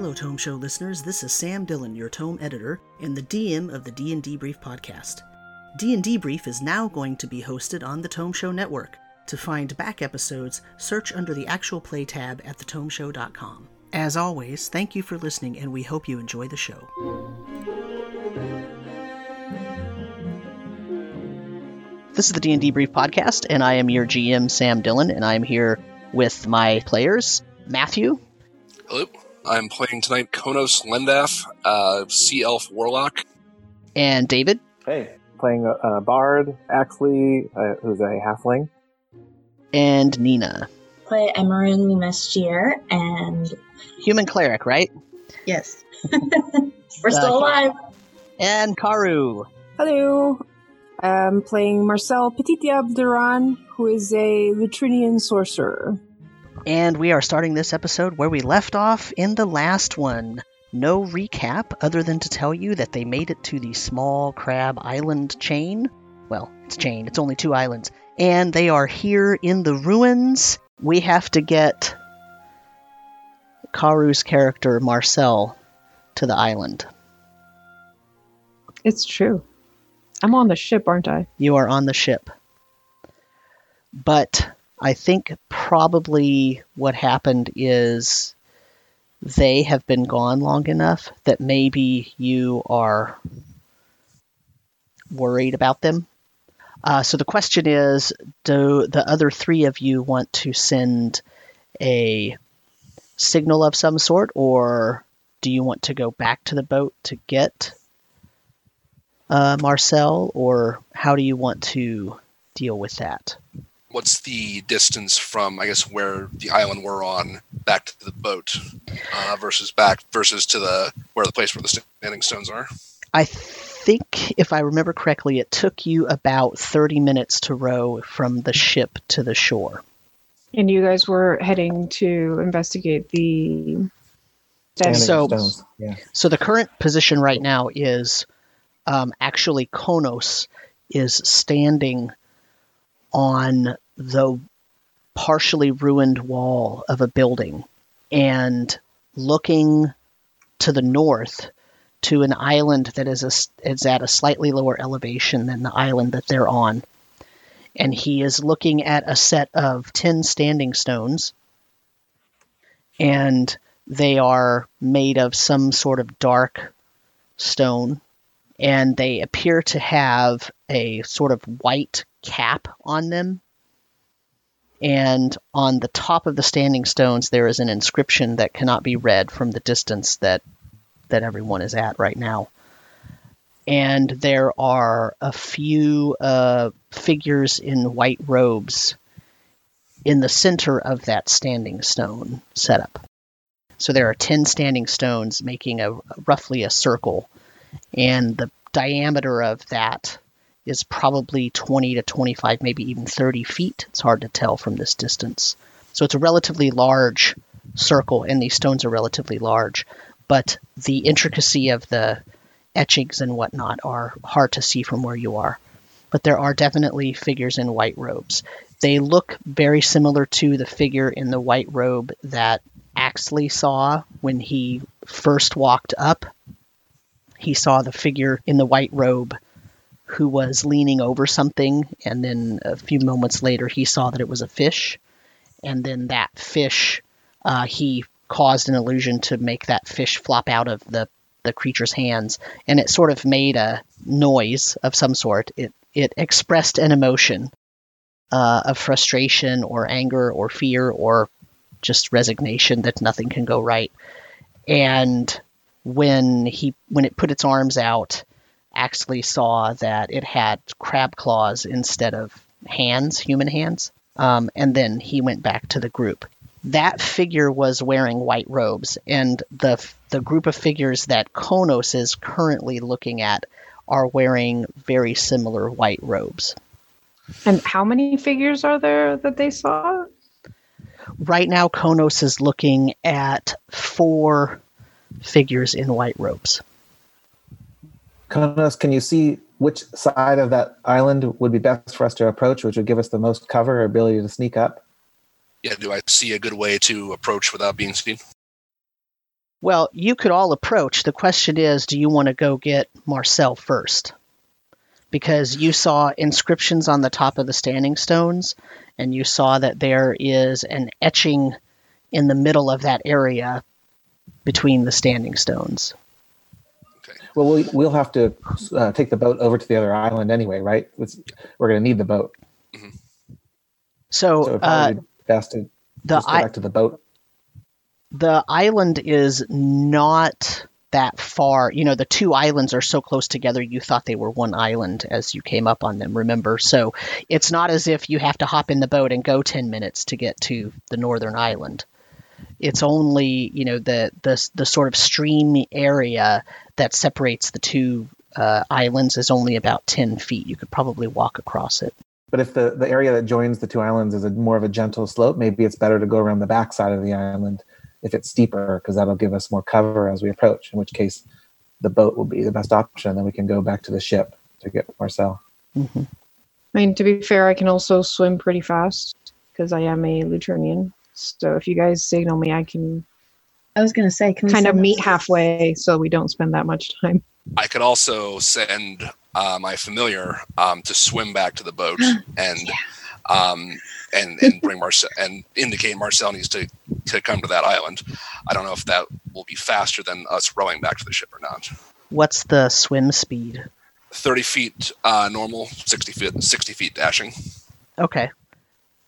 Hello, Tome Show listeners. This is Sam Dillon, your Tome editor and the DM of the D&D Brief podcast. D&D Brief is now going to be hosted on the Tome Show network. To find back episodes, search under the actual play tab at thetomeshow.com. As always, thank you for listening and we hope you enjoy the show. This is the D&D Brief podcast and I am your GM Sam Dillon and I'm here with my players, Matthew. Hello. I'm playing tonight Konos Lendaf, uh, Sea Elf Warlock. And David. Hey, playing a, a bard, Axley, uh, who's a halfling. And Nina. Play Emerin Mestier and. Human cleric, right? Yes. We're still alive. And Karu. Hello. I'm playing Marcel Petitia Duran, who is a Lutrinian sorcerer. And we are starting this episode where we left off in the last one. No recap other than to tell you that they made it to the small crab island chain. Well, it's chain, it's only two islands. And they are here in the ruins. We have to get Karu's character, Marcel, to the island. It's true. I'm on the ship, aren't I? You are on the ship. But I think probably what happened is they have been gone long enough that maybe you are worried about them. Uh, so the question is do the other three of you want to send a signal of some sort, or do you want to go back to the boat to get uh, Marcel, or how do you want to deal with that? What's the distance from I guess where the island we're on back to the boat uh, versus back versus to the where the place where the standing stones are? I think if I remember correctly, it took you about thirty minutes to row from the ship to the shore. And you guys were heading to investigate the Standing So- stones. Yeah. So the current position right now is um, actually Konos is standing on the partially ruined wall of a building and looking to the north to an island that is, a, is at a slightly lower elevation than the island that they're on. And he is looking at a set of 10 standing stones. And they are made of some sort of dark stone. And they appear to have a sort of white cap on them. And on the top of the standing stones, there is an inscription that cannot be read from the distance that that everyone is at right now. And there are a few uh, figures in white robes in the center of that standing stone setup. So there are 10 standing stones making a roughly a circle, and the diameter of that is probably 20 to 25, maybe even 30 feet. It's hard to tell from this distance. So it's a relatively large circle, and these stones are relatively large, but the intricacy of the etchings and whatnot are hard to see from where you are. But there are definitely figures in white robes. They look very similar to the figure in the white robe that Axley saw when he first walked up. He saw the figure in the white robe who was leaning over something, and then a few moments later, he saw that it was a fish. And then that fish, uh, he caused an illusion to make that fish flop out of the, the creature's hands, and it sort of made a noise of some sort. It, it expressed an emotion uh, of frustration or anger or fear or just resignation that nothing can go right. And when he when it put its arms out, actually saw that it had crab claws instead of hands, human hands. Um, and then he went back to the group. That figure was wearing white robes, and the the group of figures that Konos is currently looking at are wearing very similar white robes. And how many figures are there that they saw? Right now, Konos is looking at four figures in white robes. Konos, can you see which side of that island would be best for us to approach, which would give us the most cover or ability to sneak up? Yeah, do I see a good way to approach without being seen? Well, you could all approach. The question is, do you want to go get Marcel first? Because you saw inscriptions on the top of the standing stones, and you saw that there is an etching in the middle of that area between the standing stones. Well, we, we'll have to uh, take the boat over to the other island anyway, right? It's, we're going to need the boat. So, So uh, best to the just go I- back to the boat. the island is not that far. You know, the two islands are so close together, you thought they were one island as you came up on them, remember? So it's not as if you have to hop in the boat and go 10 minutes to get to the northern island. It's only, you know, the, the, the sort of stream area that separates the two uh, islands is only about 10 feet. You could probably walk across it. But if the, the area that joins the two islands is a more of a gentle slope, maybe it's better to go around the back side of the island if it's steeper, because that'll give us more cover as we approach. In which case, the boat will be the best option. Then we can go back to the ship to get Marcel. hmm I mean, to be fair, I can also swim pretty fast because I am a Lutrinian. So if you guys signal me, I can I was gonna say, can kind of meet us- halfway so we don't spend that much time. I could also send uh, my familiar um, to swim back to the boat and um, and and bring Marcel and indicate Marcel needs to to come to that island. I don't know if that will be faster than us rowing back to the ship or not. What's the swim speed? Thirty feet uh, normal, sixty feet sixty feet dashing. Okay.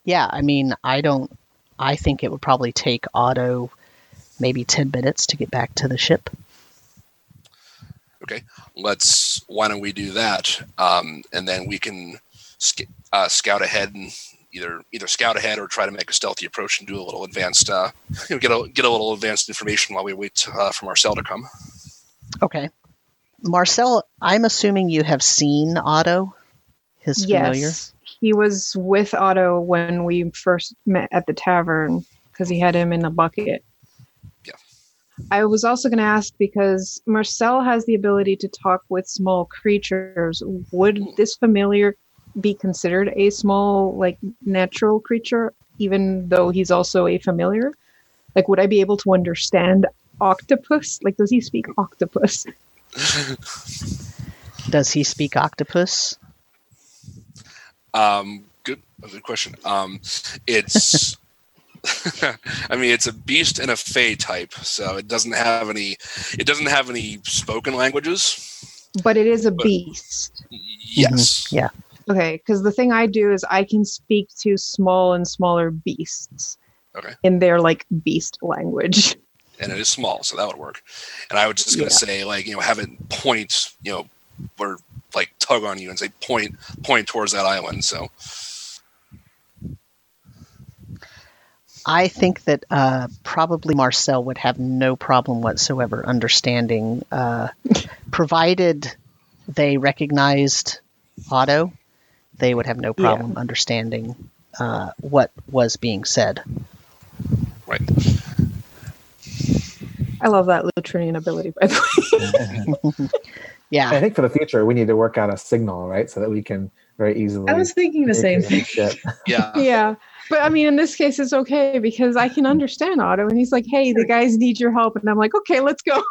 Yeah, I mean, I don't. I think it would probably take Otto maybe 10 minutes to get back to the ship. Okay, let's why don't we do that, um, and then we can sc- uh, scout ahead and either either scout ahead or try to make a stealthy approach and do a little advanced uh, you know, get a get a little advanced information while we wait uh, for Marcel to come. Okay. Marcel, I'm assuming you have seen Otto, his familiar. Yes, he was with Otto when we first met at the tavern because he had him in a bucket. Yeah. I was also going to ask because Marcel has the ability to talk with small creatures. Would this familiar be considered a small, like, natural creature, even though he's also a familiar? Like, would I be able to understand octopus? Like, does he speak octopus? Does he speak octopus? Um, good, good question. Um, it's, I mean, it's a beast and a fey type, so it doesn't have any. It doesn't have any spoken languages. But it is a But- beast. Yes. Yeah. Okay, because the thing I do is I can speak to small and smaller beasts. Okay. In their like beast language. and it is small, so that would work. And I was just gonna Yeah. say, like, you know, have it point, you know, or like tug on you and say point, point towards that island. So I think that uh, probably Marcel would have no problem whatsoever understanding, uh, provided they recognized Otto. They would have no Yeah. problem understanding uh, what was being said. right, I love that Lutrinian ability, by the way. Yeah, I think for the future, we need to work out a signal, right? So that we can very easily. I was thinking the same thing. communicate on the ship. yeah, yeah. But I mean, in this case, it's okay because I can understand Otto, and he's like, "Hey, the guys need your help," and I'm like, "Okay, let's go."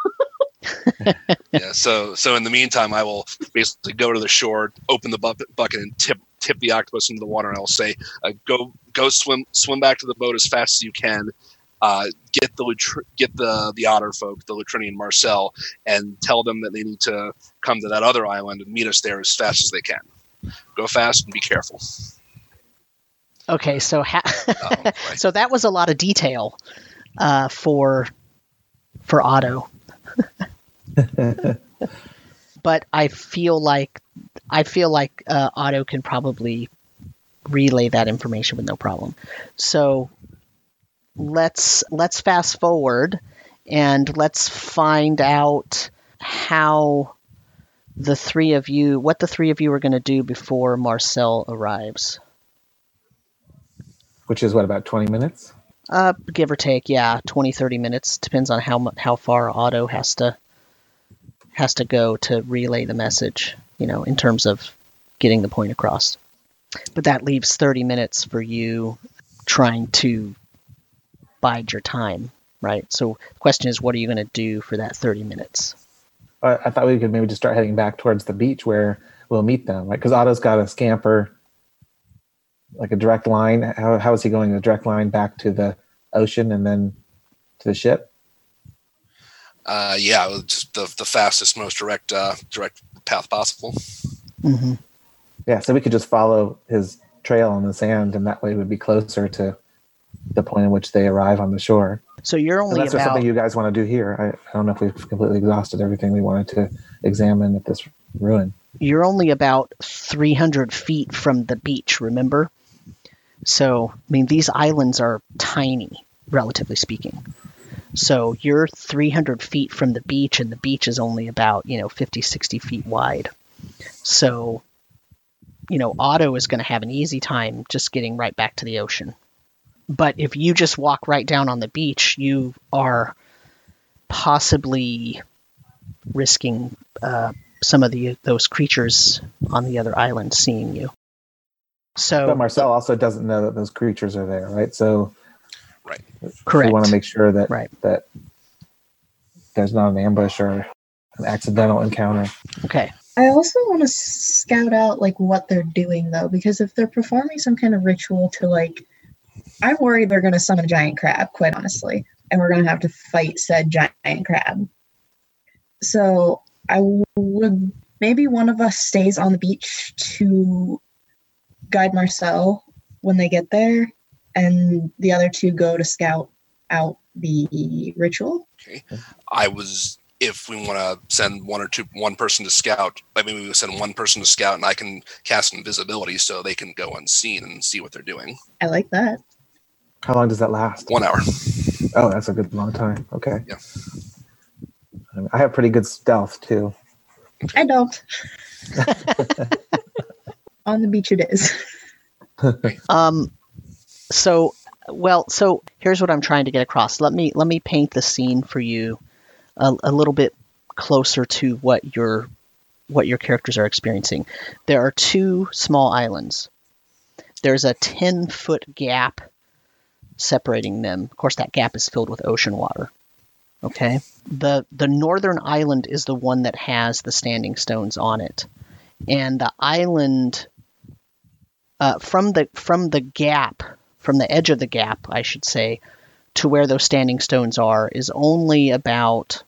yeah. So, so in the meantime, I will basically go to the shore, open the bu- bucket, and tip tip the octopus into the water, and I'll say, uh, "Go, go swim, swim back to the boat as fast as you can." Uh, get the get the the otter folk, the Lutrinian Marcel, and tell them that they need to come to that other island and meet us there as fast as they can. Go fast and be careful. Okay, so ha- right. so that was a lot of detail uh, for for Otto. but I feel like I feel like uh, Otto can probably relay that information with no problem. So let's let's fast forward and let's find out how the three of you what the three of you are going to do before Marcel arrives. Which is what about twenty minutes? Uh, give or take, yeah, 20, 30 minutes. Depends on how how far Otto has to has to go to relay the message. You know, in terms of getting the point across. But that leaves thirty minutes for you trying to bide your time. right? So the question is, what are you going to do for that 30 minutes? I, I thought we could maybe just start heading back towards the beach where we'll meet them, right? Because Otto's got a scamper, like a direct line. How how is he going? A direct line back to the ocean and then to the ship? Uh, yeah, it's the the fastest, most direct uh, direct path possible. Mm-hmm. Yeah, so we could just follow his trail on the sand, and that way we'd be closer to the point in which they arrive on the shore. So you're only Unless there's about something you guys want to do here. I, I don't know if we've completely exhausted everything we wanted to examine at this ruin. you're only about 300 feet from the beach. Remember? So I mean, these islands are tiny, relatively speaking. So you're 300 feet from the beach, and the beach is only about you know 50, 60 feet wide. So, you know, Otto is going to have an easy time just getting right back to the ocean. But if you just walk right down on the beach, you are possibly risking uh, some of the those creatures on the other island seeing you. So But Marcel also doesn't know that those creatures are there, right? So right, correct. we want to make sure that Right. that there's not an ambush or an accidental encounter. okay. I also want to scout out like what they're doing though, because if they're performing some kind of ritual to like, I'm worried they're going to summon a giant crab, quite honestly, and we're going to have to fight said giant crab. So I would maybe one of us stays on the beach to guide Marcel when they get there, and the other two go to scout out the ritual. Okay. I was if we want to send one or two one person to scout. I mean, we send one person to scout, and I can cast invisibility so they can go unseen and see what they're doing. I like that. How long does that last? One hour. Oh, that's a good long time. Okay. Yeah. I have pretty good stealth too. I don't. On the beach, it is. Um, so well, so here's what I'm trying to get across. Let me let me paint the scene for you a, a little bit closer to what your what your characters are experiencing. There are two small islands. There's a 10 foot gap separating them. Of course, that gap is filled with ocean water. Okay. The the northern island is the one that has the standing stones on it, and the island uh, from the from the gap, from the edge of the gap, I should say, to where those standing stones are is only about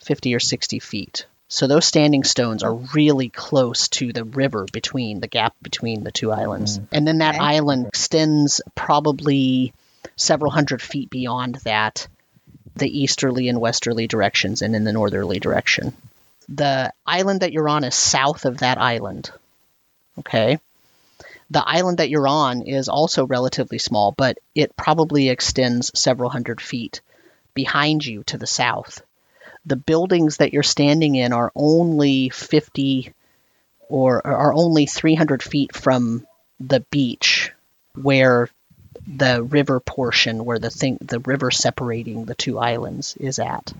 fifty or sixty feet. So those standing stones are really close to the river between the gap between the two islands, mm. and then that Okay. island extends probably several hundred feet beyond that, the easterly and westerly directions, and in the northerly direction. The island that you're on is south of that island. Okay. The island that you're on is also relatively small, but it probably extends several hundred feet behind you to the south. The buildings that you're standing in are only 50 or are only 300 feet from the beach where the river portion where the thing the river separating the two islands is at.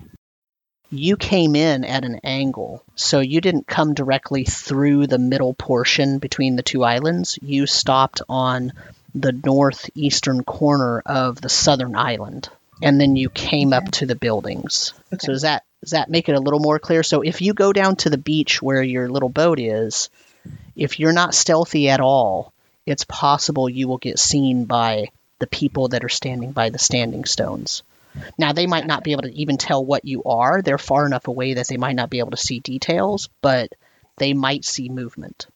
You came in at an angle so you didn't come directly through the middle portion between the two islands. You stopped on the northeastern corner of the southern island and then you came up to the buildings. Okay. so does that does that make it a little more clear so if you go down to the beach where your little boat is if you're not stealthy at all it's possible you will get seen by the people that are standing by the standing stones. Now, they might not be able to even tell what you are. They're far enough away that they might not be able to see details, but they might see movement.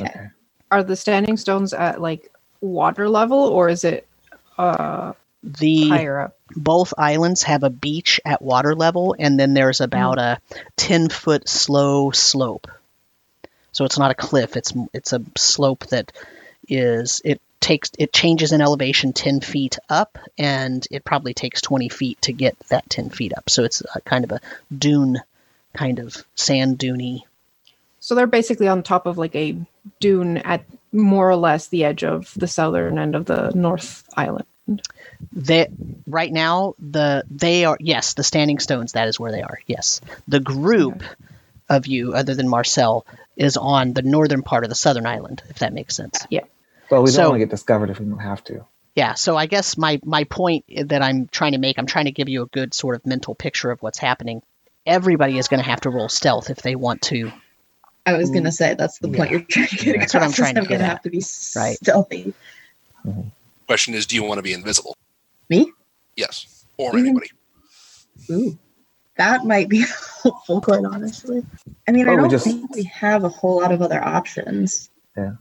Okay. Are the standing stones at like water level or is it uh The higher up? both islands have a beach at water level, and then there's hmm. about a 10 foot slow slope. So it's not a cliff; it's it's a slope that is it takes it changes in elevation 10 feet up, and it probably takes 20 feet to get that 10 feet up. So it's a kind of a dune, kind of sand duney. So they're basically on top of like a dune at more or less the edge of the southern end of the North Island. They right now the they are yes the standing stones that is where they are yes the group of you other than Marcel is on the northern part of the southern island if that makes sense Yeah. Well, we don't So- want to get discovered if we don't have to. Yeah, so I guess my my point that I'm trying to make, I'm trying to give you a good sort of mental picture of what's happening. Everybody is going to have to roll stealth if they want to. I was gonna say that's the point Yeah. you're trying to get That's what I'm trying to I'm gonna get at. have to be Right. stealthy. Mm-hmm. Question is, do you want to be invisible? Me? Yes, or Mhm. anybody. Ooh, that might be helpful, quite honestly. I mean, I Or we don't just- think we have a whole lot of other options. Yeah,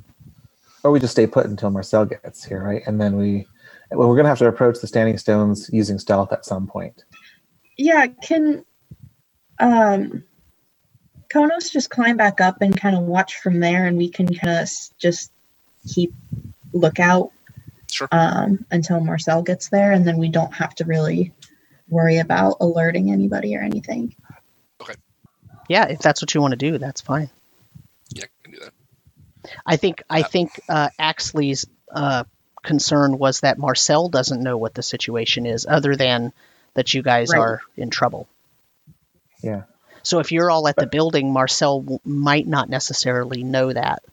or we just stay put until Marcel gets here, right? And then we, well, we're gonna have to approach the standing stones using stealth at some point. Yeah, can um Konos just climb back up and kind of watch from there, and we can kind of just keep lookout Sure. um, until Marcel gets there, and then we don't have to really worry about alerting anybody or anything. Okay. Yeah, if that's what you want to do, that's fine. Yeah, I can do that. I think I Yeah. think uh, Axley's uh, concern was that Marcel doesn't know what the situation is, other than that you guys Right. are in trouble. Yeah. So if you're all at the building, Marcel w- might not necessarily know that,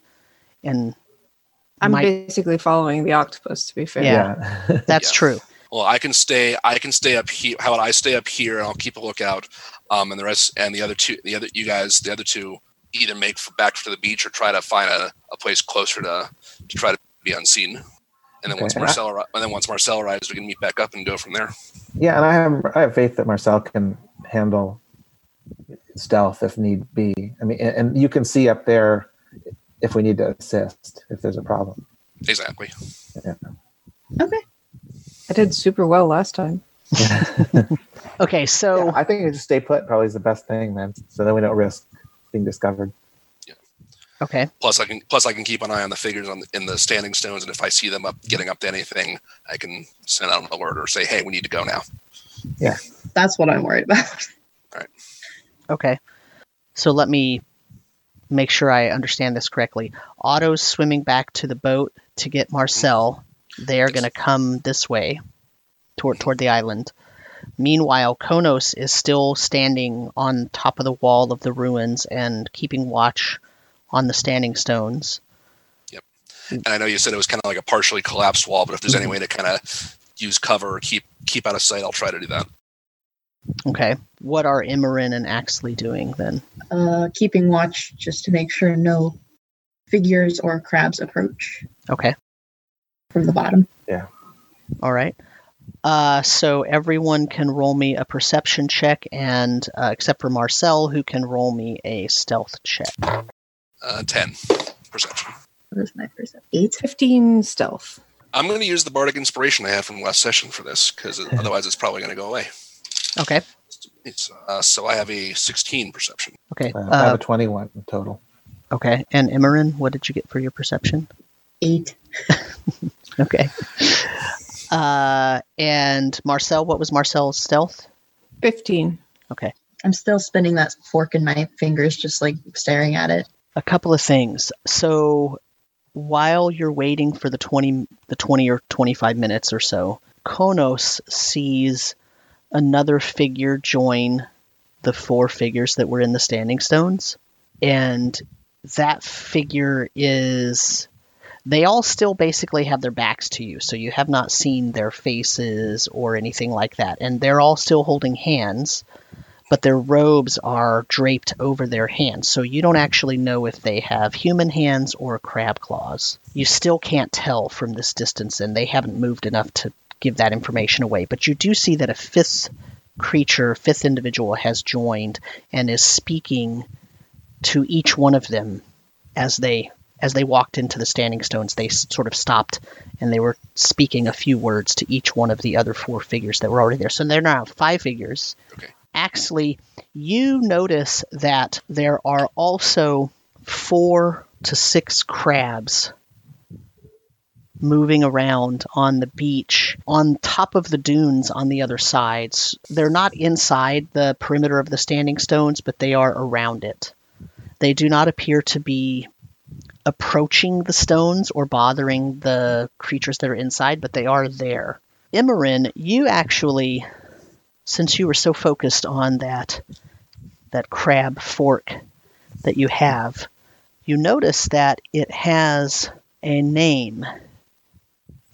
and I'm might- basically following the octopus. To be fair, Yeah. Yeah. that's Yeah. true. Well, I can stay. I can stay up here. How about I stay up here and I'll keep a lookout. Um, and the rest and the other two, the other you guys, the other two, either make for back to the beach or try to find a, a place closer to to try to be unseen. And then Okay, once and Marcel arri- and then once Marcel arrives, we can meet back up and go from there. yeah, and I have I have faith that Marcel can handle stealth if need be. I mean, and, and you can see up there if we need to assist if there's a problem. Exactly. Yeah. Okay. I did super well last time. Okay, so Yeah, I think you just stay put probably is the best thing, man. So then we don't risk being discovered. okay, Plus, I can plus I can keep an eye on the figures on the, in the standing stones, and if I see them up getting up to anything, I can send out an alert or say, "Hey, we need to go now." Yeah, that's what I'm worried about. All right. Okay. So let me make sure I understand this correctly. Otto's swimming back to the boat to get Marcel. They are going to come this way, toward toward the island. Meanwhile, Konos is still standing on top of the wall of the ruins and keeping watch on the standing stones. Yep. And I know you said it was kind of like a partially collapsed wall, but if there's any way to kind of use cover or keep keep out of sight, I'll try to do that. Okay. What are Immerin and Axley doing then? Uh, keeping watch just to make sure no figures or crabs approach Okay. from the bottom. Yeah. All right. Uh, so everyone can roll me a perception check, and uh, except for Marcel, who can roll me a stealth check. Uh, Ten perception. What is my perception? Eight. Fifteen stealth. I'm going to use the bardic inspiration I had from last session for this because otherwise it's probably going to go away. Okay. It's, uh, so I have a 16 perception. Okay. Uh, I have Uh, a 21 total. okay. And Immerin, what did you get for your perception? Eight. Okay. Uh, and Marcel, what was Marcel's stealth? Fifteen. Okay. I'm still spinning that fork in my fingers, just like staring at it. a couple of things. So while you're waiting for the 20 the 20 or 25 minutes or so, Konos sees another figure join the four figures that were in the standing stones and that figure is they all still basically have their backs to you so you have not seen their faces or anything like that and they're all still holding hands but their robes are draped over their hands, so you don't actually know if they have human hands or crab claws. You still can't tell from this distance, and they haven't moved enough to give that information away. But you do see that a fifth creature, fifth individual, has joined and is speaking to each one of them as they as they walked into the standing stones. They sort of stopped and they were speaking a few words to each one of the other four figures that were already there. So they're now five figures. Okay. Actually, you notice that there are also four to six crabs moving around on the beach on top of the dunes on the other sides. They're not inside the perimeter of the standing stones, but they are around it. They do not appear to be approaching the stones or bothering the creatures that are inside, but they are there. Immerin, you actually, since you were so focused on that that crab fork that you have, you notice that it has a name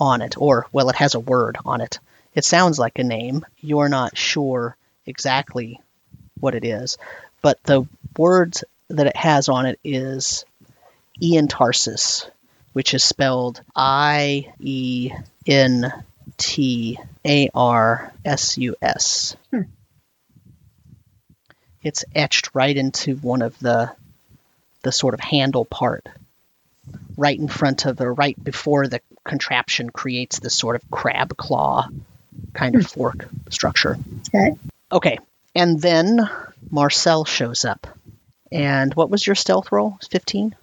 on it, or, well, it has a word on it. It sounds like a name. You're not sure exactly what it is, but the words that it has on it is Ian Tarsus, which is spelled I E N T A R S U S. Hmm. It's etched right into one of the the sort of handle part, right in front of or right before the contraption creates this sort of crab claw kind of hmm. fork structure. Okay. Okay, and then Marcel shows up. And what was your stealth roll? 15?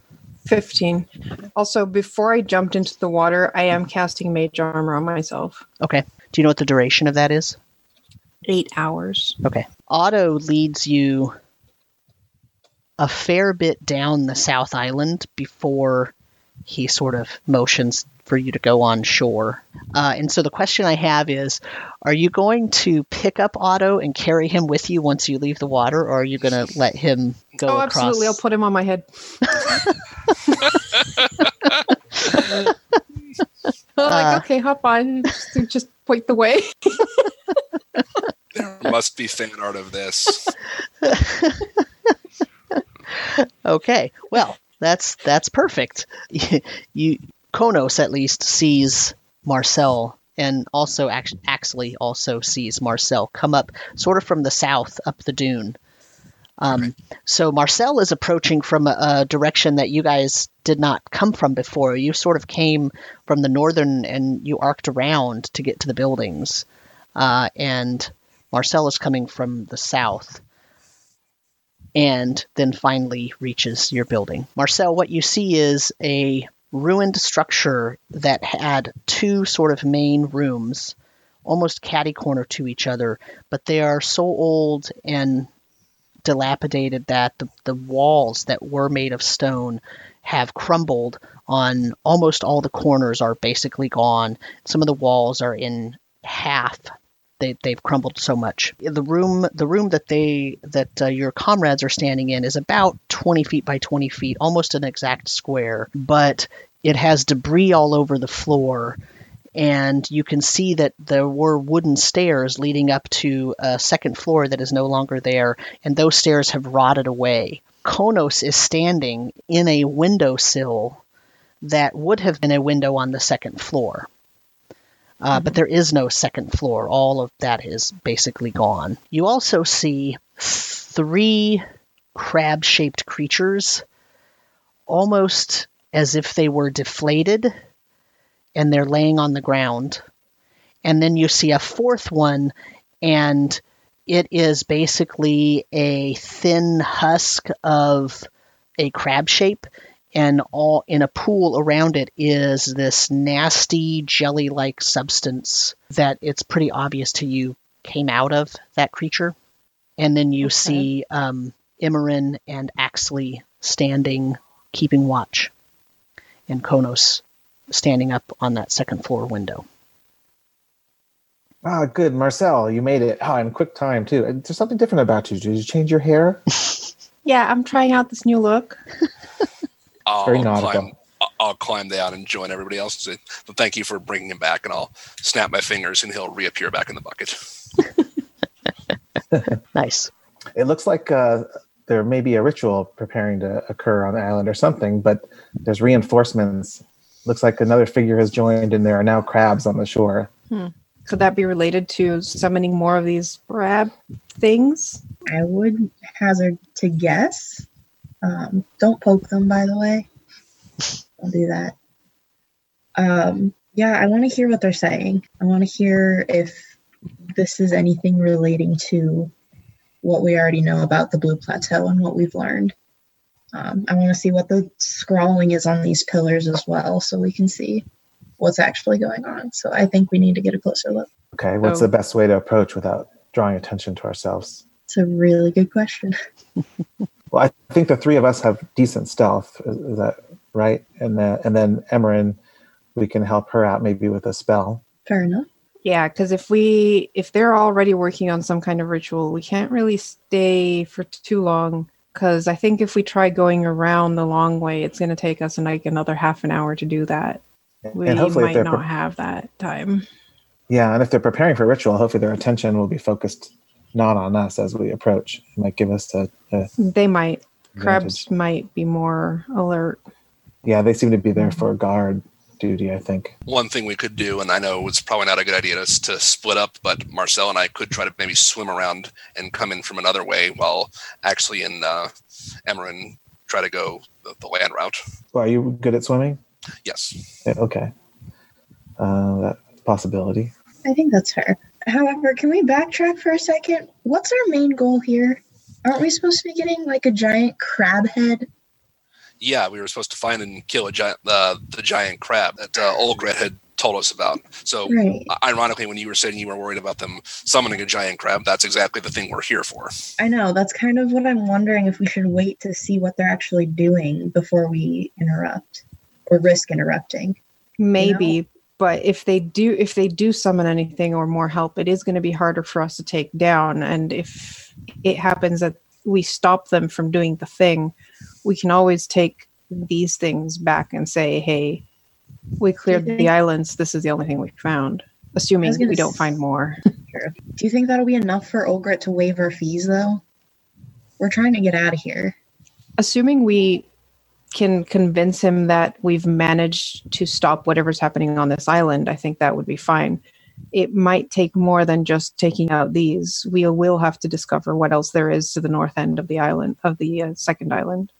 15. Also, before I jumped into the water, I am casting mage armor on myself. Okay. Do you know what the duration of that is? Eight hours. Okay. Otto leads you a fair bit down the South Island before he sort of motions for you to go on shore. Uh, and so the question I have is are you going to pick up Otto and carry him with you once you leave the water, or are you going to let him go oh, across? absolutely. I'll put him on my head. like, Uh, okay, hop on. Just, just point the way. There must be fan art of this. Okay, well, that's that's perfect. you Konos at least sees Marcel, and also Ax- Axley also sees Marcel come up sort of from the south up the dune. Um, So Marcel is approaching from a, a direction that you guys did not come from before. You sort of came from the northern, and you arced around to get to the buildings, uh, and Marcel is coming from the south and then finally reaches your building. Marcel, what you see is a ruined structure that had two sort of main rooms, almost catty corner to each other, but they are so old and dilapidated that the, the walls that were made of stone have crumbled on almost all the corners are basically gone. Some of the walls are in half they, they've crumbled so much. The room, the room that they that uh, your comrades are standing in is about 20 feet by 20 feet, almost an exact square, but it has debris all over the floor. And you can see that there were wooden stairs leading up to a second floor that is no longer there, and those stairs have rotted away. Konos is standing in a windowsill that would have been a window on the second floor. Uh, but there is no second floor. All of that is basically gone. You also see three crab shaped creatures, almost as if they were deflated and they're laying on the ground. And then you see a fourth one, and it is basically a thin husk of a crab shape and all in a pool around it is this nasty jelly like substance that it's pretty obvious to you came out of that creature. And then you Okay. see um, Imran and Axley standing, keeping watch, and Konos standing up on that second floor window. Ah, good, Marcel, you made it. Oh, in quick time too. There's something different about you. Did you change your hair? Yeah, I'm trying out this new look. I'll Very nautical. climb. I'll- I'll climb down and join everybody else. and say, "Well, thank you for bringing him back, and I'll snap my fingers, and he'll reappear back in the bucket. Nice. It looks like uh, there may be a ritual preparing to occur on the island or something, but there's reinforcements. Looks like another figure has joined, and there are now crabs on the shore. Could that be related to summoning more of these crab things? I would hazard to guess. Um, don't poke them, by the way. Don't do that. Um, yeah, I want to hear what they're saying. I want to hear if this is anything relating to what we already know about the Blue Plateau and what we've learned. Um, I want to see what the scrawling is on these pillars as well, so we can see what's actually going on. So I think we need to get a closer look. Okay, what's Oh. the best way to approach without drawing attention to ourselves? It's a really good question. Well, I think the three of us have decent stealth. Is, is that right? And then, and then Emerin, we can help her out maybe with a spell. Fair enough. Yeah, because if we if they're already working on some kind of ritual, we can't really stay for too long. Because I think if we try going around the long way, it's going to take us like another half an hour to do that. We and hopefully, if might not pre- have that time. yeah, and if they're preparing for ritual, hopefully their attention will be focused not on us as we approach. It might give us a, a They might. Crabs advantage. might be more alert. Yeah, they seem to be there for guard duty. I think. One thing we could do, and I know it's probably not a good idea, is to split up. But Marcel and I could try to maybe swim around and come in from another way, while actually in uh, Emerin try to go the, the land route. Well, are you good at swimming? Yes. Yeah, okay, uh, that's a possibility. I think that's fair. However, can we backtrack for a second? What's our main goal here? Aren't we supposed to be getting like a giant crab head? Yeah, we were supposed to find and kill a giant, uh, the giant crab that uh, Olgret had told us about. So, Right. ironically, when you were saying you were worried about them summoning a giant crab, that's exactly the thing we're here for. I know. That's kind of what I'm wondering if we should wait to see what they're actually doing before we interrupt or risk interrupting. Maybe, but if they do if they do summon anything or more help, it is going to be harder for us to take down. And if it happens that we stop them from doing the thing, we can always take these things back and say, "Hey, we cleared the islands. This is the only thing we found." Assuming I was gonna we don't s- find more. Do you think that'll be enough for Olgret to waive our fees, though? We're trying to get out of here. assuming we can convince him that we've managed to stop whatever's happening on this island, I think that would be fine. It might take more than just taking out these. We will have to discover what else there is to the north end of the island, of the uh, second island.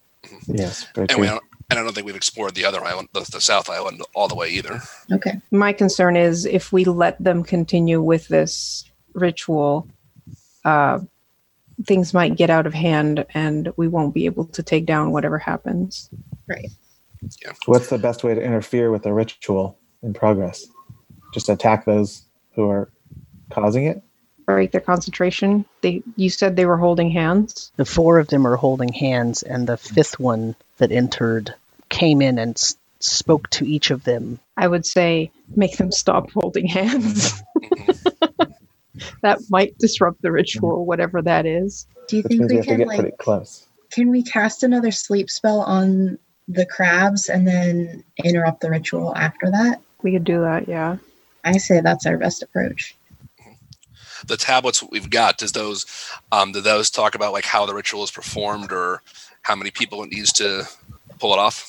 Yes, very And we don't, and I don't think we've explored the other island, the, the South Island, all the way either. Okay. My concern is if we let them continue with this ritual, uh, things might get out of hand and we won't be able to take down whatever happens. Right. Yeah. What's the best way to interfere with a ritual in progress? Just attack those who are causing it. break their concentration. They you said they were holding hands. The four of them are holding hands, and the fifth one that entered came in and s- spoke to each of them. I would say make them stop holding hands. Mm-hmm. That might disrupt the ritual, whatever that is. Do you Which think we we can get like pretty close. can we cast another sleep spell on the crabs and then interrupt the ritual after that? We could do that, yeah. I say that's our best approach. the tablets we've got does those um, do those talk about like how the ritual is performed or how many people it needs to pull it off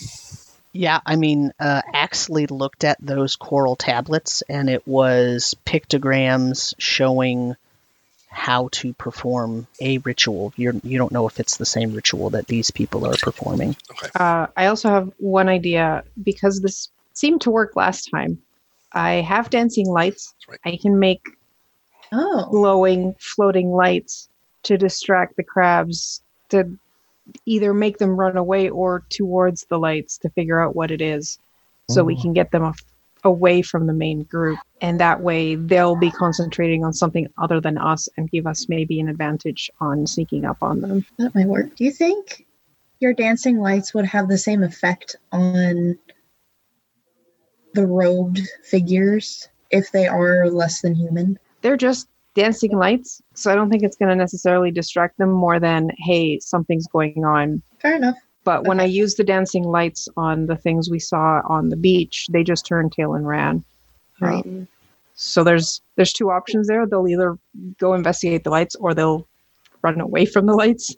Yeah, I mean, uh, Axley looked at those coral tablets, and it was pictograms showing how to perform a ritual. You're, you don't know if it's the same ritual that these people are performing. Uh, I also have one idea because this seemed to work last time. I have dancing lights. That's I can make Oh, glowing, floating lights to distract the crabs to either make them run away or towards the lights to figure out what it is so we Oh. can get them af- away from the main group and that way they'll be concentrating on something other than us and give us maybe an advantage on sneaking up on them that might work. Do you think your dancing lights would have the same effect on the robed figures if they are less than human? they're just dancing lights so i don't think it's going to necessarily distract them more than hey something's going on Fair enough. But when I Okay. used the dancing lights on the things we saw on the beach, they just turned tail and ran. Right. Um, so there's there's two options there. They'll either go investigate the lights or they'll run away from the lights,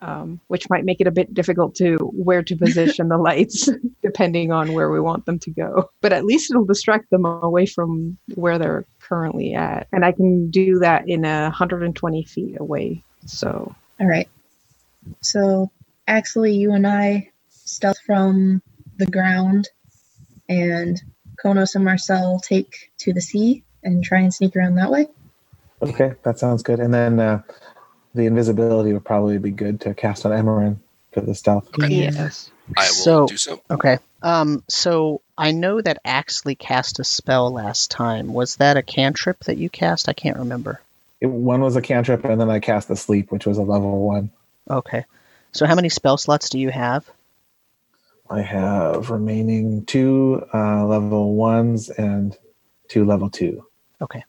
um, which might make it a bit difficult to where to position the lights depending on where we want them to go. But at least it'll distract them away from where they're currently at, and I can do that in a 120 feet away. So All right. So, actually, you and I stealth from the ground, and Konos and Marcel take to the sea and try and sneak around that way. Okay, that sounds good. And then uh, the invisibility would probably be good to cast on Emerin for the stealth. Okay. yes, i will So- do so Okay. Um, so I know that Axley cast a spell last time. Was that a cantrip that you cast? I can't remember. It, one was a cantrip, and then I cast the sleep, which was a level one. Okay. So how many spell slots do you have? I have remaining two uh, level ones and two level two. Okay.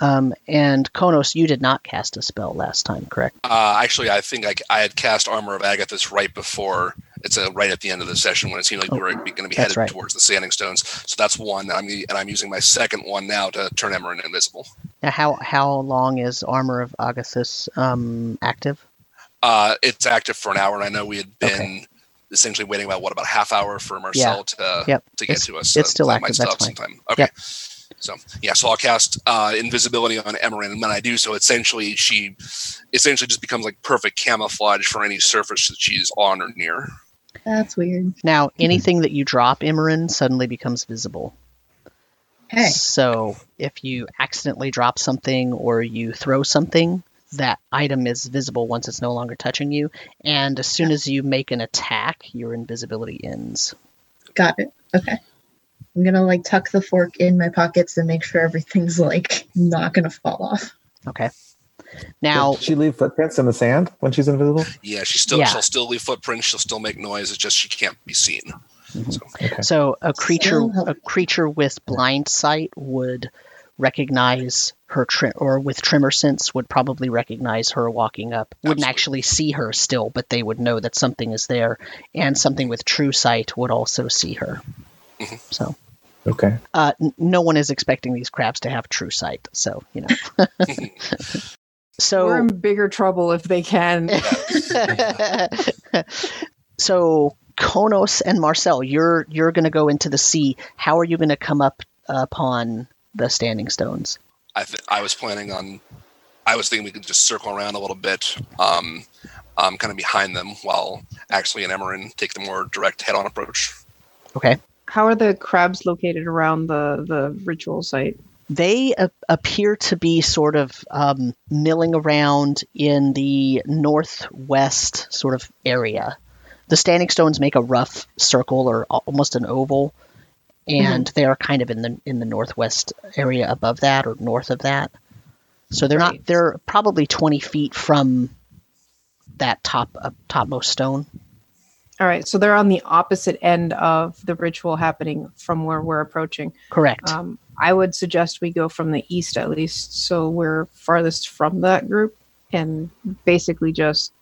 Um, and Konos, you did not cast a spell last time, correct? uh, actually i think I, I had cast armor of Agathys right before it's a right at the end of the session when it seemed like we were going to be headed right. towards the Sanding stones. So that's one. I'm and I'm using my second one now to turn Emerin invisible. Now, how how long is Armor of Agathys um, active? Uh, it's active for an hour, and I know we had been Okay. essentially waiting about what about a half hour for Marcel to Yep. to get It's- to us. it's so still that might active, that's stop fine. sometime. Okay. Yep. So yeah, so I'll cast uh, invisibility on Emerin, and when I do so, essentially she essentially just becomes like perfect camouflage for any surface that she's on or near. That's weird. Now, anything that you drop, Imran, suddenly becomes visible. Hey, So if you accidentally drop something or you throw something, that item is visible once it's no longer touching you. And as soon as you make an attack, your invisibility ends. got it. Okay. I'm gonna like tuck the fork in my pockets and make sure everything's like not gonna fall off. Okay. Now, Does she leave footprints in the sand when she's invisible? Yeah, she's still Yeah. she'll still leave footprints. She'll still make noise. It's just she can't be seen. Mm-hmm. So Okay. so a creature So- a creature with blind sight would recognize her tri- or with tremor sense would probably recognize her walking up. Wouldn't Absolutely. actually see her still, but they would know that something is there. And something with true sight would also see her. Mhm. So Okay. uh, n- no one is expecting these crabs to have true sight. So you know. so We're in bigger trouble if they can. so Konos and Marcel, you're you're going to go into the sea. How are you going to come up upon the standing stones? I th- I was planning on. I was thinking we could just circle around a little bit, um, um, kind of behind them, while Axley and Emerin take the more direct head-on approach. Okay. How are the crabs located around the the ritual site? They a- appear to be sort of um, milling around in the northwest sort of area. The standing stones make a rough circle or almost an oval, and they are kind of in the in the northwest area above that or north of that. So they're not. They're probably twenty feet from that top uh, topmost stone. All right, so they're on the opposite end of the ritual happening from where we're approaching. Correct. Um, I would suggest we go from the east at least, so we're farthest from that group, and basically just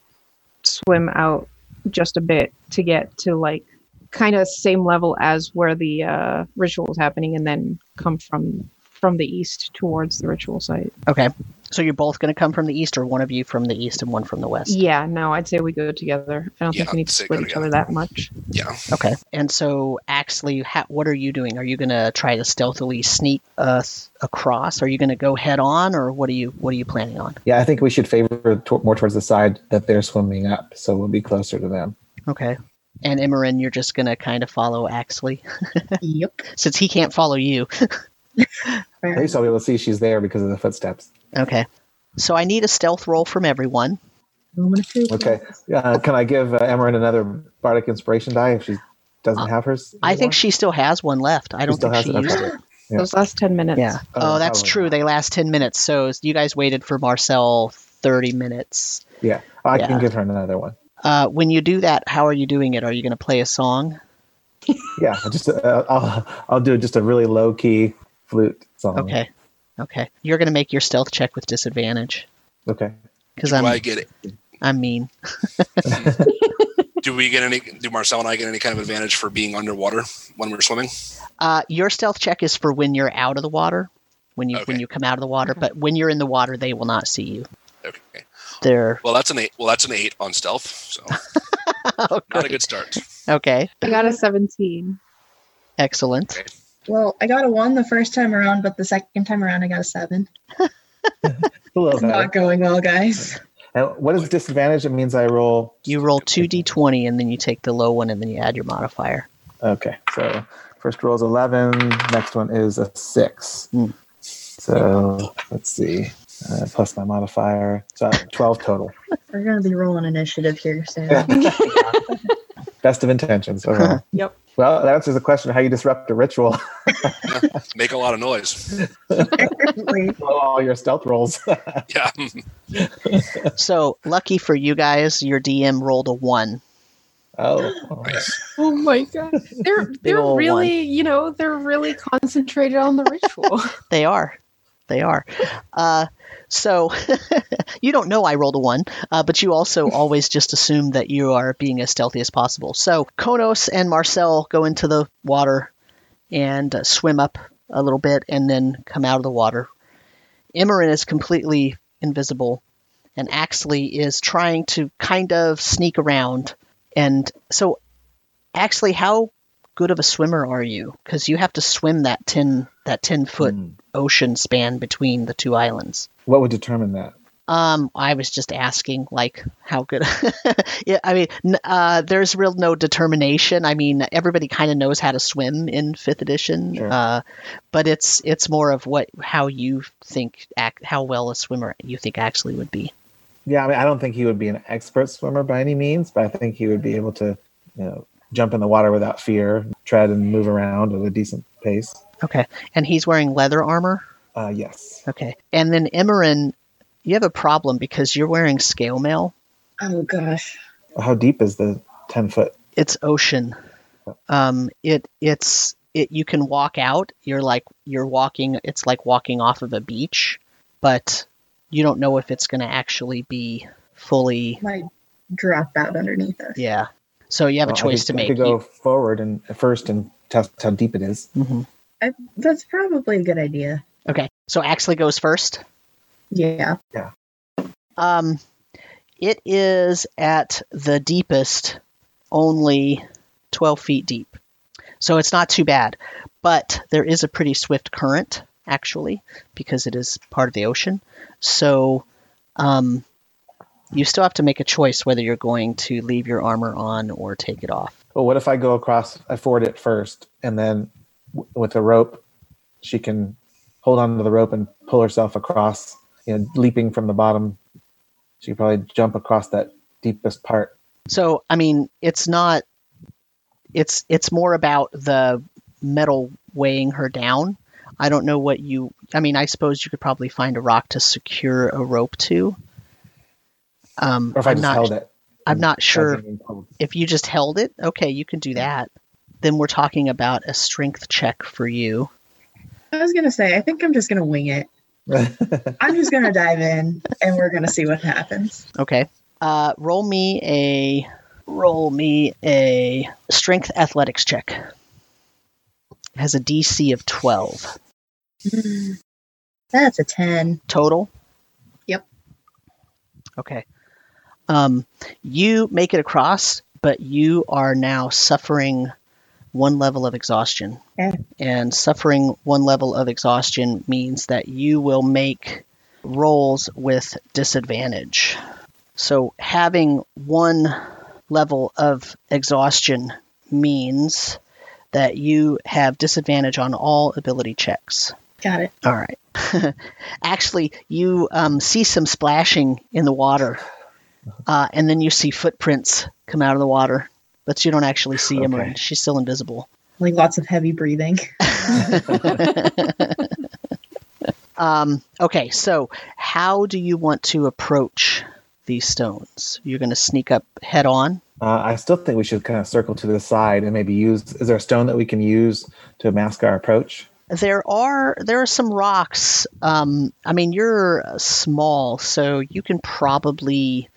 swim out just a bit to get to like kind of same level as where the uh, ritual is happening, and then come from from the east towards the ritual site. okay. So you're both going to come from the east, or one of you from the east and one from the west. Yeah, no, I'd say we go together. I don't Yeah, think we need to split each other that much. Yeah, Okay. And so, Axley, ha- what are you doing? Are you going to try to stealthily sneak us across? Are you going to go head on, or what are you what are you planning on? Yeah, I think we should favor to- more towards the side that they're swimming up, so we'll be closer to them. Okay. And Imran, you're just going to kind of follow Axley yep. since he can't follow you. Fair At least I'll be able to see she's there because of the footsteps. Okay. So I need a stealth roll from everyone. Moment of truth. Okay. Uh, can I give uh, Emerin another bardic inspiration die if she doesn't have hers? I think she still has one left. I don't still think she has it? used Okay. it. Yeah. Those last ten minutes. Yeah. Oh, Oh, that's true. not. They last 10 minutes. So you guys waited for Marcel 30 minutes. Yeah, I Yeah. can give her another one. Uh, when you do that, how are you doing it? Are you going to play a song? Yeah, just uh, I'll I'll do just a really low key flute song. Okay. Okay. You're going to make your stealth check with disadvantage Okay. because I'm I get it? I'm mean. Do we get any? Do Marcel and I get any kind of advantage for being underwater when we're swimming? Uh, your stealth check is for when you're out of the water, when you when you come out of the water. But when you're in the water, they will not see you. Okay. They're Well, that's an eight. Well, that's an eight on stealth. So oh, not a good start. okay. I got a seventeen. Excellent. Okay. Well, I got a one the first time around, but the second time around I got a seven. A little It's not going well, guys. And what is disadvantage? It means I roll. You roll two d20 and then you take the low one and then you add your modifier. Okay, so first roll is eleven. Next one is a six. Hmm. So let's see. Uh, plus my modifier, so twelve total. We're gonna be rolling initiative here soon. Best of intentions. overall. Yep. Well, that answers the question how you disrupt a ritual. Make a lot of noise. Apparently. All your stealth rolls. Yeah. So lucky for you guys, your DM rolled a one. oh, nice. Oh my god. They're they're ol' really, you know, they're really concentrated on the ritual. They are. They are. Uh, so you don't know I rolled a one, uh, but you also always just assume that you are being as stealthy as possible. So Konos and Marcel go into the water and uh, swim up a little bit and then come out of the water. Imran is completely invisible, and Axley is trying to kind of sneak around. And so, Axley, how good of a swimmer are you? Because you have to swim that ten that ten foot Hmm. Ocean span between the two islands. What would determine that? Um, I was just asking, like, how good? yeah, I mean, uh, there's real no determination. I mean, everybody kind of knows how to swim in fifth edition, Sure. uh, but it's it's more of what how you think act how well a swimmer you think actually would be. Yeah, I mean, I don't think he would be an expert swimmer by any means, but I think he would be able to, you know, jump in the water without fear, tread and move around at a decent pace. Okay, and he's wearing leather armor. Uh, yes. Okay, and then Imran, you have a problem because you're wearing scale mail. Oh gosh. How deep is the ten foot? it's ocean. Um, it it's it. You can walk out. You're like you're walking. It's like walking off of a beach, but you don't know if it's going to actually be fully. Might drop out underneath us. Yeah. So you have a Well, I choice could- to I could go You- forward and first and test how deep it is. Mhm. I, that's probably a good idea. Okay. So Axley goes first. Yeah. Yeah. Um, it is at the deepest, only 12 feet deep. So it's not too bad. But there is a pretty swift current, actually, because it is part of the ocean. So um, you still have to make a choice whether you're going to leave your armor on or take it off. Well, what if I go across? I ford it first, and then w- with a rope, she can hold on to the rope and pull herself across. You know, leaping from the bottom, she could probably jump across that deepest part. So I mean, it's not. It's it's more about the metal weighing her down. I don't know what you. I mean, I suppose you could probably find a rock to secure a rope to. Um, Or if I I'm just not. held it. I'm not sure if you just held it. Okay, you can do that. Then we're talking about a strength check for you. I was gonna say, I think I'm just gonna wing it. I'm just gonna dive in and we're gonna see what happens. Okay. Uh, roll me a roll me a strength athletics check. It has a DC of twelve. That's a 10. total? Yep. Okay. Um, you make it across, but you are now suffering one level of exhaustion. And suffering one level of exhaustion means that you will make rolls with disadvantage. So having one level of exhaustion means that you have disadvantage on all ability checks. Got it. All right. Actually, you um, see some splashing in the water, uh, and then you see footprints come out of the water, but you don't actually see Okay. Imran. She's still invisible. Like lots of heavy breathing. Um, okay, so how do you want to approach these stones? You're going to sneak up head on? Uh, I still think we should kind of circle to the side and maybe use. Is there a stone that we can use to mask our approach? There are there are some rocks. Um, I mean, you're small, so you can probably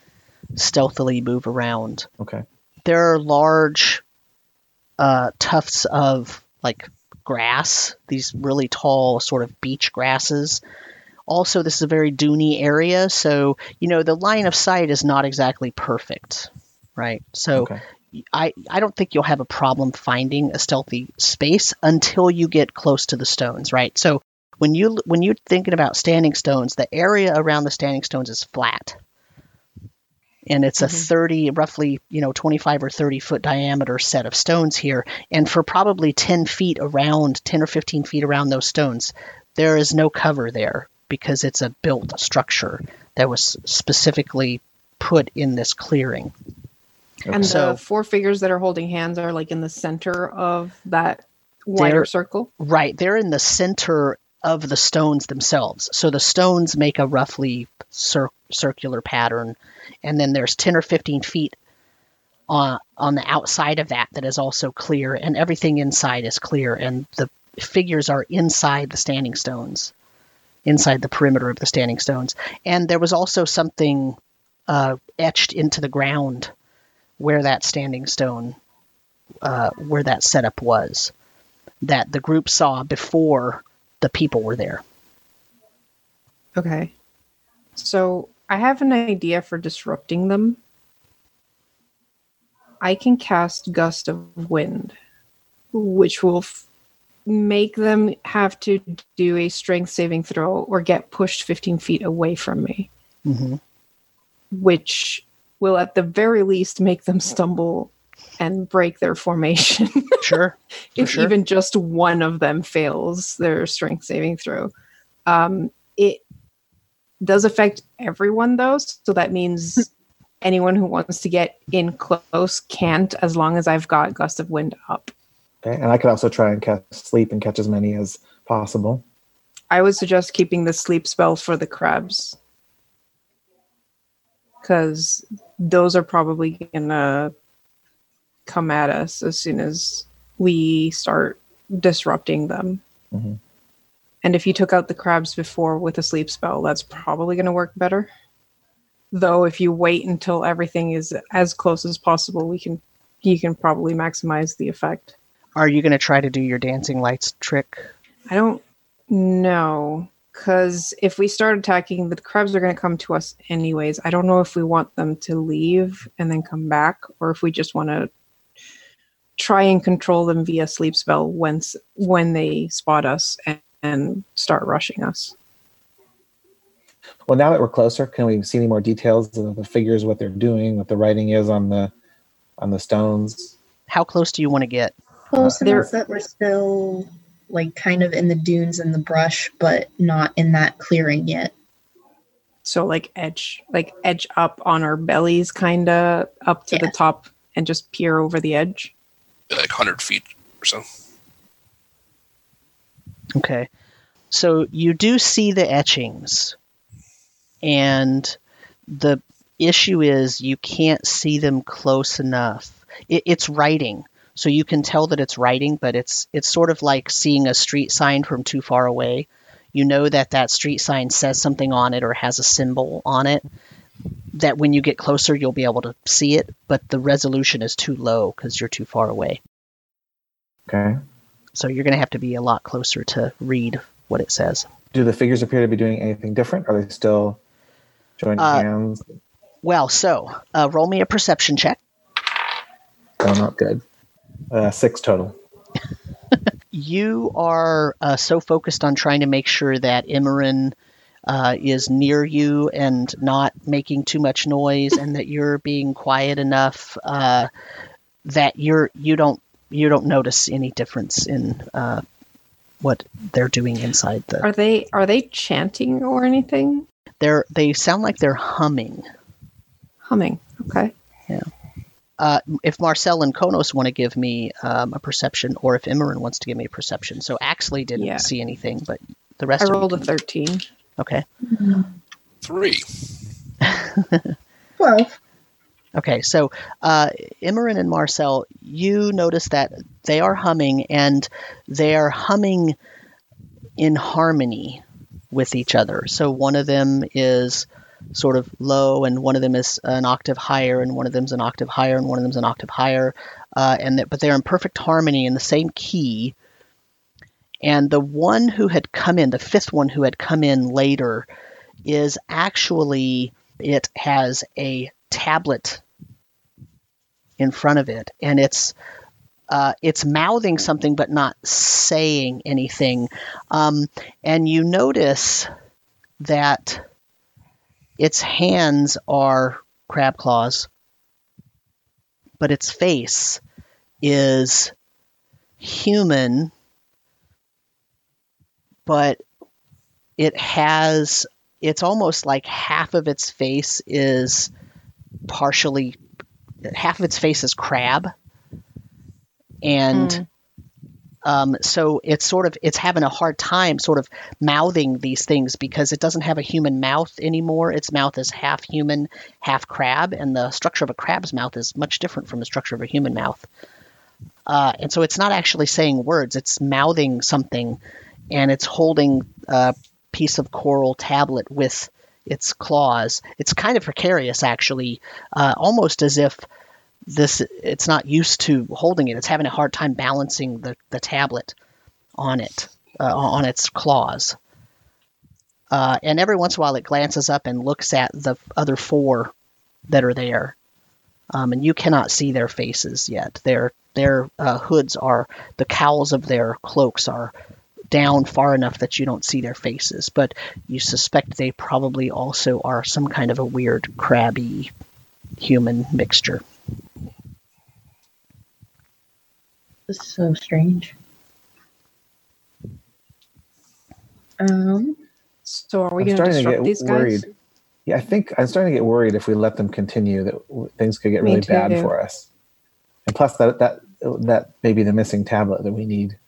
stealthily move around. Okay. There are large uh, tufts of like grass, these really tall sort of beach grasses. Also, this is a very duny area, so you know the line of sight is not exactly perfect, right? So Okay. I I don't think you'll have a problem finding a stealthy space until you get close to the stones, right? So when you when you're thinking about standing stones, the area around the standing stones is flat. And it's a mm-hmm. 30 roughly, you know, 25 or 30 foot diameter set of stones here, and for probably 10 feet around 10 or 15 feet around those stones, there is no cover there because it's a built structure that was specifically put in this clearing. And So- the four figures that are holding hands are like in the center of that wider circle. Right, they're in the center of the stones themselves. So the stones make a roughly cir- circular pattern, and then there's 10 or 15 feet on on the outside of that that is also clear, and everything inside is clear, and the figures are inside the standing stones. inside the perimeter of the standing stones. And there was also something uh, etched into the ground where that standing stone, uh, where that setup was, that the group saw before the people were there. Okay. So I have an idea for disrupting them. I can cast Gust of Wind, which will f- make them have to do a strength saving throw or get pushed 15 feet away from me, hmm which will at the very least make them stumble and break their formation. Sure. If sure. even just one of them fails their strength saving throw. Um, it does affect everyone though, so that means anyone who wants to get in close can't as long as I've got gust of wind up. Okay, and I could also try and catch sleep and catch as many as possible. I would suggest keeping the sleep spell for the crabs. Because those are probably gonna come at us as soon as we start disrupting them. Mhm. And if you took out the crabs before with a sleep spell, that's probably gonna work better. Though if you wait until everything is as close as possible, we can you can probably maximize the effect. Are you going to try to do your dancing lights trick? I don't know because if we start attacking, the crabs are going to come to us anyways. I don't know if we want them to leave and then come back, or if we just want to try and control them via sleep spell once when they spot us and, and start rushing us. Well, now that we're closer, can we see any more details of the figures, what they're doing, what the writing is on the on the stones? How close do you want to get? Close There- enough that we're still like kind of in the dunes and the brush, but not in that clearing yet. So like edge, like edge up on our bellies, kind of up to the top, and just peer over the edge. Like 100 feet or so. Okay. So you do see the etchings, and the issue is you can't see them close enough. It, it's writing, so you can tell that it's writing, but it's it's sort of like seeing a street sign from too far away. You know that that street sign says something on it or has a symbol on it. That when you get closer, you'll be able to see it, but the resolution is too low because you're too far away. Okay. So you're going to have to be a lot closer to read what it says. Do the figures appear to be doing anything different? Are they still joining Uh, hands? Well, so uh, roll me a perception check. Oh, not good. Uh, six total. You are uh, so focused on trying to make sure that Imran uh, is near you and not making too much noise, and that you're being quiet enough uh, that you're you don't you don't notice any difference in uh, what they're doing inside the. Are they are they chanting or anything? They're they sound like they're humming. Humming. Okay. Uh, if Marcel and Konos want to give me um, a perception, or if Imran wants to give me a perception. So Axley didn't Yeah. see anything, but the rest I rolled a 13. Okay. Three. Twelve. Okay, so uh, Imran and Marcel, you notice that they are humming, and they are humming in harmony with each other. So one of them is sort of low, and one of them is an octave higher, and one of them's an octave higher, and one of them's an octave higher, uh, and that, but they're in perfect harmony in the same key. And the one who had come in, the fifth one who had come in later, is actually it has a tablet in front of it, and it's uh, it's mouthing something but not saying anything. Um, and you notice that its hands are crab claws, but its face is human, but it has it's almost like half of its face is partially half of its face is crab. And Mm. um, so it's sort of it's having a hard time sort of mouthing these things because it doesn't have a human mouth anymore. Its mouth is half human half crab and the structure of a crab's mouth is much different from the structure of a human mouth. Uh, and so it's not actually saying words it's mouthing something and it's holding a piece of coral tablet with its claws. It's kind of precarious, actually, uh, almost as if this it's not used to holding it. It's having a hard time balancing the, the tablet on it uh, on its claws. Uh, and every once in a while, it glances up and looks at the other four that are there. Um, and you cannot see their faces yet. Their their uh, hoods are the cowls of their cloaks are down far enough that you don't see their faces, but you suspect they probably also are some kind of a weird crabby human mixture. This is so strange. Um, So are we going to disrupt get these guys? worried. Yeah, I think I'm starting to get worried if we let them continue that things could get Me really bad for us. And plus, that that that may be the missing tablet that we need.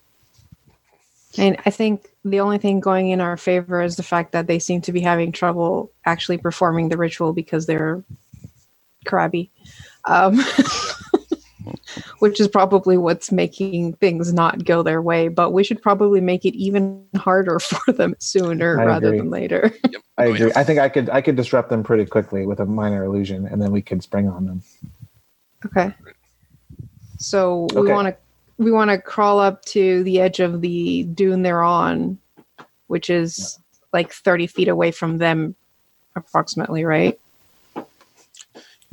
And I think the only thing going in our favor is the fact that they seem to be having trouble actually performing the ritual because they're crabby. Um, which is probably what's making things not go their way. But we should probably make it even harder for them sooner I rather agree. than later. Yep. I Oh, agree. I think I could I could disrupt them pretty quickly with a minor illusion, and then we could spring on them. Okay. So we Okay. want to we want to crawl up to the edge of the dune they're on, which is like thirty feet away from them, approximately, right?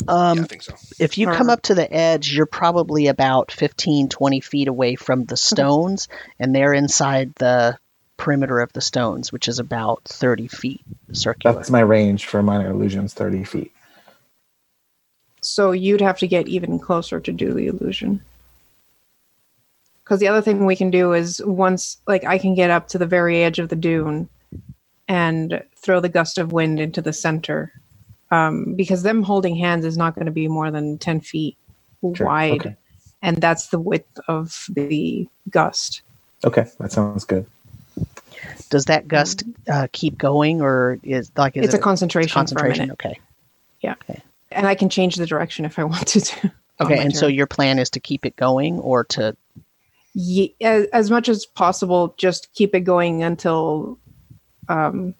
Um, yeah, I think so. if you come up to the edge, you're probably about 15, 20 feet away from the stones, and they're inside the perimeter of the stones, which is about 30 feet circular. That's my range for minor illusions, thirty feet. So you'd have to get even closer to do the illusion. Because the other thing we can do is once, like, I can get up to the very edge of the dune and throw the gust of wind into the center. Um, because them holding hands is not going to be more than 10 feet Sure. wide. Okay. And that's the width of the gust. Okay, that sounds good. Does that gust uh, keep going, or is like is it's a it concentration, concentration? for a minute. Okay. And I can change the direction if I wanted to. Okay, my and so your plan is to keep it going, or to Ye- as, as much as possible, just keep it going until um,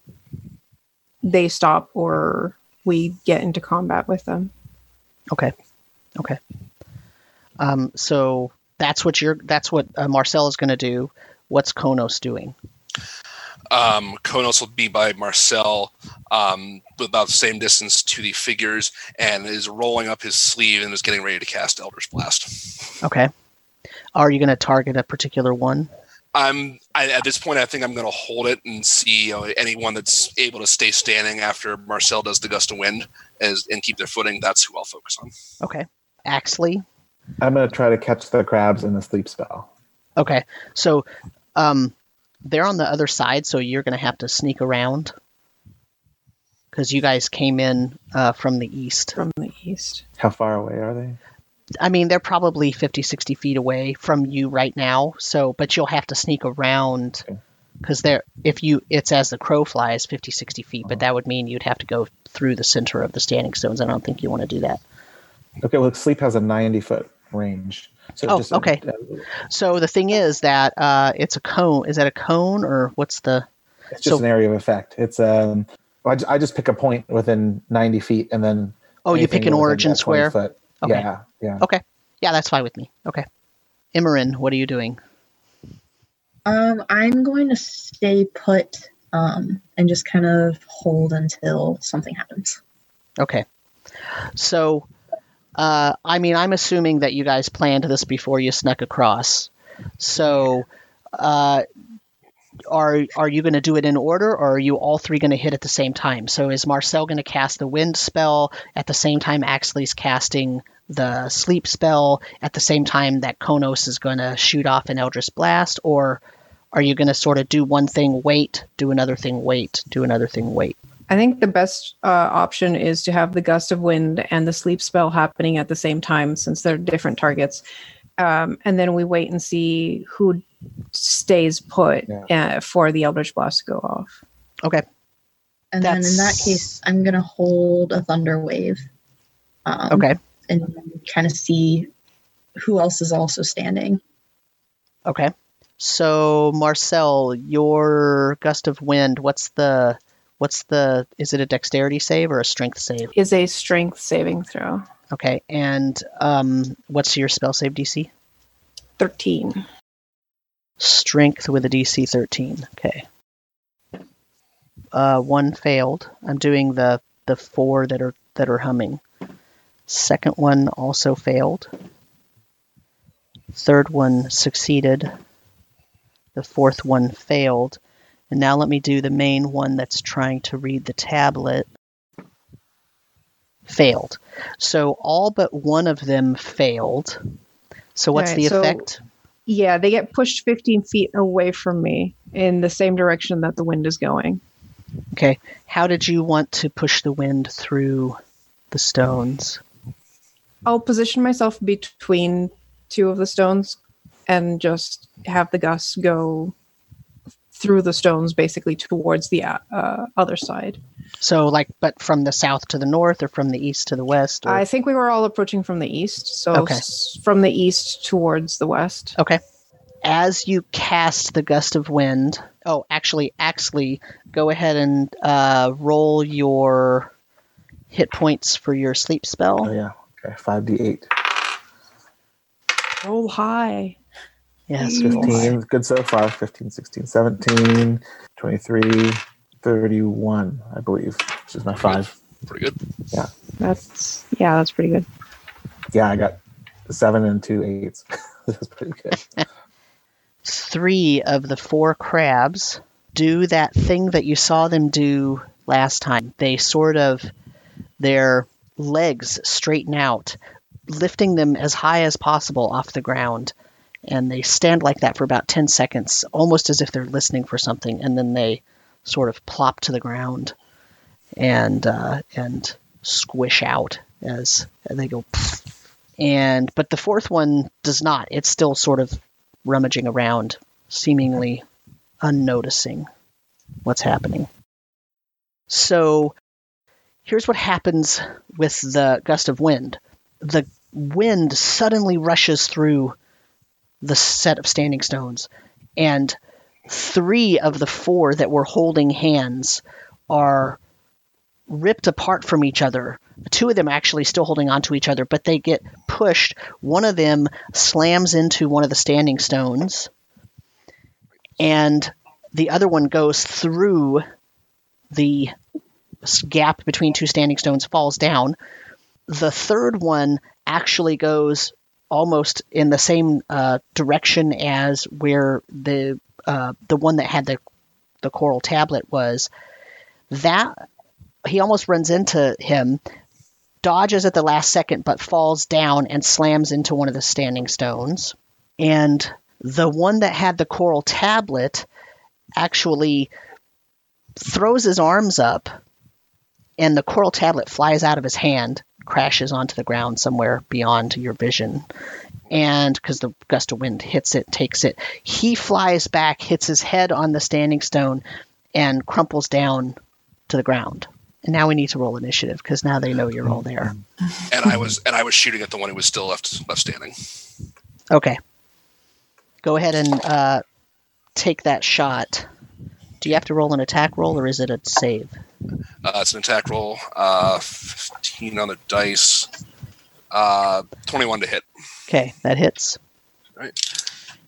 they stop or we get into combat with them. okay, okay. Um, so that's what you're. That's what uh, Marcel is going to do. What's Konos doing? Um, Konos will be by Marcel, um, about the same distance to the figures, and is rolling up his sleeve and is getting ready to cast Eldritch Blast. Okay. Are you going to target a particular one? I'm I, at this point. I think I'm going to hold it and see you know, anyone that's able to stay standing after Marcel does the gust of wind as, and keep their footing. That's who I'll focus on. Okay. Axley. I'm going to try to catch the crabs in the sleep spell. Okay. So, um, they're on the other side, so you're going to have to sneak around because you guys came in uh, from the east. from the east. How far away are they? I mean, they're probably 50, 60 feet away from you right now. So, but you'll have to sneak around because they're if you it's as the crow flies 50, 60 feet, but Uh-huh. that would mean you'd have to go through the center of the standing stones. I don't think you want to do that. Okay, well, sleep has a 90 foot range. So Oh, just okay. So the thing is that uh, it's a cone. Is that a cone or what's the? It's just So- an area of effect. It's um, I I just pick a point within 90 feet, and then Oh, you pick an origin square. Foot. Okay. Yeah, yeah. Okay, yeah, that's fine with me. Okay, Imran, what are you doing? Um, I'm going to stay put um, and just kind of hold until something happens. Okay. So, uh, I mean, I'm assuming that you guys planned this before you snuck across. So, uh, are are you going to do it in order, or are you all three going to hit at the same time? So, is Marcel going to cast the wind spell at the same time Axley's casting the sleep spell at the same time that Konos is going to shoot off an Eldritch blast, or are you going to sort of do one thing, wait, do another thing, wait, do another thing, wait? I think the best uh, option is to have the gust of wind and the sleep spell happening at the same time since they're different targets. Um, and then we wait and see who stays put uh, for the Eldritch Blast to go off. Okay. And then in that case, I'm going to hold a thunder wave. Um, Okay. And kind of see who else is also standing. Okay. So Marcel, your gust of wind. What's the what's the? Is it a dexterity save or a strength save? Is a strength saving throw. Okay, and um, what's your spell save DC? 13. Strength with a DC 13. Okay. Uh, one failed. I'm doing the the four that are that are humming. Second one also failed. Third one succeeded. The fourth one failed. And now let me do the main one that's trying to read the tablet. Failed. So all but one of them failed. So what's Alright, the so- effect? Yeah, they get pushed 15 feet away from me in the same direction that the wind is going. Okay. How did you want to push the wind through the stones? I'll position myself between two of the stones and just have the gusts go through the stones basically towards the uh, other side. So, like, but from the south to the north, or from the east to the west? Or... I think we were all approaching from the east, so Okay. s- from the east towards the west. Okay. As you cast the gust of wind, oh, actually, Axley, go ahead and uh, roll your hit points for your sleep spell. Oh yeah. Okay. Five D eight. Roll high. Yes. Mm. roll high. 15 good so far 15 16 17 23 31 i believe which is my five Pretty good. Yeah. That's yeah, that's pretty good. yeah i got seven and two eights this is pretty good Three of the four crabs do that thing that you saw them do last time. They sort of, their legs straighten out, lifting them as high as possible off the ground. And they stand like that for about 10 seconds, almost as if they're listening for something. And then they sort of plop to the ground and, uh, and squish out as they go. And, but the fourth one does not. It's still sort of rummaging around, seemingly unnoticing what's happening. So here's what happens with the gust of wind the wind suddenly rushes through the set of standing stones, and three of the four that were holding hands are ripped apart from each other. Two of them actually still holding on to each other, but they get pushed. One of them slams into one of the standing stones, and the other one goes through the gap between two standing stones, falls down. The third one actually goes almost in the same uh, direction as where the uh, the one that had the the coral tablet was. That he almost runs into him, dodges at the last second, but falls down and slams into one of the standing stones. And the one that had the coral tablet actually throws his arms up, and the coral tablet flies out of his hand, crashes onto the ground somewhere beyond your vision. And because the gust of wind hits it, takes it, he flies back, hits his head on the standing stone, and crumples down to the ground. And now we need to roll initiative because now they know you're all there. And I was and I was shooting at the one who was still left left standing. Okay. Go ahead and uh, take that shot. Do you have to roll an attack roll or is it a save? Uh, it's an attack roll. Uh, 15 on the dice. Uh, 21 to hit. Okay, that hits.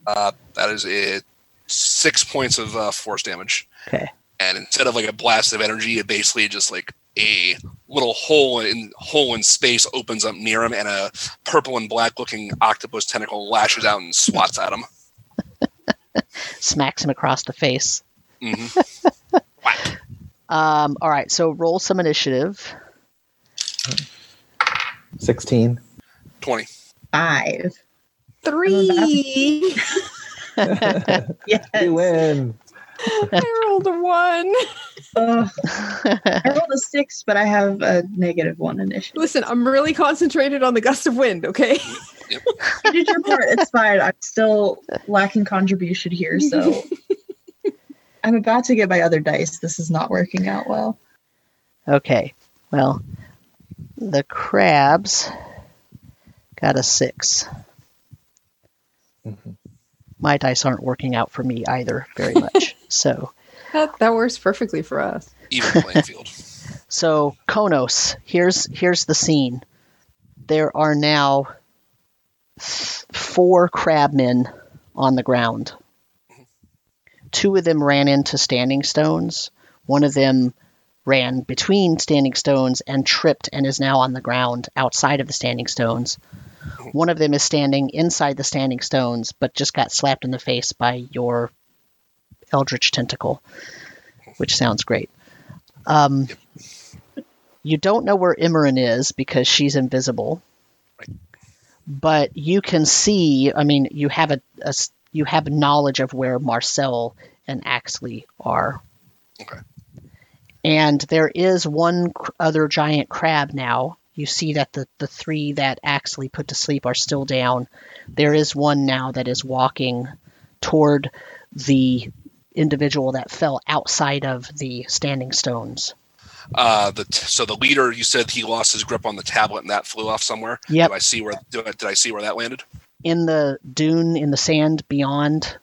Uh, that is it. Six points of uh, force damage. Okay. And instead of like a blast of energy, it basically just like a little hole in hole in space opens up near him, and a purple and black looking octopus tentacle lashes out and swats at him. Smacks him across the face. hmm Um, all right, so roll some initiative. 16 20. Five. Three. Yes. you win I rolled a one. Ugh. I rolled a six, but I have a negative one initiative. Listen, I'm really concentrated on the gust of wind, okay? You did your part. It's fine. I'm still lacking contribution here, so I'm about to get my other dice. This is not working out well. Okay, well, the crabs got a six. Mhm. my dice aren't working out for me either very much. so, That, that works perfectly for us. Even playing field. so Konos, here's here's the scene. There are now four crabmen on the ground. Two of them ran into standing stones. One of them ran between standing stones and tripped and is now on the ground outside of the standing stones. One of them is standing inside the standing stones, but just got slapped in the face by your eldritch tentacle, which sounds great. Um, you don't know where Imran is because she's invisible, Right. but you can see. I mean, you have a you have knowledge of where Marcel and Axley are. Okay. And there is one other giant crab now. You see that the, the three that Axley put to sleep are still down. There is one now that is walking toward the individual that fell outside of the standing stones. Uh, the t- so the leader, you said he lost his grip on the tablet and that flew off somewhere. Yep. Do I see where? I, did I see where that landed? In the dune in the sand beyond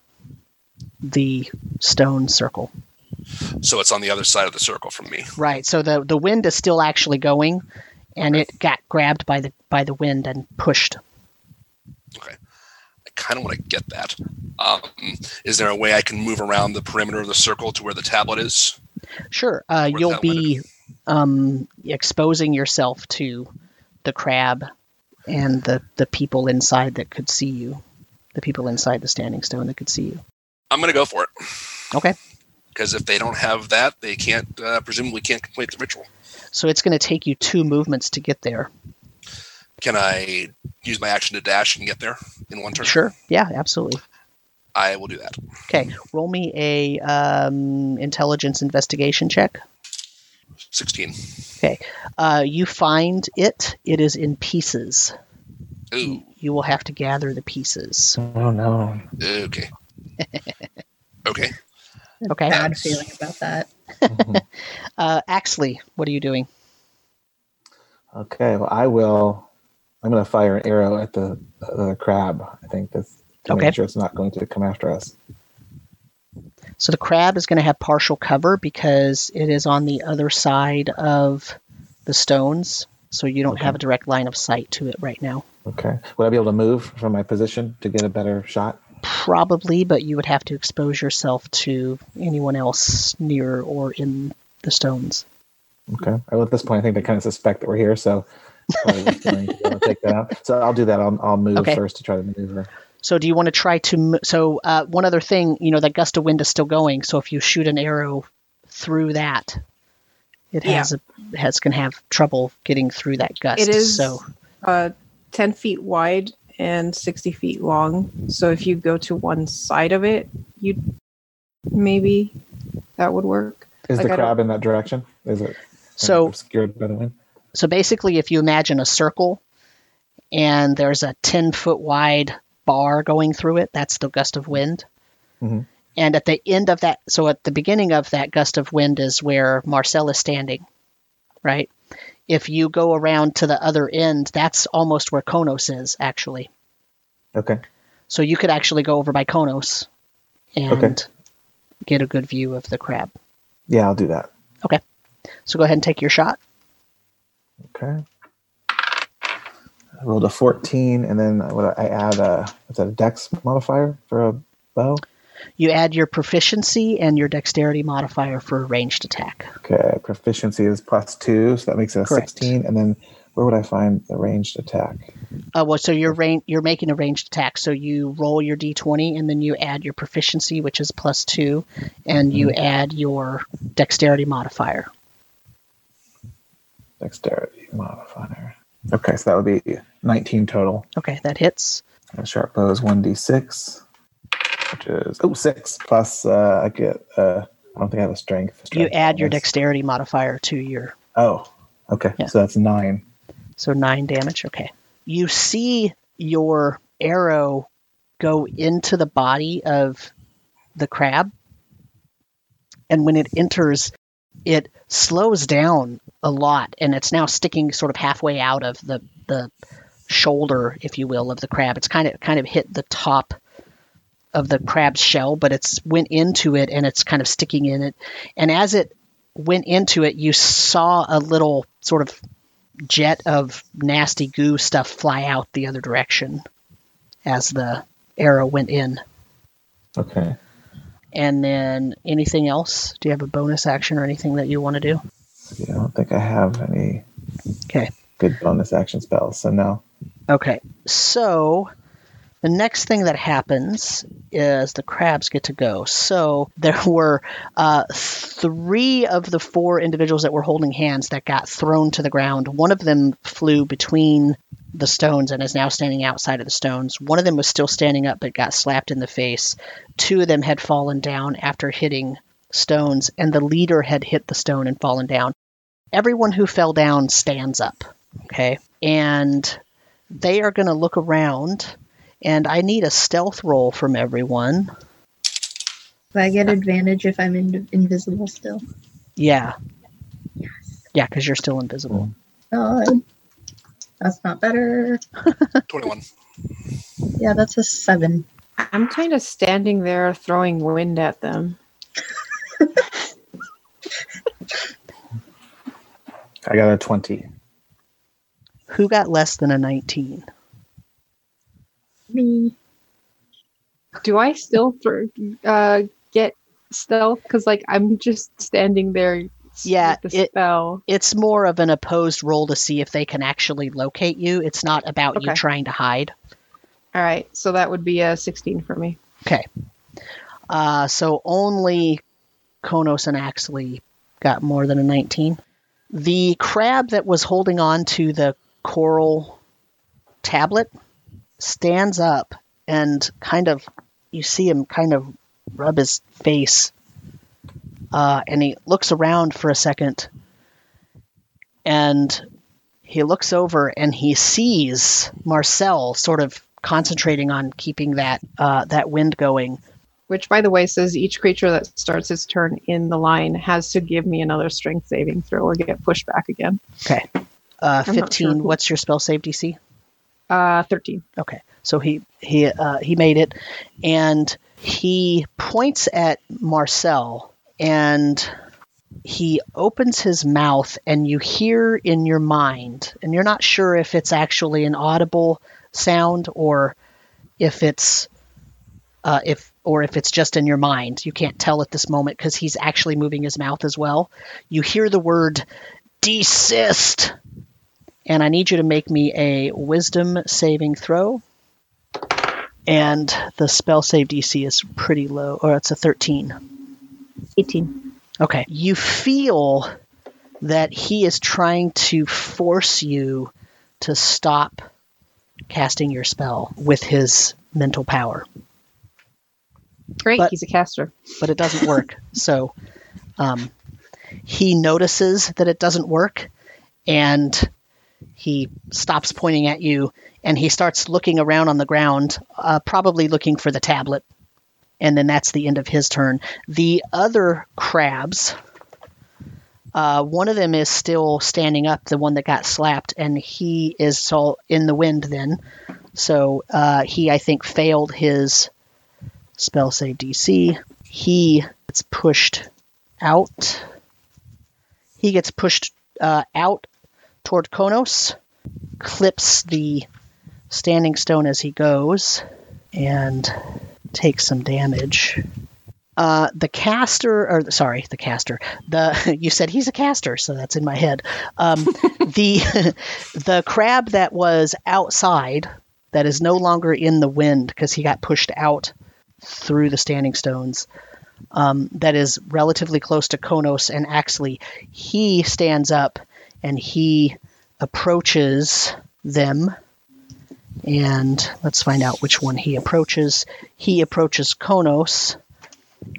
the stone circle. So it's on the other side of the circle from me. Right. So the the wind is still actually going and it got grabbed by the by the wind and pushed. Okay, I kind of want to get that. Um, is there a way I can move around the perimeter of the circle to where the tablet is? Sure. Uh, you'll be um, exposing yourself to the crab and the, the people inside that could see you. The people inside the standing stone that could see you. I'm going to go for it. Okay. Because if they don't have that, they can't uh, presumably can't complete the ritual. So it's going to take you two movements to get there. Can I use my action to dash and get there in one turn? Sure. Yeah, absolutely. I will do that. Okay. Roll me a um, intelligence investigation check. 16. Okay. Uh, you find it. It is in pieces. Ooh, You will have to gather the pieces. Oh no. okay. okay. Okay. Bad feeling about that. Mhm. Uh, Axley, what are you doing? okay, well I will. I'm going to fire an arrow at the the crab. I think that's to Okay. make sure it's not going to come after us. So the crab is going to have partial cover because it is on the other side of the stones. So you don't Okay. have a direct line of sight to it right now. Okay. Would I be able to move from my position to get a better shot? Probably, but you would have to expose yourself to anyone else near or in the stones. Okay. Well, at this point, I think they kind of suspect that we're here, so probably just going to be able to take that out. So I'll do that. I'll, I'll move Okay. first to try to maneuver. So do you want to try to? So uh, one other thing, you know, that gust of wind is still going. So if you shoot an arrow through that, it Yeah. has a has can have trouble getting through that gust. It is so uh, 10 feet wide and 60 feet long. So if you go to one side of it, you maybe that would work. Is Like, the crab in that direction? Is it So- obscured by the wind? So basically, if you imagine a circle and there's a 10 foot wide bar going through it, that's the gust of wind. Mhm. And at the end of that, so at the beginning of that gust of wind is where Marcel is standing, right? If you go around to the other end, that's almost where Konos is, actually. Okay. So you could actually go over by Konos and Okay. get a good view of the crab. Yeah, I'll do that. Okay. So go ahead and take your shot. Okay. I rolled a 14, and then what I add a is that a dex modifier for a bow? You add your proficiency and your dexterity modifier for a ranged attack. Okay, proficiency is plus two, so that makes it a Correct. 16. And then where would I find the ranged attack? Uh, well, so you're range, you're making a ranged attack. So you roll your d20 and then you add your proficiency, which is plus two, and you add your dexterity modifier. Dexterity modifier. Okay, so that would be 19 total. Okay, that hits. And shortbow is 1d6, which is, oh, six plus, uh, I get, uh, I don't think I have a strength. You add your dexterity modifier to your Oh, okay, Yeah. so that's nine. so nine damage. Okay, you see your arrow go into the body of the crab, and when it enters, it slows down a lot, and it's now sticking sort of halfway out of the the shoulder, if you will, of the crab. It's kind of kind of hit the top of the crab's shell, but it's went into it and it's kind of sticking in it. And as it went into it, you saw a little sort of jet of nasty goo stuff fly out the other direction as the arrow went in. Okay. And then anything else? Do you have a bonus action or anything that you want to do? Yeah, I don't think I have any Okay. good bonus action spells, so no. Okay. So the next thing that happens is the crabs get to go. So there were uh, three of the four individuals that were holding hands that got thrown to the ground. One of them flew between the stones and is now standing outside of the stones. One of them was still standing up but got slapped in the face. Two of them had fallen down after hitting stones, and the leader had hit the stone and fallen down. Everyone who fell down stands up. Okay. And they are going to look around, and I need a stealth roll from everyone. Do I get advantage if I'm in- invisible still? Yeah. Yes. Yeah, because you're still invisible. God. That's not better. 21. Yeah, that's a seven. I'm kind of standing there throwing wind at them. I got a 20. Who got less than a 19? Me. Do I still throw, uh, get stealth? Because like I'm just standing there. Yeah, it- spell. It's more of an opposed roll to see if they can actually locate you. It's not about you trying to hide. All right, so that would be a 16 for me. Okay. Uh, so only Konos and Axley got more than a 19. The crab that was holding on to the coral tablet stands up and kind of, you see him kind of rub his face. Uh, and he looks around for a second and he looks over and he sees Marcel sort of concentrating on keeping that uh, that wind going. Which, by the way, says each creature that starts its turn in the line has to give me another strength saving throw or get pushed back again. Okay. Uh, 15. sure What's your spell save DC? Uh, 13. Okay. So he he uh, he made it, and he points at Marcel, and he opens his mouth, and you hear in your mind, and you're not sure if it's actually an audible sound or if it's uh, if or if it's just in your mind. You can't tell at this moment because he's actually moving his mouth as well. You hear the word desist and I need you to make me a wisdom saving throw. And the spell save DC is pretty low, or it's a 13. 18. Okay. You feel that he is trying to force you to stop casting your spell with his mental power, Great, But- he's a caster. but it doesn't work. so um, he notices that it doesn't work and he stops pointing at you and he starts looking around on the ground, uh, probably looking for the tablet. And then that's the end of his turn. The other crabs, uh, one of them is still standing up, the one that got slapped, and he is all in the wind then. So uh, he, I think, failed his spell save DC. He gets pushed out. He gets pushed uh, out toward Konos, clips the standing stone as he goes, and takes some damage. Uh, the caster, or sorry, the caster. The you said he's a caster, so that's in my head. Um, the the crab that was outside, that is no longer in the wind because he got pushed out through the standing stones. Um, that is relatively close to Konos and Axley. He stands up and he approaches them. And let's find out which one he approaches. He approaches Konos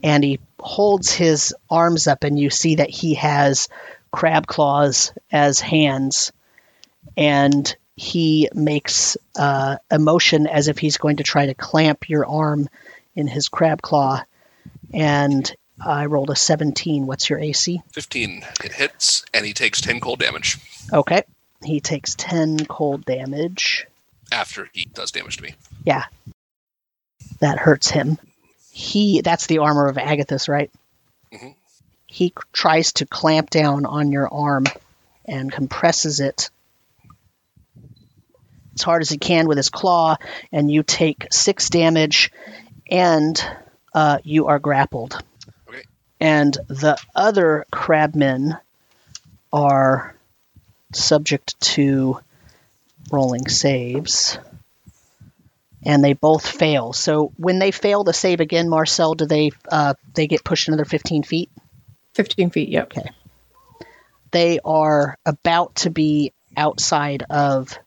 and he holds his arms up, and you see that he has crab claws as hands. And he makes uh, a motion as if he's going to try to clamp your arm in his crab claw. And I rolled a 17. What's your AC? 15. It hits, and he takes 10 cold damage Okay. He takes 10 cold damage. after he does damage to me. Yeah. That hurts him. He that's the armor of Agathys, right? Mhm. He tries to clamp down on your arm and compresses it as hard as he can with his claw, and you take six damage, and uh, you are grappled. And the other crabmen are subject to rolling saves. And they both fail. So when they fail to save again, Marcel, do they uh, they get pushed another fifteen feet? 15 feet, yeah okay They are about to be outside of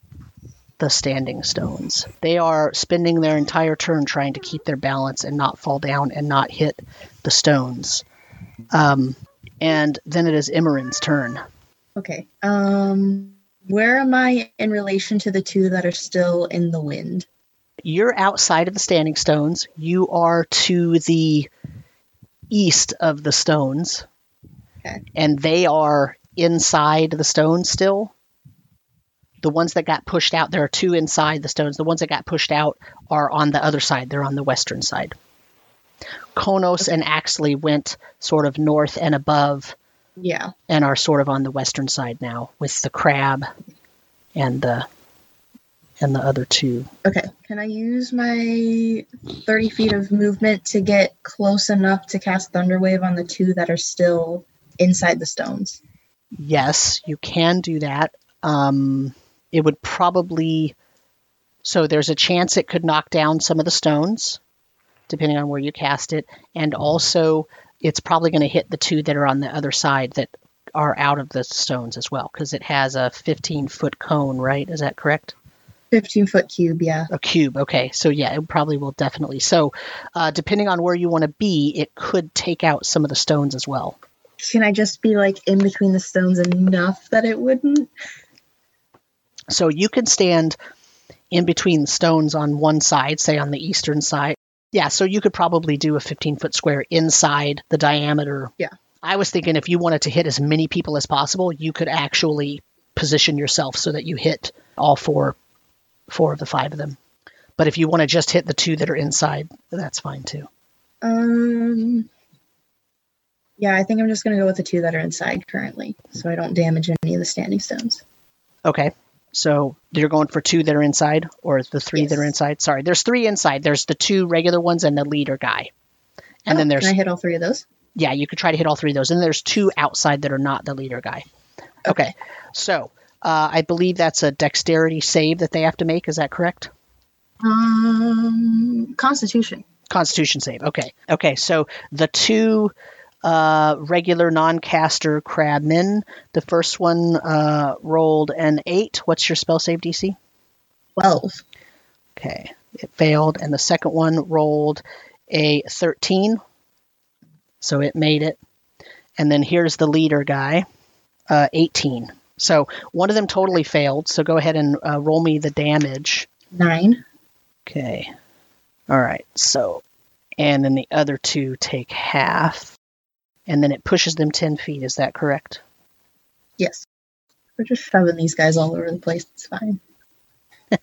the standing stones. They are spending their entire turn trying to keep their balance and not fall down and not hit the stones. Um, and then it is Imran's turn. Okay. Um, where am I in relation to the two that are still in the wind? You're outside of the standing stones. You are to the east of the stones. Okay. And they are inside the stones still. The ones that got pushed out, there are two inside the stones. The ones that got pushed out are on the other side. They're on the western side. Konos and Axley went sort of north and above Yeah. and are sort of on the western side now with the crab and the and the other two. Okay. Can I use my 30 feet of movement to get close enough to cast Thunderwave on the two that are still inside the stones? Yes, you can do that. Um, it would probably so there's a chance it could knock down some of the stones, depending on where you cast it, and also it's probably going to hit the two that are on the other side that are out of the stones as well, because it has a 15 foot cone, right? Is that correct? 15 foot cube, yeah. A cube. Okay, so yeah, it probably will definitely. So, uh, depending on where you want to be, it could take out some of the stones as well. Can I just be like in between the stones enough that it wouldn't? So you can stand in between the stones on one side, say on the eastern side. Yeah, so you could probably do a 15 foot square inside the diameter. Yeah. I was thinking if you wanted to hit as many people as possible, you could actually position yourself so that you hit all four four of the five of them. But if you want to just hit the two that are inside, that's fine too. Um. Yeah, I think I'm just going to go with the two that are inside currently, so I don't damage any of the standing stones. Okay. So you're going for two that are inside, or the three that are inside? Sorry, there's three inside. There's the two regular ones and the leader guy. And Oh, then there's Can I hit all three of those? yeah, you could try to hit all three of those. And there's two outside that are not the leader guy. Okay. So uh, I believe that's a dexterity save that they have to make. Is that correct? Um, Constitution. Constitution save. Okay. Okay. So the two uh, regular non-caster crabmen. The first one uh, rolled an eight. What's your spell save DC? 12. Okay, it failed, and the second one rolled a 13, so it made it. And then here's the leader guy, uh, 18. So one of them totally failed. So go ahead and uh, roll me the damage. 9. Okay. All right. So, and then the other two take half, and then it pushes them 10 feet. Is that correct? Yes. We're just shoving these guys all over the place. It's fine.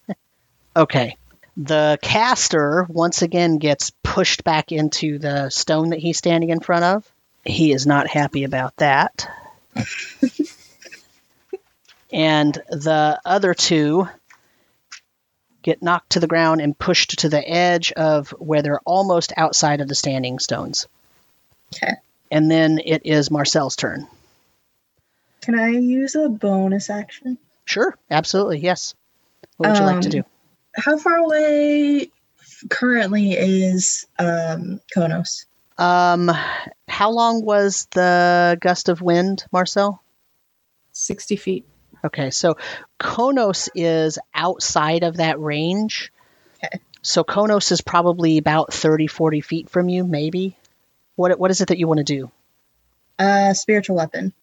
Okay. The caster once again gets pushed back into the stone that he's standing in front of. He is not happy about that. and the other two get knocked to the ground and pushed to the edge of where they're almost outside of the standing stones. Okay. And then it is Marcel's turn. Can I use a bonus action? Sure, absolutely, yes. What would you like to Um, do? How far away currently is um, Konos? Um, how long was the gust of wind, Marcel? 60 feet. Okay, so Konos is outside of that range. Okay. So Konos is probably about 30, 40 feet from you, maybe. What what is it that you want to do? Uh, spiritual weapon.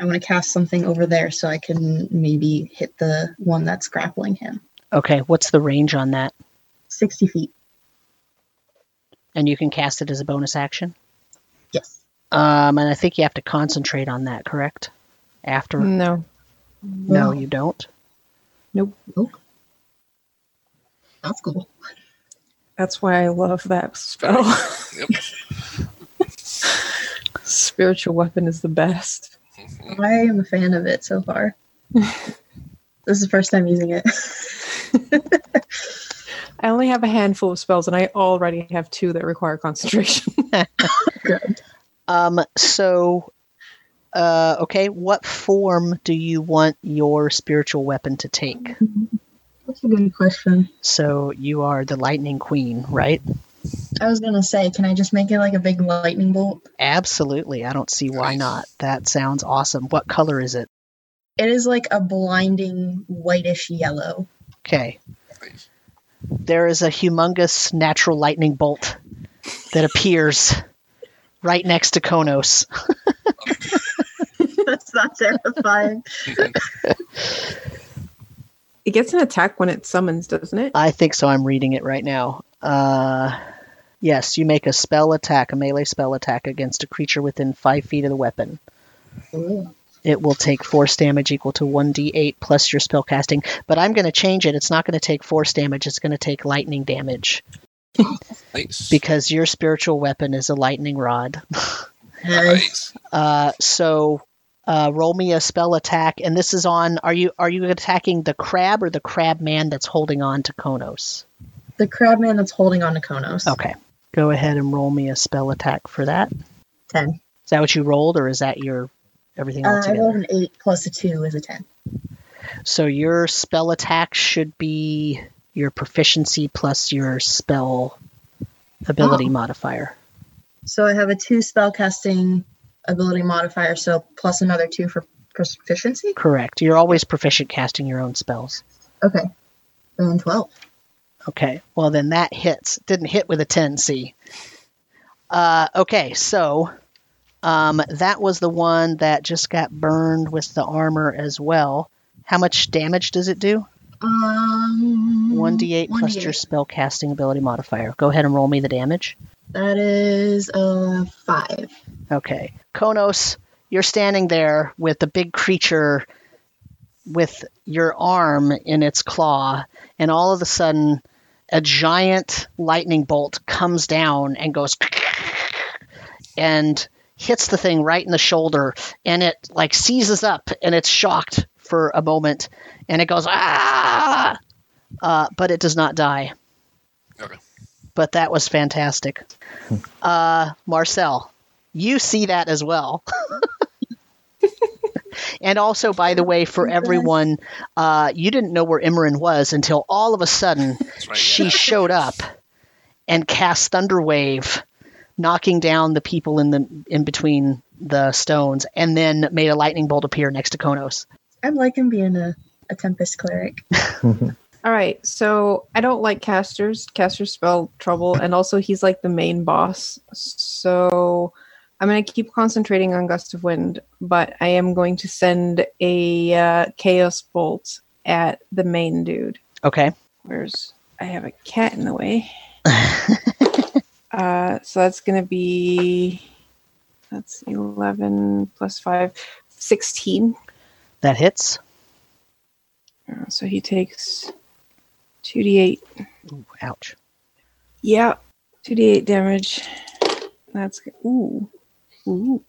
I want to cast something over there so I can maybe hit the one that's grappling him. Okay, what's the range on that? 60 feet. And you can cast it as a bonus action. Yes. Um, and I think you have to concentrate on that, correct? After No. no, you don't. Nope. Nope. That's cool. That's why I love that spell. Yep. Spiritual weapon is the best. I am a fan of it so far. this is the first time using it. I only have a handful of spells, and I already have two that require concentration. Um, so, uh, okay, what form do you want your spiritual weapon to take? That's a good question. So you are the Lightning Queen, right? I was gonna say, can I just make it like a big lightning bolt? Absolutely. I don't see why not. That sounds awesome. What color is it? It is like a blinding whitish yellow. Okay. There is a humongous natural lightning bolt that appears right next to Konos. That's not terrifying. it gets an attack when it summons, doesn't it? I think so. I'm reading it right now. Uh, yes, you make a spell attack, a melee spell attack against a creature within five feet of the weapon. Ooh. It will take force damage equal to 1d8 plus your spell casting. But I'm going to change it. It's not going to take force damage, it's going to take lightning damage Nice. because your spiritual weapon is a lightning rod. Nice. Nice. Uh, so uh, roll me a spell attack, and this is on. Are you are you attacking the crab or the crab man that's holding on to Konos? The crab man that's holding on to Konos. Okay, go ahead and roll me a spell attack for that. Ten. Is that what you rolled, or is that your everything Uh, I rolled an eight plus a two is a ten. So your spell attack should be your proficiency plus your spell ability Oh. modifier. So I have a two spell casting ability modifier, so plus another two for proficiency. Correct. You're always proficient casting your own spells. Okay. And twelve. Okay. Well, then that hits. Didn't hit with a 10, see. Uh, okay, so um, that was the one that just got burned with the armor as well. How much damage does it do? Um. 1d8 plus 1d8. your spell casting ability modifier. Go ahead and roll me the damage. That is a five. Okay. Konos, you're standing there with the big creature with your arm in its claw, and all of a sudden, a giant lightning bolt comes down and goes and hits the thing right in the shoulder, and it like seizes up and it's shocked for a moment, and it goes ah, uh, but it does not die. Okay. But that was fantastic. Uh, Marcel, you see that as well. and also, by the way, for everyone, uh, you didn't know where Imran was until all of a sudden right. she showed up and cast Thunderwave, knocking down the people in the in between the stones, and then made a lightning bolt appear next to Konos. I'm liking being a, a Tempest cleric. All right, so I don't like casters. Casters spell trouble, and also he's like the main boss. So I'm going to keep concentrating on Gust of Wind, but I am going to send a uh, Chaos Bolt at the main dude. Okay. Where's I have a cat in the way. uh, so that's going to be that's 11 plus 5, 16. That hits. Uh, so he takes 2d8 Ooh, ouch. Yeah, two d eight damage. That's good. Ooh, ooh,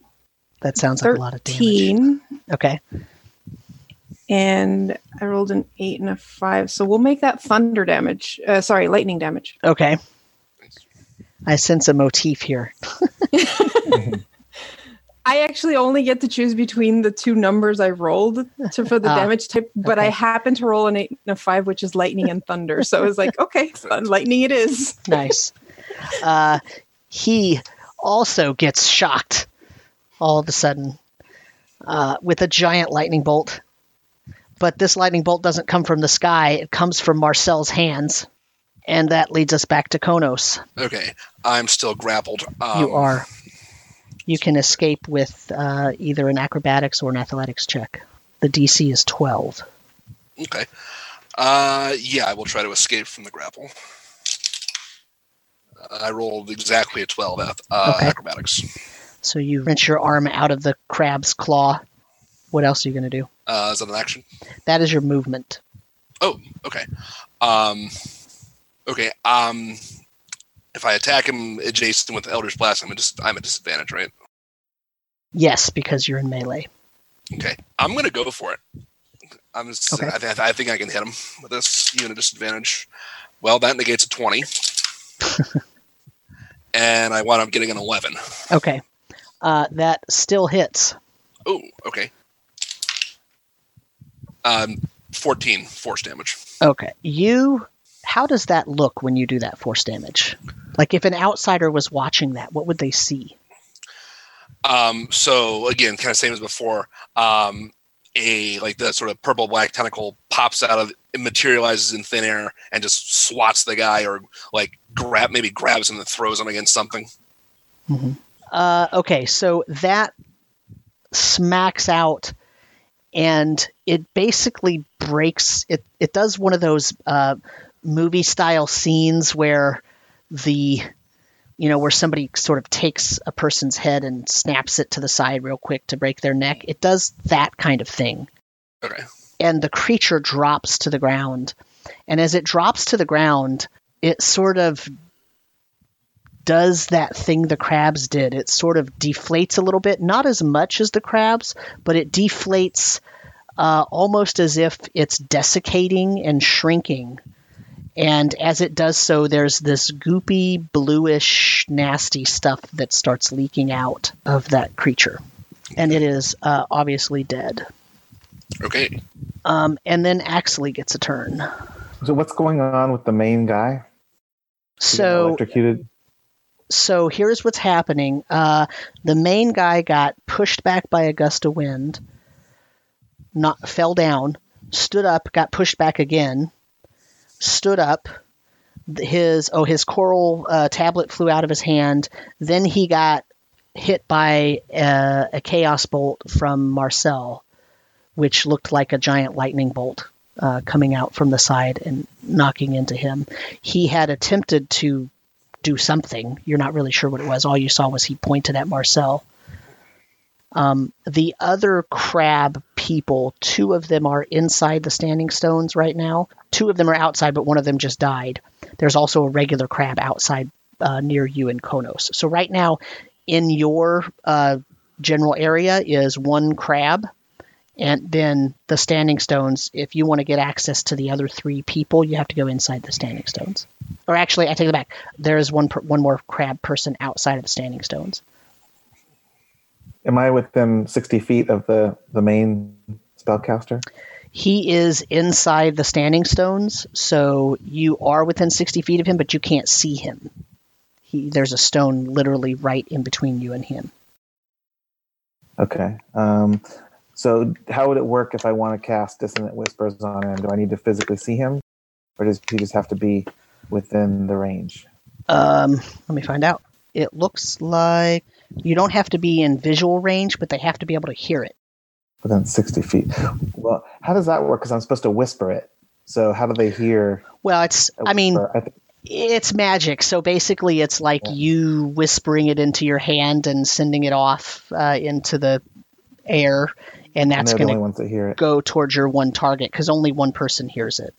That sounds like a lot of damage. thirteen. Okay. And I rolled an eight and a five, so we'll make that thunder damage. Uh, sorry, lightning damage. Okay. I sense a motif here. I actually only get to choose between the two numbers I rolled to for the Ah, damage type, but I okay. happen to roll an eight and a five, which is lightning and thunder. So I was like, okay, fun, lightning it is. Nice. uh, he also gets shocked all of a sudden uh, with a giant lightning bolt. But this lightning bolt doesn't come from the sky, it comes from Marcel's hands. And that leads us back to Konos. Okay. I'm still grappled. Um, you are. You can escape with uh, either an acrobatics or an athletics check. The DC is 12. Okay. Uh, yeah, I will try to escape from the grapple. Uh, I rolled exactly a 12 ath- uh, Okay. acrobatics. So you wrench your arm out of the crab's claw. What else are you going to do? Uh, is that an action? That is your movement. Oh, okay. Um, okay. Um, If I attack him adjacent with Eldritch Blast, I'm a dis- I'm a disadvantage, right? Yes, because you're in melee. Okay, I'm gonna go for it. I'm just, Okay. I, th- I think I can hit him with this even a disadvantage. Well, that negates a twenty, and I wound up getting an eleven. Okay. Uh, that still hits. Oh, okay. Um, fourteen force damage. Okay. You. How does that look when you do that force damage? Like if an outsider was watching that, what would they see? Um, so again, kind of same as before. Um, a like the sort of purple black tentacle pops out of it materializes in thin air and just swats the guy or like grab maybe grabs him and throws him against something. Uh, okay, so that smacks out, and it basically breaks. It it does one of those uh, movie style scenes where the you know where somebody sort of takes a person's head and snaps it to the side real quick to break their neck. It does that kind of thing Okay. and the creature drops to the ground. And as it drops to the ground, it sort of does that thing the crabs did. It sort of deflates a little bit, not as much as the crabs, but it deflates uh, almost as if it's desiccating and shrinking. And as it does so, there's this goopy, bluish, nasty stuff that starts leaking out of that creature. And it is uh, obviously dead. Okay. Um, and then Axley gets a turn. So what's going on with the main guy? So, electrocuted. so here's what's happening. Uh, the main guy got pushed back by a gust of wind, not fell down, stood up, got pushed back again, stood up. His oh his coral uh, tablet flew out of his hand. Then he got hit by a, a chaos bolt from Marcel, which looked like a giant lightning bolt uh, coming out from the side and knocking into him. He had attempted to do something. You're not really sure what it was. All you saw was he pointed at Marcel. Um, the other crab people, two of them are inside the standing stones right now. Two of them are outside, but one of them just died. There's also a regular crab outside uh, near you in Konos. So right now, in your uh, general area is one crab, and then the standing stones. If you want to get access to the other three people, you have to go inside the standing stones. Or actually, I take it back. There is one per, one more crab person outside of the standing stones. Am I within 60 feet of the, the main spellcaster? He is inside the standing stones, so you are within 60 feet of him, but you can't see him. He, there's a stone literally right in between you and him. Okay. Um, so how would it work if I want to cast Dissonant Whispers on him? Do I need to physically see him? Or does he just have to be within the range? Um, let me find out. It looks like you don't have to be in visual range, but they have to be able to hear it. Within 60 feet. Well, how does that work? Because I'm supposed to whisper it. So how do they hear? Well, it's, I mean. I th- it's magic. So basically, it's like Yeah. you whispering it into your hand and sending it off uh, into the air, and and that's going to that go towards your one target because only one person hears it.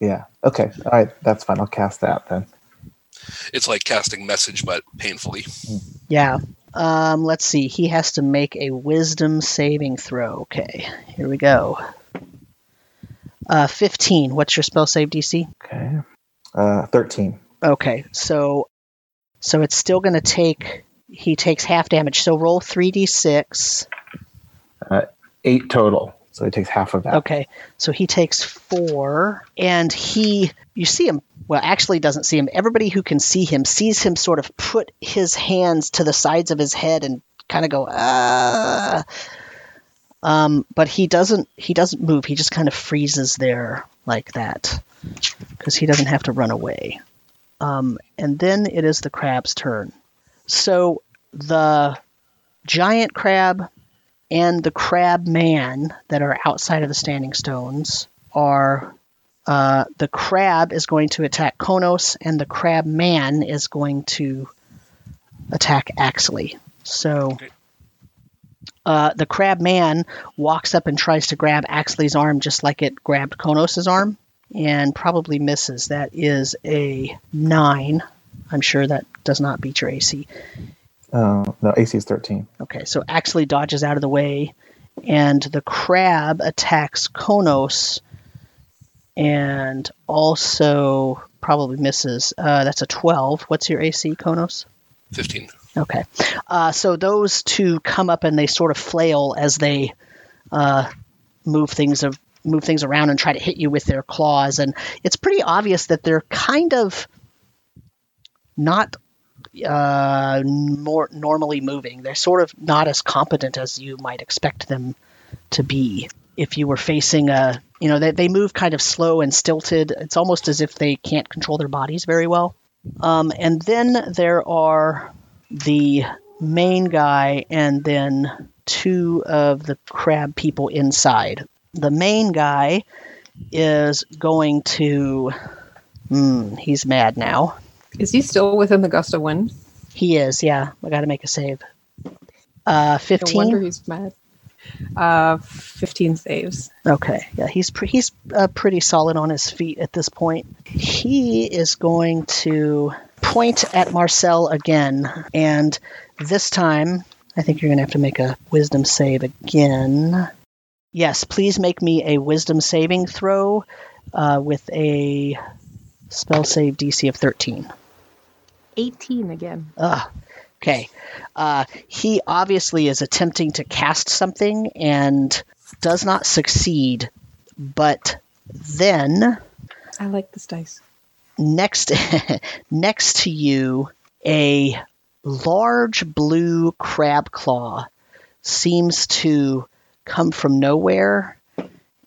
Yeah. Okay. All right. That's fine. I'll cast that then. It's like casting message, but painfully. Yeah. Um, let's see. He has to make a wisdom saving throw. Okay, here we go. Uh, 15. What's your spell save DC? Okay. Uh, 13. Okay, so so it's still going to take. He takes half damage. So roll 3d6. Eight total. So he takes half of that. Okay, so he takes four, and he. You see him. Well, actually, doesn't see him. Everybody who can see him sees him sort of put his hands to the sides of his head and kind of go ah. Um, but he doesn't. He doesn't move. He just kind of freezes there like that because he doesn't have to run away. Um, and then it is the crab's turn. So the giant crab and the crab man that are outside of the standing stones are uh, the crab is going to attack Konos, and the crab man is going to attack Axley. So uh, the crab man walks up and tries to grab Axley's arm just like it grabbed Konos' arm, and probably misses. That is a nine. I'm sure that does not beat your AC. Uh, no, AC is 13. Okay, so Axley dodges out of the way, and the crab attacks Konos, and also probably misses. Uh, that's a 12. What's your AC, Konos? 15. Okay. Uh, so those two come up and they sort of flail as they uh, move things of move things around and try to hit you with their claws, and it's pretty obvious that they're kind of not uh, more normally moving. They're sort of not as competent as you might expect them to be. If you were facing a, you know, they, they move kind of slow and stilted. It's almost as if they can't control their bodies very well. Um, and then there are the main guy and then two of the crab people inside. The main guy is going to. Hmm, he's mad now. Is he still within the gust of wind? He is, yeah. I got to make a save. Uh, No wonder 15. he's mad. Uh, 15 saves. Okay, yeah, he's pre- he's uh, pretty solid on his feet at this point. He is going to point at Marcel again, and this time I think you're going to have to make a Wisdom save again. Yes, please make me a Wisdom saving throw uh, with a spell save DC of 13. 18 again. Ugh. Okay. Uh, he obviously is attempting to cast something and does not succeed, but then I like this dice. next next to you a large blue crab claw seems to come from nowhere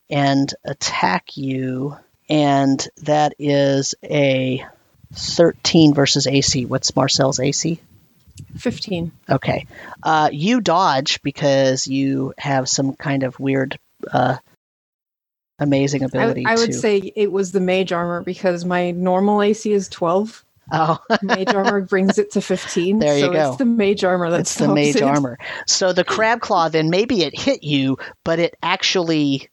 and attack you and that is a 13 versus AC. What's Marcel's AC? 15. Okay. Uh, you dodge because you have some kind of weird, uh, amazing ability I would to. say it was the mage armor because my normal AC is 12. oh, Mage armor brings it to 15. There you so go. it's the mage armor that's it's the mage it. armor. So the crab claw, then maybe it hit you, but it actually,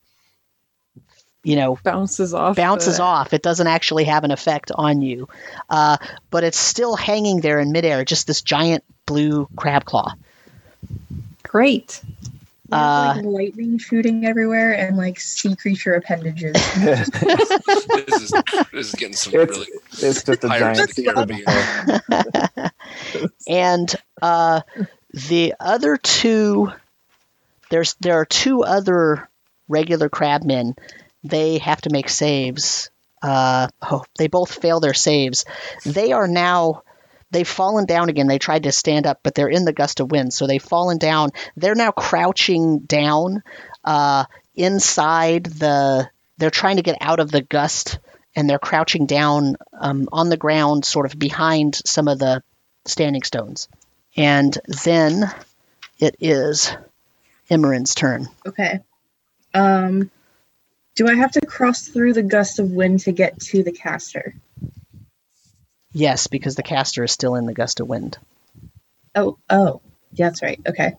you know, Bounces off. bounces the- off. It doesn't actually have an effect on you, uh, but it's still hanging there in midair, just this giant blue crab claw. Great. Uh, like lightning shooting everywhere and like sea creature appendages. This is, this is getting some It's- really it's just a giant of the sea Caribbean. and uh, the other two there's there are two other regular crabmen they have to make saves uh, oh, they both fail their saves they are now they've fallen down again they tried to stand up but they're in the gust of wind so they've fallen down they're now crouching down uh, inside the they're trying to get out of the gust and they're crouching down um, on the ground sort of behind some of the standing stones. And then it is Imran's turn. Okay. Um, do I have to cross through the gust of wind to get to the caster? Yes, because the caster is still in the gust of wind. Oh, oh, yeah, that's right. Okay.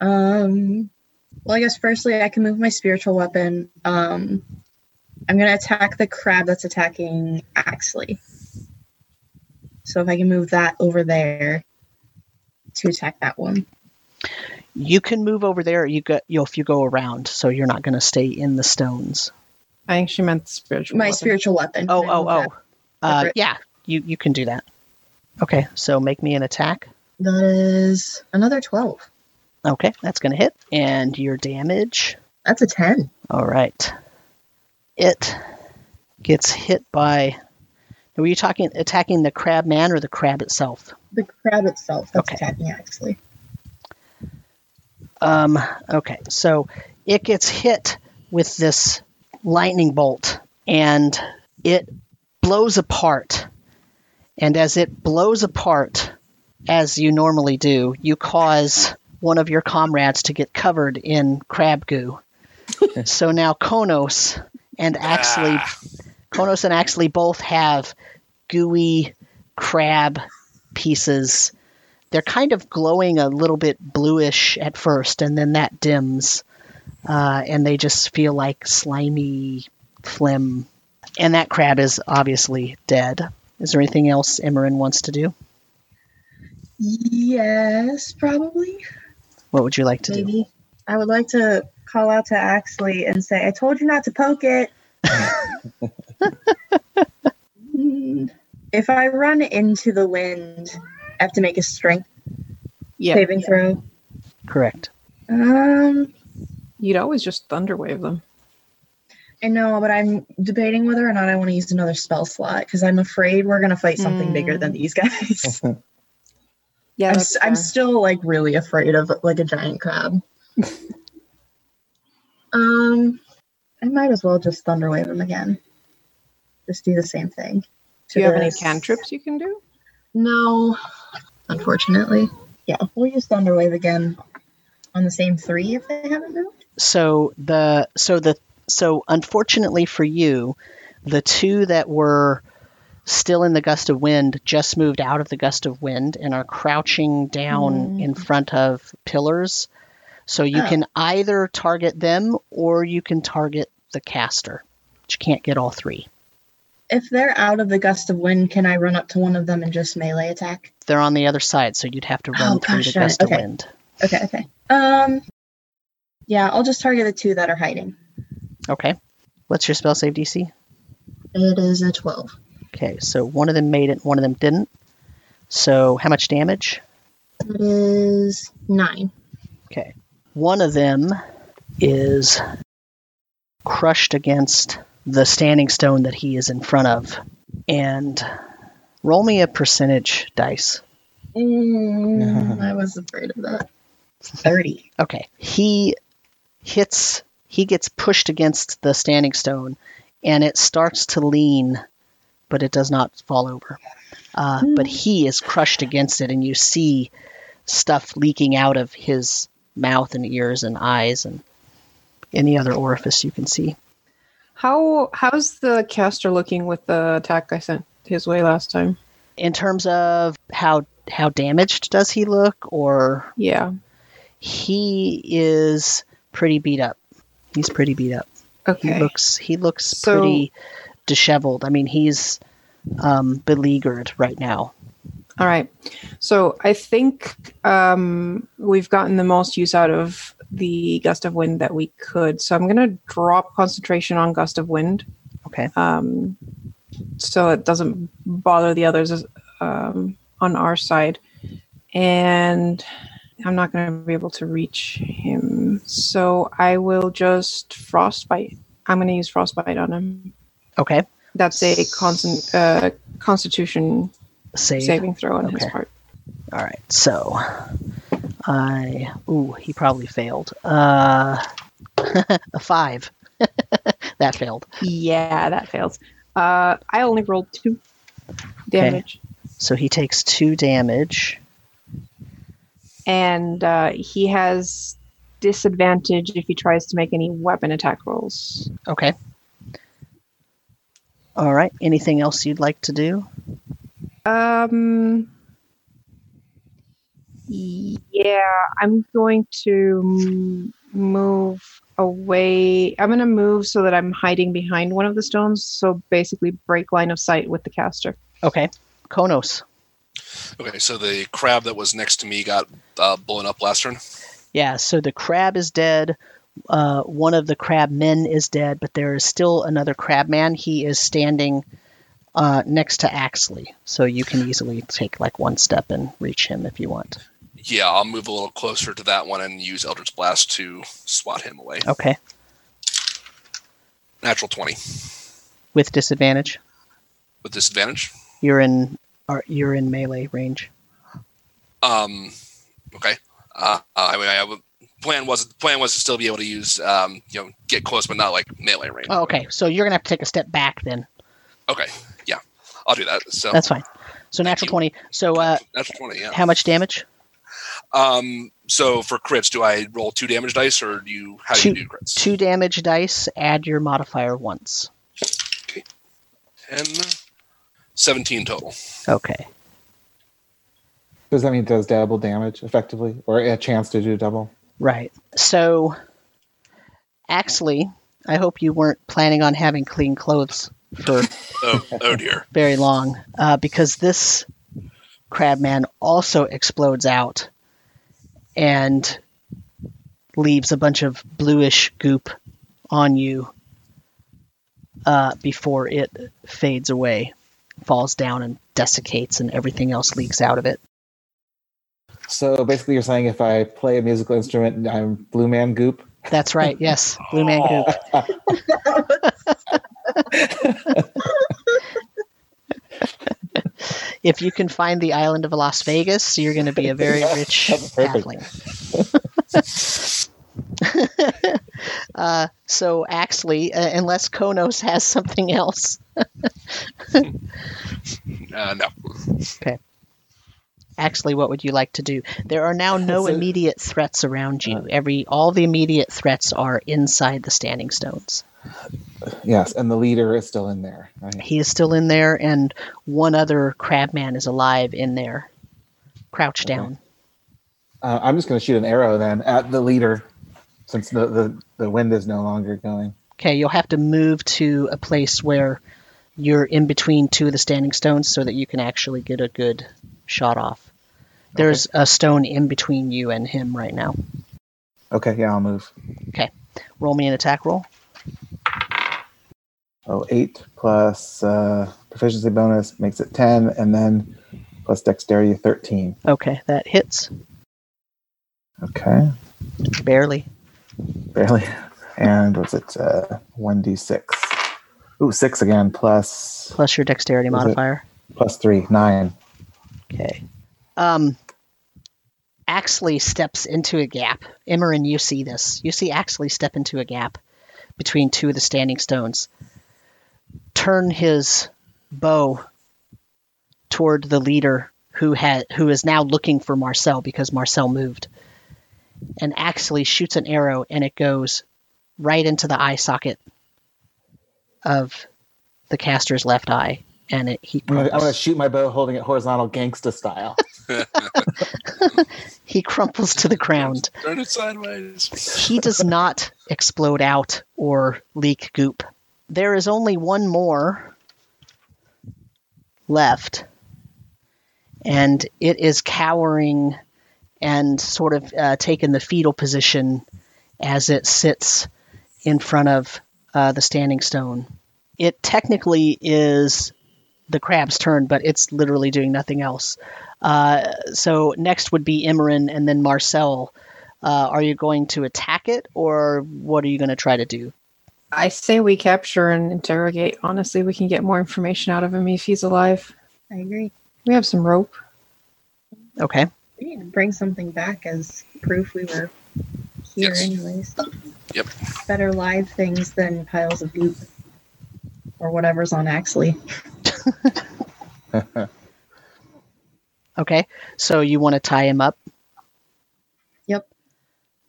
Um, well, I guess firstly I can move my spiritual weapon. Um, I'm gonna attack the crab that's attacking Axley. So if I can move that over there to attack that one. You can move over there. You go you know, if you go around, so you're not going to stay in the stones. I think she meant spiritual. My weapon. spiritual weapon. Oh, oh, oh. that? Uh, yeah, you you can do that. Okay, so make me an attack. That is another 12. Okay, that's going to hit, and your damage. That's a 10. All right, it gets hit by. Were you talking attacking the crab man or the crab itself? The crab itself that's Okay. attacking Axley. Um, okay, so it gets hit with this lightning bolt and it blows apart. And as it blows apart, as you normally do, you cause one of your comrades to get covered in crab goo. so now Konos and Axley, Ah, Konos and Axley both have gooey crab pieces. They're kind of glowing a little bit bluish at first, and then that dims, uh, and they just feel like slimy phlegm. And that crab is obviously dead. Is there anything else Imran wants to do? Yes, probably. What would you like to do? Maybe. I would like to call out to Axley and say, I told you not to poke it. If I run into the wind, I have to make a strength Yeah, saving throw. Correct. Um, you'd always just thunderwave them. I know, but I'm debating whether or not I want to use another spell slot because I'm afraid we're gonna fight something Mm. bigger than these guys. Yeah, I'm, s- I'm still like really afraid of like a giant crab. um, I might as well just thunderwave him again. Just do the same thing. Do you have any cantrips you can do? No, unfortunately. Yeah, we'll use thunderwave again on the same three if they haven't moved. So the so the so unfortunately for you, the two that were still in the gust of wind just moved out of the gust of wind and are crouching down mm. in front of pillars. So you Oh. can either target them or you can target the caster. But you can't get all three. If they're out of the gust of wind, can I run up to one of them and just melee attack? They're on the other side, so you'd have to run Oh, through gosh the gust of Okay. wind. Okay, okay. Um, yeah, I'll just target the two that are hiding. Okay. What's your spell save DC? It is a twelve. Okay, so one of them made it, one of them didn't. So how much damage? It is nine. Okay. One of them is crushed against the standing stone that he is in front of. And roll me a percentage dice. Mm, I was afraid of that. Thirty. Okay. He hits, he gets pushed against the standing stone and it starts to lean, but it does not fall over. Uh, but he is crushed against it, and you see stuff leaking out of his mouth and ears and eyes and any other orifice you can see. How how's the caster looking with the attack I sent his way last time? In terms of how how damaged does he look, or Yeah. he is pretty beat up. He's pretty beat up. Okay. He looks he looks So- pretty disheveled. I mean, he's um, beleaguered right now. All right. So I think um, we've gotten the most use out of the gust of wind that we could. So I'm going to drop concentration on gust of wind Okay. um, so it doesn't bother the others um, on our side. And I'm not going to be able to reach him. So I will just frostbite. I'm going to use frostbite on him. Okay. That's a constant uh, constitution Save. saving throw on his part. All right. So I ooh, he probably failed. Uh, a five. that failed. Yeah, that fails. Uh, I only rolled two damage, Okay. So he takes two damage. and uh, he has disadvantage if he tries to make any weapon attack rolls. Okay. All right. Anything else you'd like to do? Um. Yeah, I'm going to move away. I'm going to move so that I'm hiding behind one of the stones. So basically, break line of sight with the caster. Okay. Konos. Okay, so the crab that was next to me got uh, blown up last turn. Yeah. So the crab is dead. Uh, one of the crab men is dead, but there is still another crab man. He is standing uh, next to Axley, so you can easily take like one step and reach him if you want. Yeah, I'll move a little closer to that one and use Eldritch Blast to swat him away. Okay. Natural 20 With disadvantage. with disadvantage. You're in. Are, you're in melee range. Um, okay. Uh, I mean, I would, plan was the plan was to still be able to use um, you know get close but not like melee range. Oh, okay. So you're gonna have to take a step back then. Okay, yeah, I'll do that. So That's fine. So natural twenty. So uh, natural twenty. Yeah. how much damage? Um, so for crits, do I roll two damage dice or do you how do you do crits? Two damage dice. Add your modifier once. 10, 17 total. Okay. Does that mean it does double damage effectively, or a chance to do double? Right. So, Axley, I hope you weren't planning on having clean clothes for Oh, oh dear. very long uh, because this crabman also explodes out and leaves a bunch of bluish goop on you uh, before it fades away, falls down and desiccates, and everything else leaks out of it. So basically, you're saying if I play a musical instrument, I'm Blue Man Goop. That's right. Yes, blue man goop. If you can find the island of Las Vegas, you're going to be a very rich That's halfling. uh, so, Axley, uh, unless Konos has something else, Uh, no. Okay. Axley, what would you like to do? There are now no So- immediate threats around you. Every all the immediate threats are inside the standing stones. Yes, and the leader is still in there. Right? He is still in there, and one other crabman is alive in there, crouched Okay. down. Uh, I'm just going to shoot an arrow then at the leader, since the, the the wind is no longer going. Okay, you'll have to move to a place where you're in between two of the standing stones so that you can actually get a good shot off. There's a stone in between you and him right now. Okay, yeah, I'll move. Okay, roll me an attack roll. Oh, eight plus uh, proficiency bonus makes it ten, and then plus dexterity thirteen. Okay, that hits. Okay, Barely. barely. And what's it? uh, One d six. Ooh, six again. Plus Plus your dexterity modifier. plus three, nine. Okay. Um, Axley steps into a gap. Imran, you see this. You see Axley step into a gap between two of the standing stones. Turn his bow toward the leader who had who is now looking for Marcel because Marcel moved. And Axley shoots an arrow and it goes right into the eye socket of the caster's left eye. And it, he I'm gonna, I'm gonna shoot my bow holding it horizontal gangsta style. he crumples to the ground. Turn it sideways. he does not explode out or leak goop. There is only one more left, and it is cowering and sort of uh, taking the fetal position as it sits in front of uh, the standing stone. It technically is the crab's turn, but it's literally doing nothing else. Uh, so next would be Imran and then Marcel. Uh, are you going to attack it, or what are you going to try to do? I say we capture and interrogate. Honestly, we can get more information out of him if he's alive. I agree. We have some rope. Okay. We need to bring something back as proof we were here, Yes. anyways. Yep. Better live things than piles of goop or whatever's on Axley. Okay. So you want to tie him up?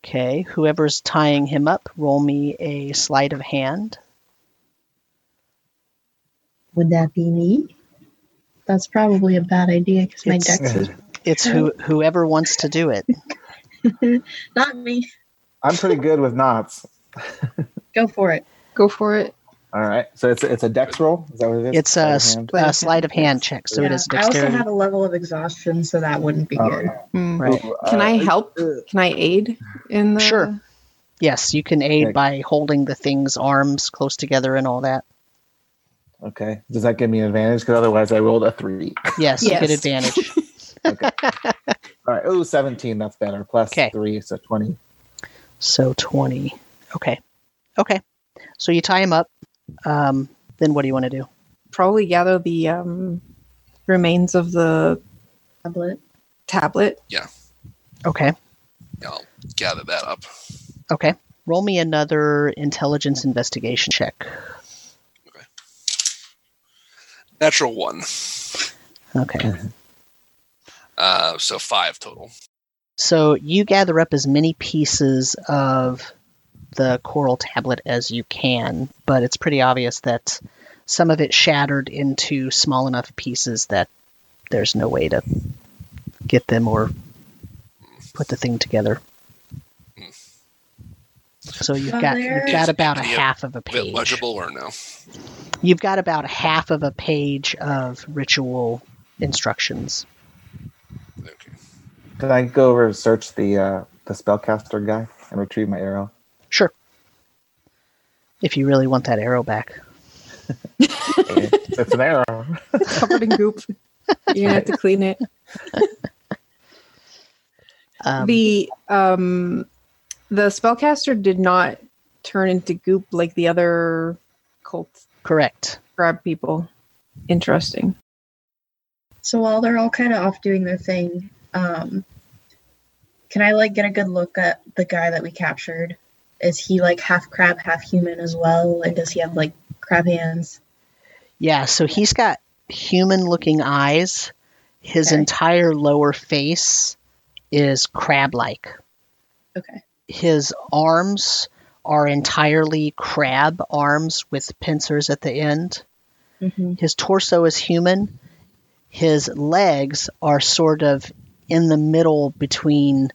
Yep. Okay. Whoever's tying him up, roll me a sleight of hand. Would that be me? That's probably a bad idea because my It's- dex is It's who whoever wants to do it. not me. I'm pretty good with knots. Go for it. Go for it. All right, so it's it's a dex roll. Is that what it is? It's a, Sleight of hand? a sleight of hand check, so it Yeah, is I also have a level of exhaustion, so that wouldn't be Oh, good. Hmm. Right. Can uh, I help? Can I aid in the? Sure. Yes, you can aid Okay. by holding the thing's arms close together and all that. Okay. Does that give me an advantage? Because otherwise, I rolled a three. Yes, you get Yes. advantage. Okay. All right. Oh, 17. That's better. Plus Okay. three, so 20. So 20. Okay. Okay. So you tie him up. Um, then what do you want to do? Probably gather the um, remains of the Tablet. tablet. Yeah. Okay. Yeah, I'll gather that up. Okay. Roll me another intelligence investigation check. Okay. Natural one. Okay. Uh, so five total. So you gather up as many pieces of the coral tablet as you can, but it's pretty obvious that some of it shattered into small enough pieces that there's no way to get them or put the thing together. So you've got you've got about a half of a Is it page. legible or no? You've got about a half of a page of ritual instructions. Okay. Can I go over and search the uh, the spellcaster guy and retrieve my arrow? Sure. If you really want that arrow back. Hey, it's an arrow. Covered in goop. You're gonna have to clean it. Um, the um the spellcaster did not turn into goop like the other cult correct. crab people. Interesting. So while they're all kind of off doing their thing, um, can I like get a good look at the guy that we captured? Is he like half crab, half human as well? And does he have like crab hands? Yeah, so he's got human looking eyes. His Okay. entire lower face is crab like. Okay. His arms are entirely crab arms with pincers at the end. Mm-hmm. His torso is human. His legs are sort of in the middle between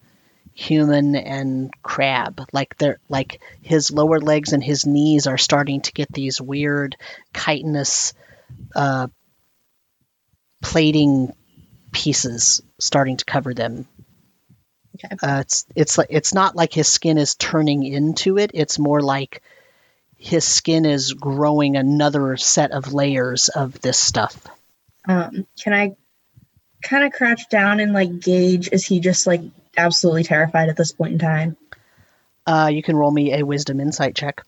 human and crab. Like they're like his lower legs and his knees are starting to get these weird chitinous uh, plating pieces starting to cover them. Okay. Uh, it's it's like it's not like his skin is turning into it. It's more like his skin is growing another set of layers of this stuff. Um, can I kind of crouch down and like gauge? Is he just like absolutely terrified at this point in time? Uh, you can roll me a wisdom insight check.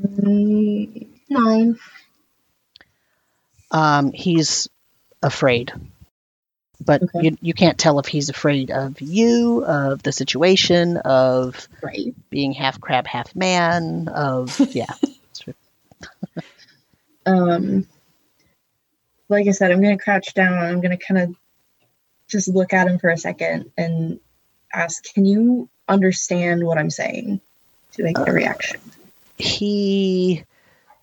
Mm, nine. Um, he's afraid, but Okay. you you can't tell if he's afraid of you, of the situation, of Right. being half crab, half man. Of yeah, Um, like I said, I'm gonna crouch down. I'm gonna kind of just look at him for a second and ask, "Can you understand what I'm saying?" To make a uh, reaction. he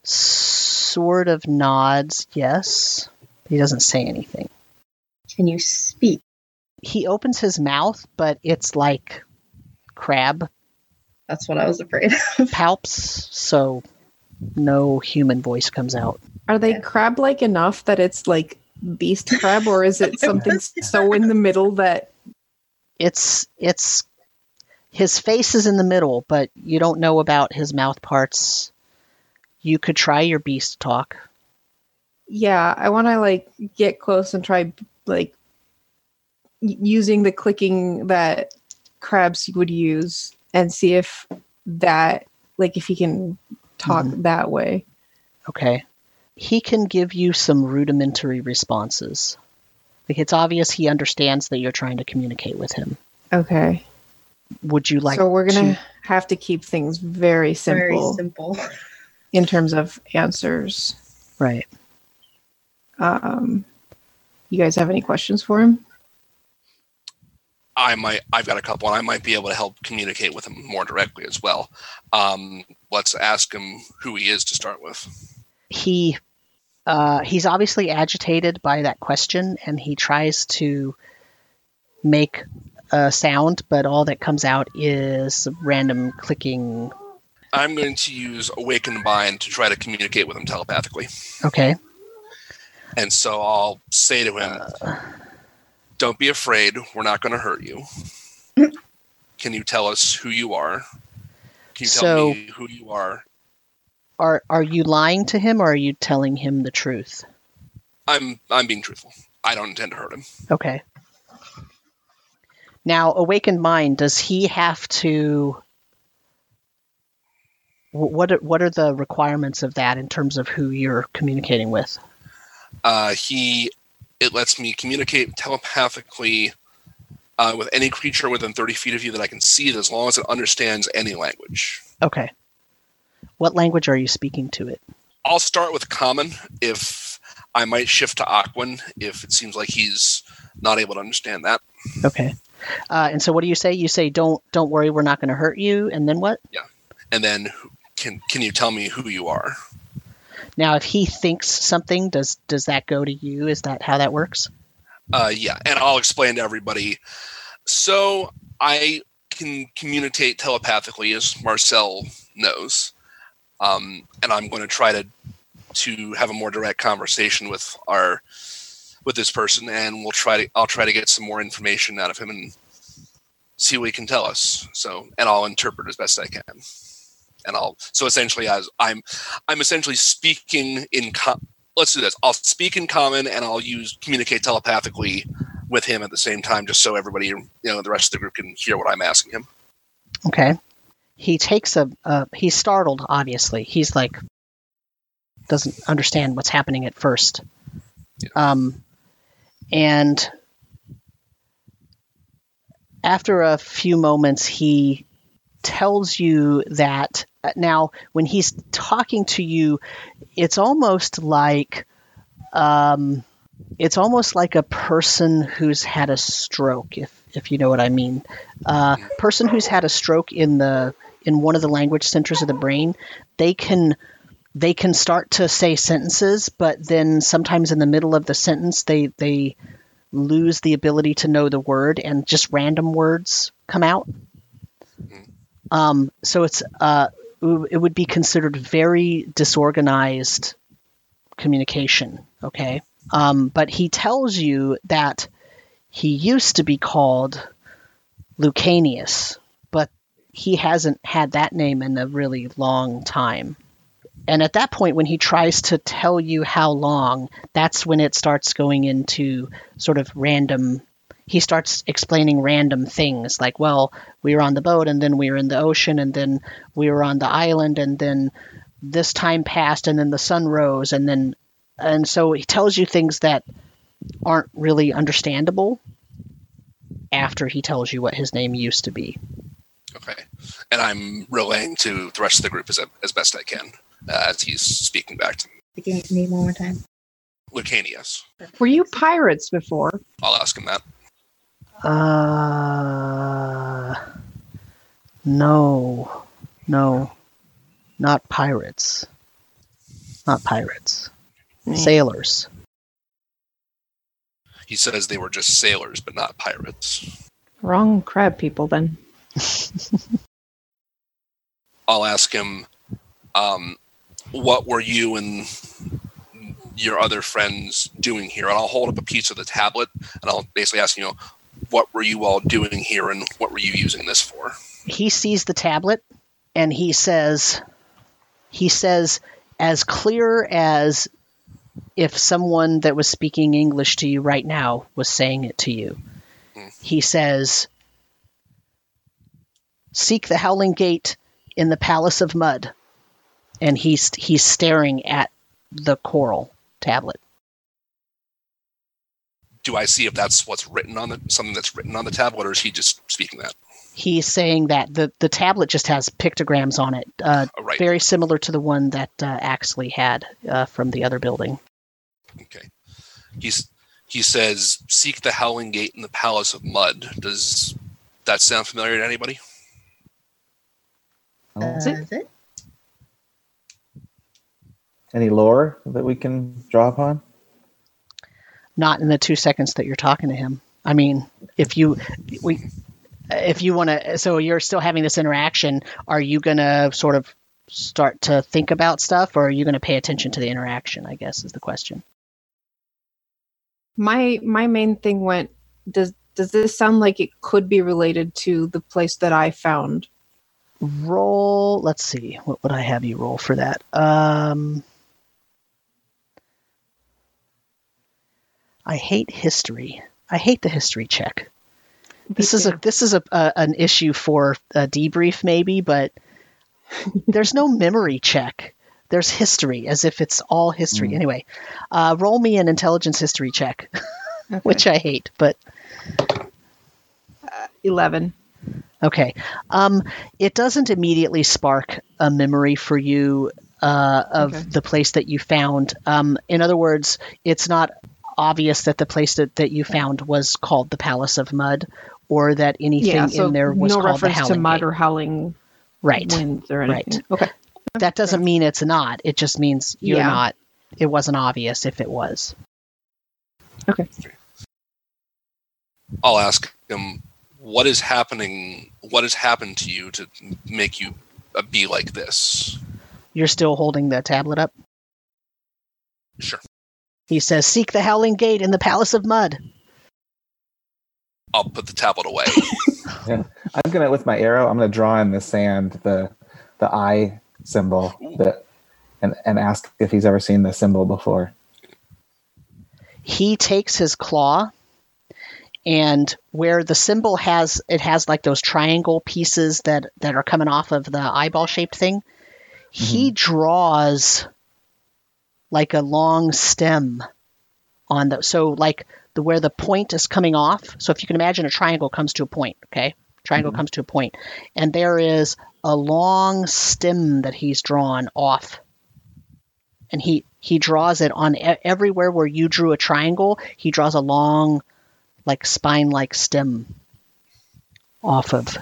sort of nods yes. He doesn't say anything. Can you speak? He opens his mouth, but it's like crab That's what I was afraid of. palps, so no human voice comes out. Are they Yeah. crab like enough that it's like beast crab, or is it something so in the middle that It's it's his face is in the middle, but you don't know about his mouth parts. You could try your beast talk. yeah, I want to like get close and try like using the clicking that crabs would use and see if that like if he can talk mm-hmm. that way. Okay. He can give you some rudimentary responses. Like it's obvious he understands that you're trying to communicate with him. Okay. Would you like so we're gonna to- have to keep things very simple Very simple. in terms of answers. right. Um, you guys have any questions for him? I might. I've got a couple, and I might be able to help communicate with him more directly as well. Um, let's ask him who he is to start with. He uh, he's obviously agitated by that question and he tries to make a sound, but all that comes out is random clicking. I'm going to use Awaken Mind to try to communicate with him telepathically. Okay. And so I'll say to him, Don't be afraid. We're not going to hurt you. Can you tell us who you are? Can you tell So- me who you are? Are are you lying to him or are you telling him the truth? I'm I'm being truthful. I don't intend to hurt him. Okay. Now, awakened mind, does he have to? What are, what are the requirements of that in terms of who you're communicating with? Uh, he it lets me communicate telepathically uh, with any creature within 30 feet of you that I can see it as long as it understands any language. Okay. What language are you speaking to it? I'll start with common if I might shift to Aquan if it seems like he's not able to understand that. Okay. Uh, and so, what do you say? You say, "Don't don't worry, we're not going to hurt you." And then what? Yeah. And then can can you tell me who you are? Now, if he thinks something, does does that go to you? Is that how that works? Uh, yeah, and I'll explain to everybody. So I can communicate telepathically, as Marcel knows, um, and I'm going to try to to have a more direct conversation with our with this person, and we'll try to I'll try to get some more information out of him and see what he can tell us. So, and I'll interpret as best I can. And I'll so essentially as I'm I'm essentially speaking in com- let's do this. I'll speak in common and I'll use communicate telepathically with him at the same time, just so everybody, you know, the rest of the group can hear what I'm asking him. Okay. He takes a. Uh, he's startled. Obviously, he's like doesn't understand what's happening at first. Yeah. Um, and after a few moments, he tells you that uh, now when he's talking to you, it's almost like um, it's almost like a person who's had a stroke, if if you know what I mean. Uh, person who's had a stroke in the in one of the language centers of the brain, they can they can start to say sentences, but then sometimes in the middle of the sentence they they lose the ability to know the word and just random words come out. Um, so it's uh, it would be considered very disorganized communication. Okay, um, but he tells you that he used to be called Lucanius, but he hasn't had that name in a really long time. And at that point, when he tries to tell you how long, that's when it starts going into sort of random. He starts explaining random things like, well, we were on the boat and then we were in the ocean and then we were on the island and then this time passed and then the sun rose and then. And so he tells you things that aren't really understandable after he tells you what his name used to be. Okay, and I'm relaying to the rest of the group as as best I can uh, as he's speaking back to me. Give me name one more time. Lucanius. Were you pirates before? I'll ask him that. Uh, no, no, not pirates. Not pirates. Hmm. Sailors. He says they were just sailors, but not pirates. Wrong crab people then. I'll ask him, um, what were you and your other friends doing here? And I'll hold up a piece of the tablet and I'll basically ask, you know, what were you all doing here and what were you using this for? He sees the tablet and he says, he says, as clear as if someone that was speaking English to you right now was saying it to you. Hmm. He says, Seek the Howling Gate in the Palace of Mud. And he's he's staring at the coral tablet. Do I see if that's what's written on the something that's written on the tablet, or is he just speaking that? He's saying that the, the tablet just has pictograms on it, uh, Oh, right. very similar to the one that uh, Axley had uh, from the other building. Okay. He's he says, "Seek the Howling Gate in the Palace of Mud." Does that sound familiar to anybody? Is it? Any lore that we can draw upon? Not in the two seconds that you're talking to him. I mean, if you we if you want to, so you're still having this interaction. Are you going to sort of start to think about stuff, or are you going to pay attention to the interaction? I guess is the question. My my main thing went does does this sound like it could be related to the place that I found? Roll. Let's see. What would I have you roll for that? Um, I hate history. I hate the history check. This is a this is a, a an issue for a debrief maybe, but there's no memory check. There's history, as if it's all history. Mm. Anyway, uh, roll me an intelligence history check, Okay. which I hate, but eleven. Okay. Um, it doesn't immediately spark a memory for you uh, of Okay. the place that you found. Um, in other words, it's not obvious that the place that, that you found was called the Palace of Mud or that anything Yeah, so in there was no called the reference to Howling mud Gate. or howling Right. winds or Right. Okay. That doesn't mean it's not. It just means you're Yeah. not. It wasn't obvious if it was. Okay. I'll ask him, "What is happening? What has happened to you to make you uh, be like this?" You're still holding the tablet up? Sure. He says, Seek the Howling Gate in the Palace of Mud. I'll put the tablet away. I'm gonna with my arrow. I'm gonna draw in the sand the the eye symbol that, and and ask if he's ever seen the symbol before. he takes his claw and where the symbol has it has like those triangle pieces that that are coming off of the eyeball shaped thing he mm-hmm. draws like a long stem on the so like the where the point is coming off. So if you can imagine a triangle comes to a point okay? Triangle comes to a point. And there is a long stem that he's drawn off. And he he draws it on e- everywhere where you drew a triangle he draws a long like spine like stem off of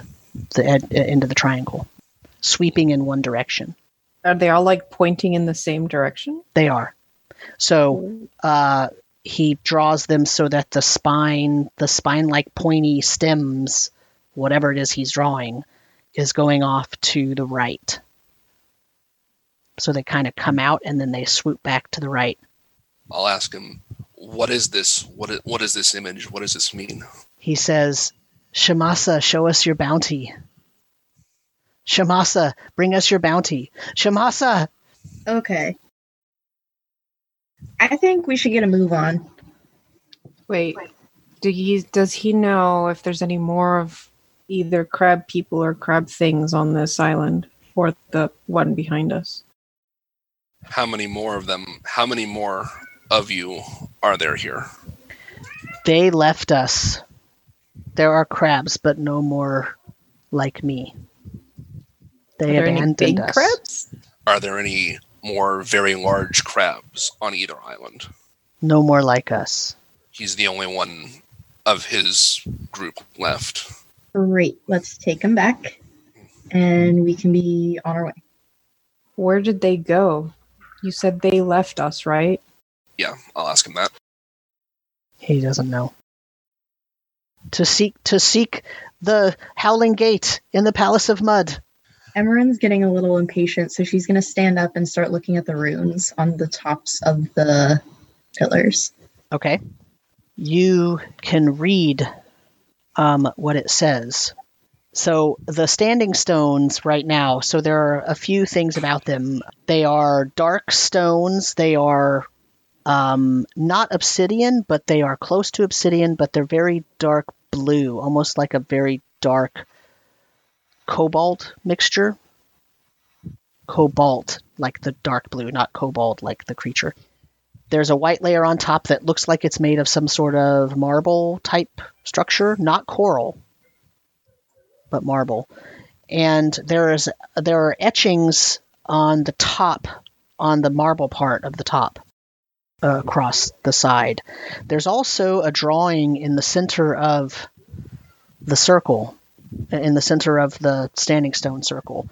the ed- end of the triangle sweeping in one direction. Are they all like pointing in the same direction? they are. So uh, he draws them so that the spine the spine like pointy stems whatever it is he's drawing is going off to the right so they kind of come out and then they swoop back to the right I'll ask him, "What is this? What is, what is this image? What does this mean?" he says, Shamasa, show us your bounty. Shamasa, bring us your bounty. Shamasa! Okay. I think we should get a move on. Wait, do he, does he know if there's any more of either crab people or crab things on this island or the one behind us? How many more of them? How many more of you are there here? They left us. There are crabs, but no more like me. They Are there any abandoned big us. crabs? Are there any more very large crabs on either island? No more like us. He's the only one of his group left. Great. Let's take him back and we can be on our way. Where did they go? You said they left us, right? Yeah, I'll ask him that. He doesn't know. To seek to seek the Howling Gate in the Palace of Mud. Imran's getting a little impatient, so she's going to stand up and start looking at the runes on the tops of the pillars. Okay. You can read um, what it says. So the standing stones right now, so there are a few things about them. They are dark stones. They are um, not obsidian, but they are close to obsidian, but they're very dark blue, almost like a very dark cobalt mixture. Cobalt, like the dark blue, not cobalt, like the creature there's a white layer on top that looks like it's made of some sort of marble type structure, not coral, but marble. And there is there are etchings on the top, on the marble part of the top, uh, across the side. There's also a drawing in the center of the circle, in the center of the standing stone circle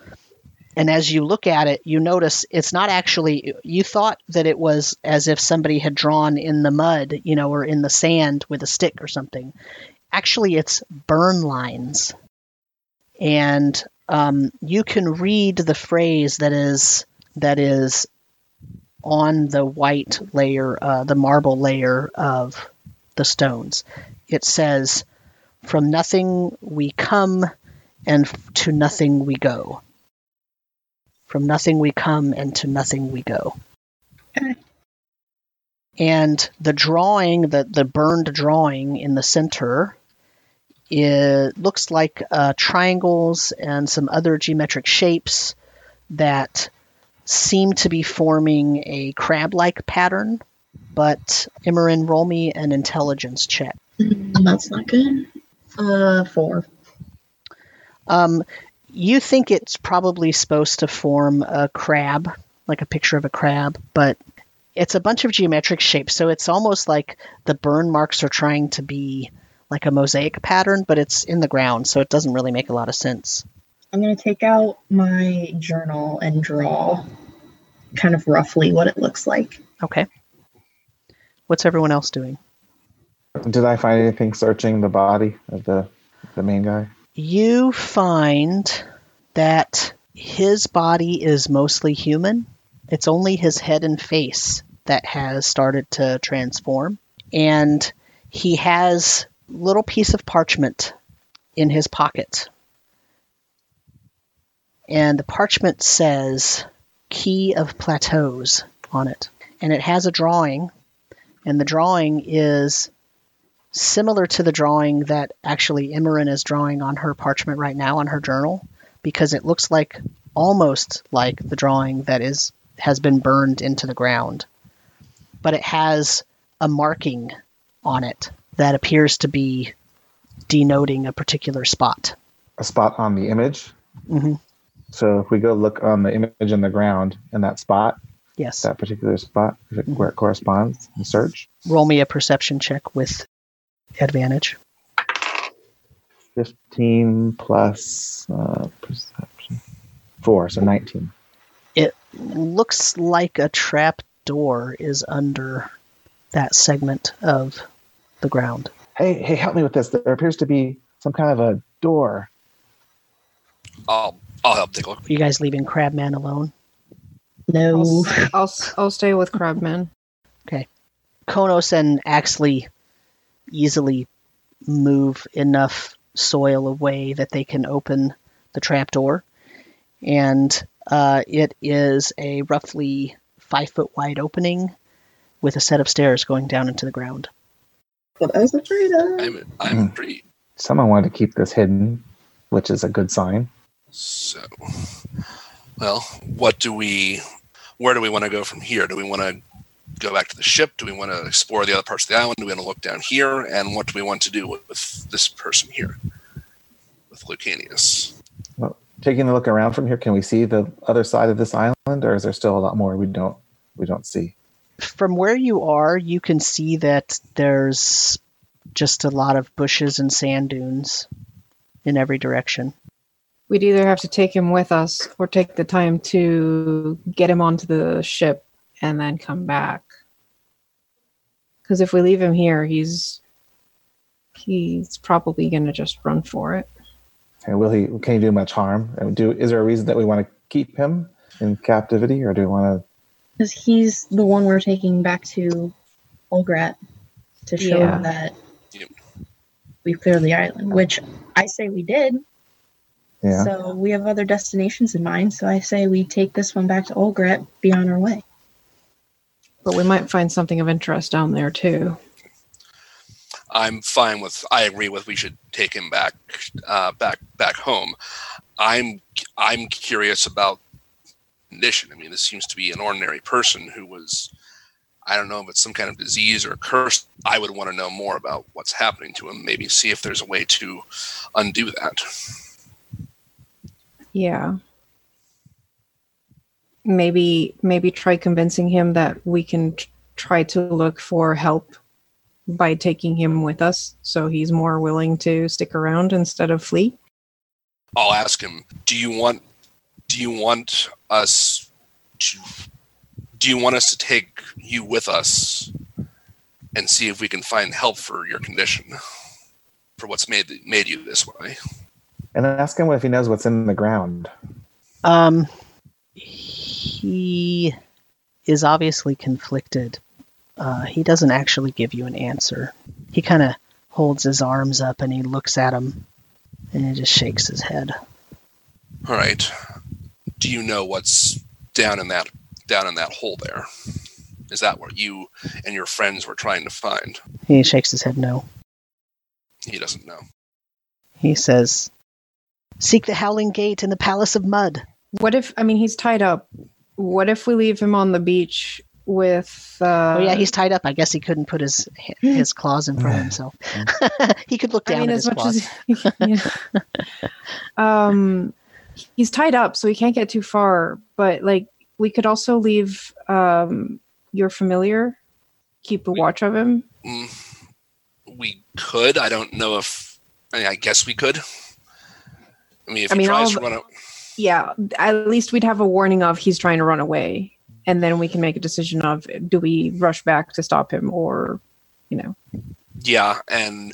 and as you look at it, you notice it's not actually. You thought that it was as if somebody had drawn in the mud, you know, or in the sand with a stick or something. Actually, it's burn lines, and um, you can read the phrase that is that is on the white layer, uh, the marble layer of the stones. It says, "From nothing we come, and to nothing we go." From nothing we come, and to nothing we go. Okay. And the drawing, the, the burned drawing in the center, it looks like uh, triangles and some other geometric shapes that seem to be forming a crab like pattern. But Imran, roll me an intelligence check. Mm, That's not good. Uh, four. Um, you think it's probably supposed to form a crab, like a picture of a crab, but it's a bunch of geometric shapes. So it's almost like the burn marks are trying to be like a mosaic pattern, but it's in the ground, so it doesn't really make a lot of sense. I'm going to take out my journal and draw kind of roughly what it looks like. Okay. What's everyone else doing? Did I find anything searching the body of the the main guy? You find that his body is mostly human. It's only his head and face that has started to transform. And he has little piece of parchment in his pocket. And the parchment says Key of Plateaus on it. And it has a drawing. And the drawing is similar to the drawing that actually Imran is drawing on her parchment right now on her journal because it looks like almost like the drawing that is has been burned into the ground. But it has a marking on it that appears to be denoting a particular spot. A spot on the image. hmm So if we go look on the image in the ground in that spot, yes. that particular spot, where it corresponds, and search. roll me a perception check with advantage 15 plus uh, perception. Four, so 19. It looks like a trap door is under that segment of the ground Hey, hey, help me with this. There appears to be some kind of a door. I'll I'll help take a look. Are you guys leaving Crabman alone? No. I'll, s- I'll, s- I'll stay with Crabman. Okay. Konos and Axley easily move enough soil away that they can open the trapdoor. And uh, it is a roughly five foot wide opening with a set of stairs going down into the ground. What I was afraid of. I'm I'm intrigued. Someone wanted to keep this hidden, which is a good sign. So, well, what do we? Where do we want to go from here? Do we want to go back to the ship? Do we want to explore the other parts of the island? Do we want to look down here? And what do we want to do with, with this person here, with Lucanius? Well, taking a look around from here, can we see the other side of this island, or is there still a lot more we don't we don't see? From where you are, you can see that there's just a lot of bushes and sand dunes in every direction. We'd either have to take him with us or take the time to get him onto the ship and then come back. Because if we leave him here, he's he's probably going to just run for it. And will he? Can he do much harm? Do is there a reason that we want to keep him in captivity, or do we want to? Because he's the one we're taking back to Olgrat to show Yeah. that Yep. we cleared the island, which I say we did. Yeah. So we have other destinations in mind. So I say we take this one back to Olgrat, be on our way. But we might find something of interest down there too. I'm fine with. I agree with. We should take him back, uh, back, back home. I'm, I'm curious about condition. I mean, this seems to be an ordinary person who was. I don't know if it's some kind of disease or curse. I would want to know more about what's happening to him. Maybe see if there's a way to undo that. Yeah. Maybe maybe try convincing him that we can t- try to look for help by taking him with us so he's more willing to stick around instead of flee. I'll ask him. Do you want? Do you want us to? Do you want us to take you with us and see if we can find help for your condition, for what's made made you this way? And ask him if he knows what's in the ground. Um, he is obviously conflicted. Uh, he doesn't actually give you an answer. He kind of holds his arms up and he looks at him and he just shakes his head. All right. Do you know what's down in that down in that hole there? Is that what you and your friends were trying to find? He shakes his head no. He doesn't know. He says, Seek the Howling Gate in the Palace of Mud. What if I mean he's tied up? What if we leave him on the beach with uh oh, yeah, he's tied up. I guess he couldn't put his his claws in front of himself. he could look I down mean at as his much claws. as yeah. um he's tied up so he can't get too far, but like we could also leave um your familiar keep a watch of him. Mm, we could. I don't know if. I, mean, I guess we could. I mean, if I he mean, tries all to run out, Yeah, at least we'd have a warning of he's trying to run away and then we can make a decision of do we rush back to stop him or you know. yeah, and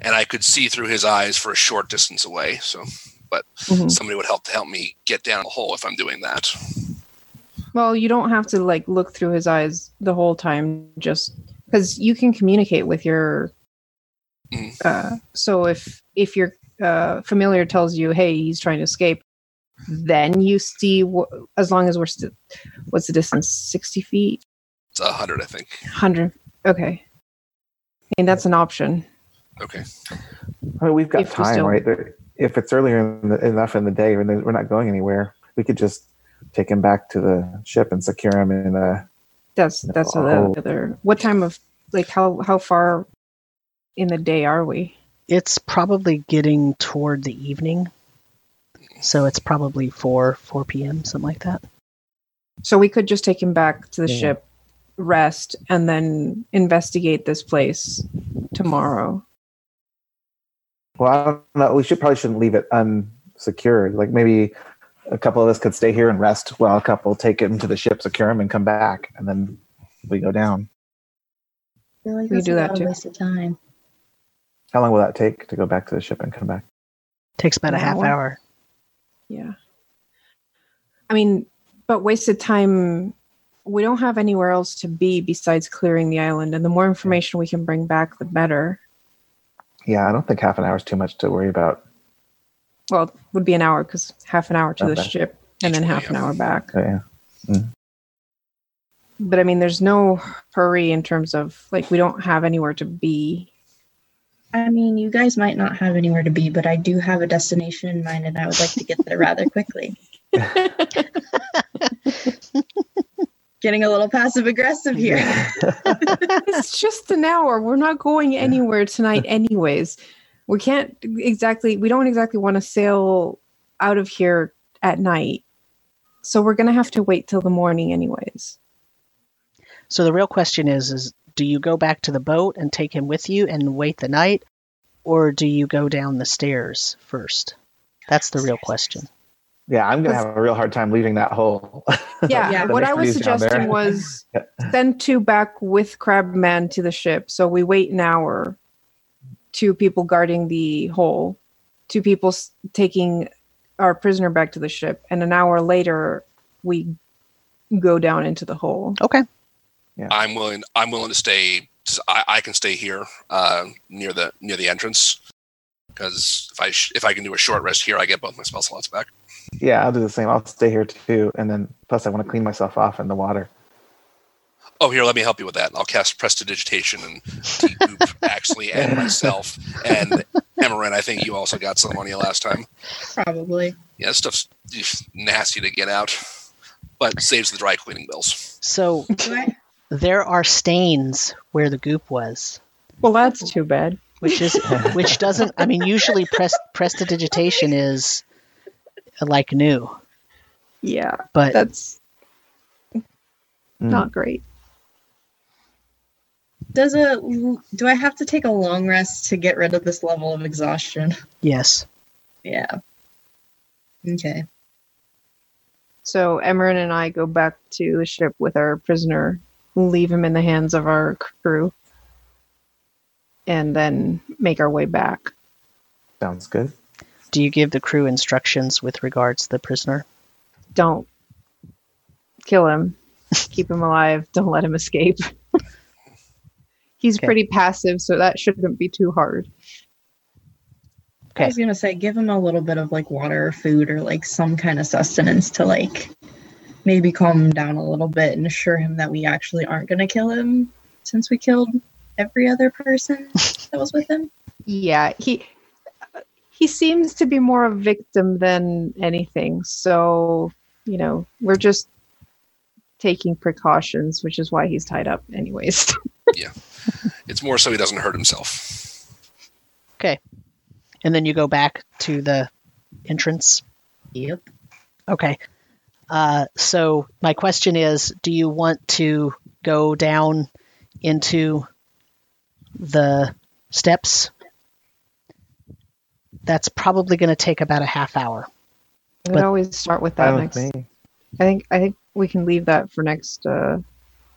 and I could see through his eyes for a short distance away. So, but Mhm. somebody would help to help me get down the hole if I'm doing that. Well, you don't have to like look through his eyes the whole time, just because you can communicate with your. Mm. Uh, so if if your uh, familiar tells you, "Hey, he's trying to escape," then you see. Wh- as long as we're still, what's the distance? Sixty feet, It's a hundred, I think. hundred. Okay, I mean that's an option. Okay. I mean, we've got If time, still- right? There- If it's earlier in the, enough in the day, when we're not going anywhere, we could just take him back to the ship and secure him in a. That's that's the Oh. other. What time of like how how far in the day are we? It's probably getting toward the evening. So it's probably 4 4 p.m. something like that. So we could just take him back to the Yeah. ship, rest, and then investigate this place tomorrow. Well, I don't know. We should probably shouldn't leave it unsecured. Like maybe a couple of us could stay here and rest while a couple take him to the ship, secure him, and come back, and then we go down. I feel like We do that lot too. waste of time. How long will that take to go back to the ship and come back? Takes about a half hour? hour. Yeah. I mean, but wasted time. We don't have anywhere else to be besides clearing the island, and the more information we can bring back, the better. Yeah, I don't think half an hour is too much to worry about. Well, it would be an hour because half an hour to the ship and then half an hour back. Oh, yeah. Mm. But I mean, there's no hurry in terms of like we don't have anywhere to be. I mean, you guys might not have anywhere to be, but I do have a destination in mind, and I would like to get there rather quickly. Getting a little passive aggressive here. it's just an hour. We're not going anywhere tonight, anyways. We can't exactly, we don't exactly want to sail out of here at night. So we're going to have to wait till the morning, anyways. So the real question is is do you go back to the boat and take him with you and wait the night or do you go down the stairs first? That's the real question. Yeah, I'm gonna have a real hard time leaving that hole. Yeah, Yeah. what I was Freeze down there. suggesting was send two back with Crabman to the ship. So we wait an hour, two people guarding the hole, two people taking our prisoner back to the ship, and an hour later we go down into the hole. Okay. I'm willing. I'm willing to stay. I, I can stay here uh, near the near the entrance because if I sh- if I can do a short rest here, I get both my spell slots back. yeah, I'll do the same. I'll stay here too, and then plus I want to clean myself off in the water. Oh, here, let me help you with that. I'll cast Prestidigitation and degoop Axley and myself. And Imran, I think you also got some on you last time. Probably. Yeah, this stuff's just nasty to get out, but saves the dry cleaning bills. So Do I? There are stains where the goop was, Well, that's too bad. which is which doesn't I mean usually press prestidigitation is like new, Yeah, but that's Mm. not great. Does a do I have to take a long rest to get rid of this level of exhaustion? yes. Yeah. Okay. So Imran and I go back to the ship with our prisoner, leave him in the hands of our crew, and then make our way back. Sounds good. Do you give the crew instructions with regards to the prisoner? Don't kill him. Keep him alive. Don't let him escape. He's Okay. pretty passive, so that shouldn't be too hard. I was gonna say, give him a little bit of like water or food or like some kind of sustenance to like maybe calm him down a little bit and assure him that we actually aren't gonna kill him since we killed every other person that was with him. Yeah, he he seems to be more a victim than anything. So, you know, we're just taking precautions, which is why he's tied up anyways. Yeah. It's more so he doesn't hurt himself. Okay. And then you go back to the entrance. Yep. Okay. Uh, so my question is, do you want to go down into the steps? That's probably going to take about a half hour. we But- always start with that next. me. I think I think we can leave that for next uh,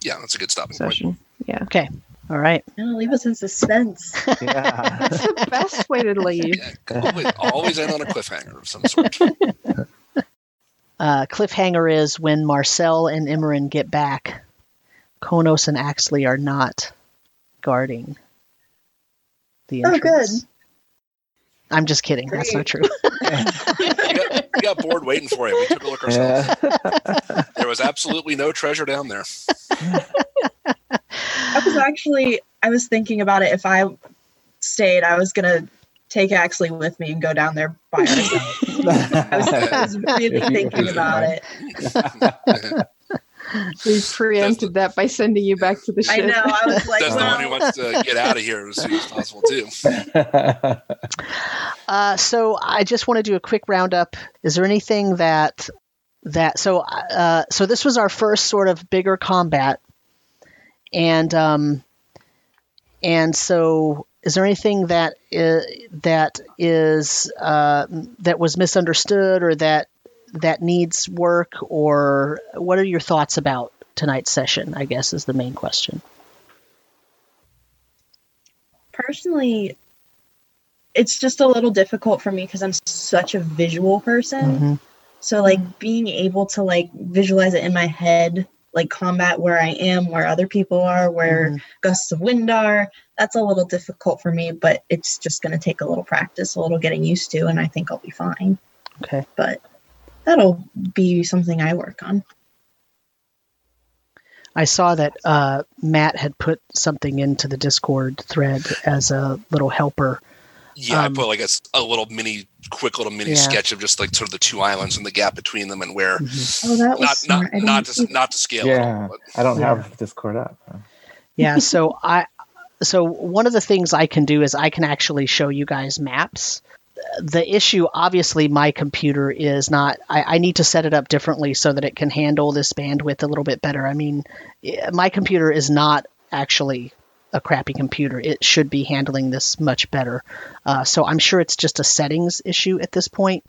Yeah, that's a good stopping point. session. Yeah, Okay. All right. Gonna leave us in suspense. Yeah. that's the best way to leave. Yeah, always, always end on a cliffhanger of some sort. uh, cliffhanger is when Marcel and Imran get back, Konos and Axley are not guarding the entrance. Oh, good. I'm just kidding. That's not true. we, got, we got bored waiting for you. We took a look ourselves. Yeah. There was absolutely no treasure down there. I was actually I was thinking about it. If I stayed, I was gonna take Axley with me and go down there by myself. I was, I was really thinking about it. We preempted that by sending you back to the I know. I was like, That's the one who well, wants to get out of here as soon as possible too. Uh, so I just want to do a quick roundup. Is there anything that that so uh, so this was our first sort of bigger combat, and um, and so is there anything that is, that is uh, that was misunderstood or that that needs work or what are your thoughts about tonight's session? I guess is the main question. personally, it's just a little difficult for me because I'm such a visual person. Mhm. So like being able to like visualize it in my head, like combat where I am, where other people are, where Mhm. gusts of wind are, that's a little difficult for me, but it's just going to take a little practice, a little getting used to, and I think I'll be fine. Okay. But that'll be something I work on. I saw that uh, Matt had put something into the Discord thread as a little helper. Yeah, Um, I put like a little mini, quick little mini Yeah. sketch of just like sort of the two islands and the gap between them and where Oh, that was not smart. not not to not to scale. at yeah, all, but- I don't Yeah. have Discord up. Yeah, so I so one of the things I can do is I can actually show you guys maps. The issue, obviously, my computer is not. I, I need to set it up differently so that it can handle this bandwidth a little bit better. I mean, eh, my computer is not actually a crappy computer. It should be handling this much better. Uh, so I'm sure it's just a settings issue at this point.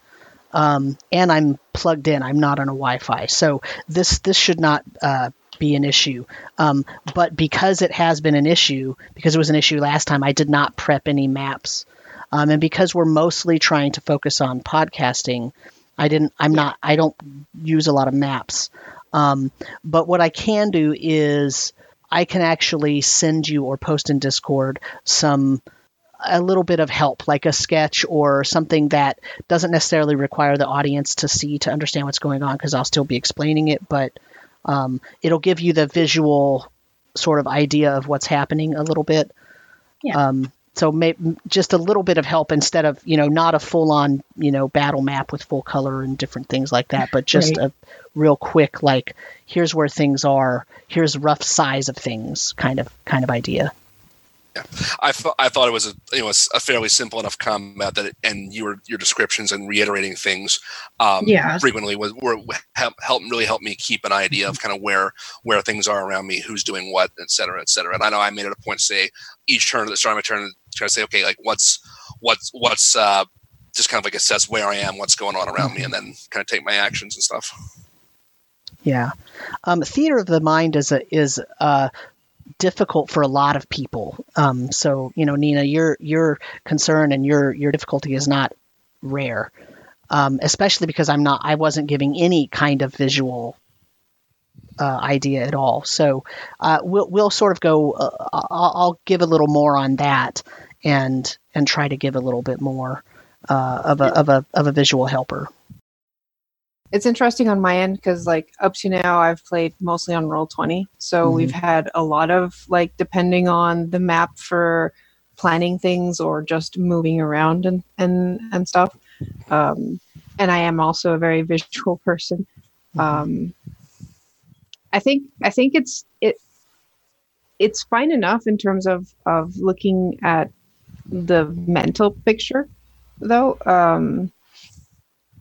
Um, and I'm plugged in. I'm not on a Wi-Fi, so this this should not uh, be an issue. Um, but because it has been an issue, because it was an issue last time, I did not prep any maps. Um, and because we're mostly trying to focus on podcasting, I didn't. I'm not. I don't use a lot of maps. Um, but what I can do is I can actually send you or post in Discord some a little bit of help, like a sketch or something that doesn't necessarily require the audience to see to understand what's going on, because I'll still be explaining it, but um, it'll give you the visual sort of idea of what's happening a little bit. Yeah. Um, so may, just a little bit of help instead of you know not a full on you know battle map with full color and different things like that, but just Right. a real quick like here's where things are, here's rough size of things kind of kind of idea. yeah. I, th- I thought it was a you know a, s- a fairly simple enough combat that it, and your your descriptions and reiterating things um, Yeah. frequently was were help, help really helped me keep an idea of kind of where where things are around me, who's doing what, et cetera, et cetera. And I know I made it a point to say each turn at the start of my turn, try to say okay, like what's what's what's uh, just kind of like assess where I am, what's going on around me, and then kind of take my actions and stuff. Yeah, um, theater of the mind is a is uh, difficult for a lot of people. Um, so you know, Nina, your your concern and your your difficulty is not rare, um, especially because I'm not. I wasn't giving any kind of visual uh, idea at all. So uh, we'll we'll sort of go. Uh, I'll, I'll give a little more on that and and try to give a little bit more uh, of a of a of a visual helper. it's interesting on my end because like up to now i've played mostly on roll 20 so Mhm. we've had a lot of like depending on the map for planning things or just moving around and and and stuff um and i am also a very visual person um i think i think it's it it's fine enough in terms of of looking at the mental picture though um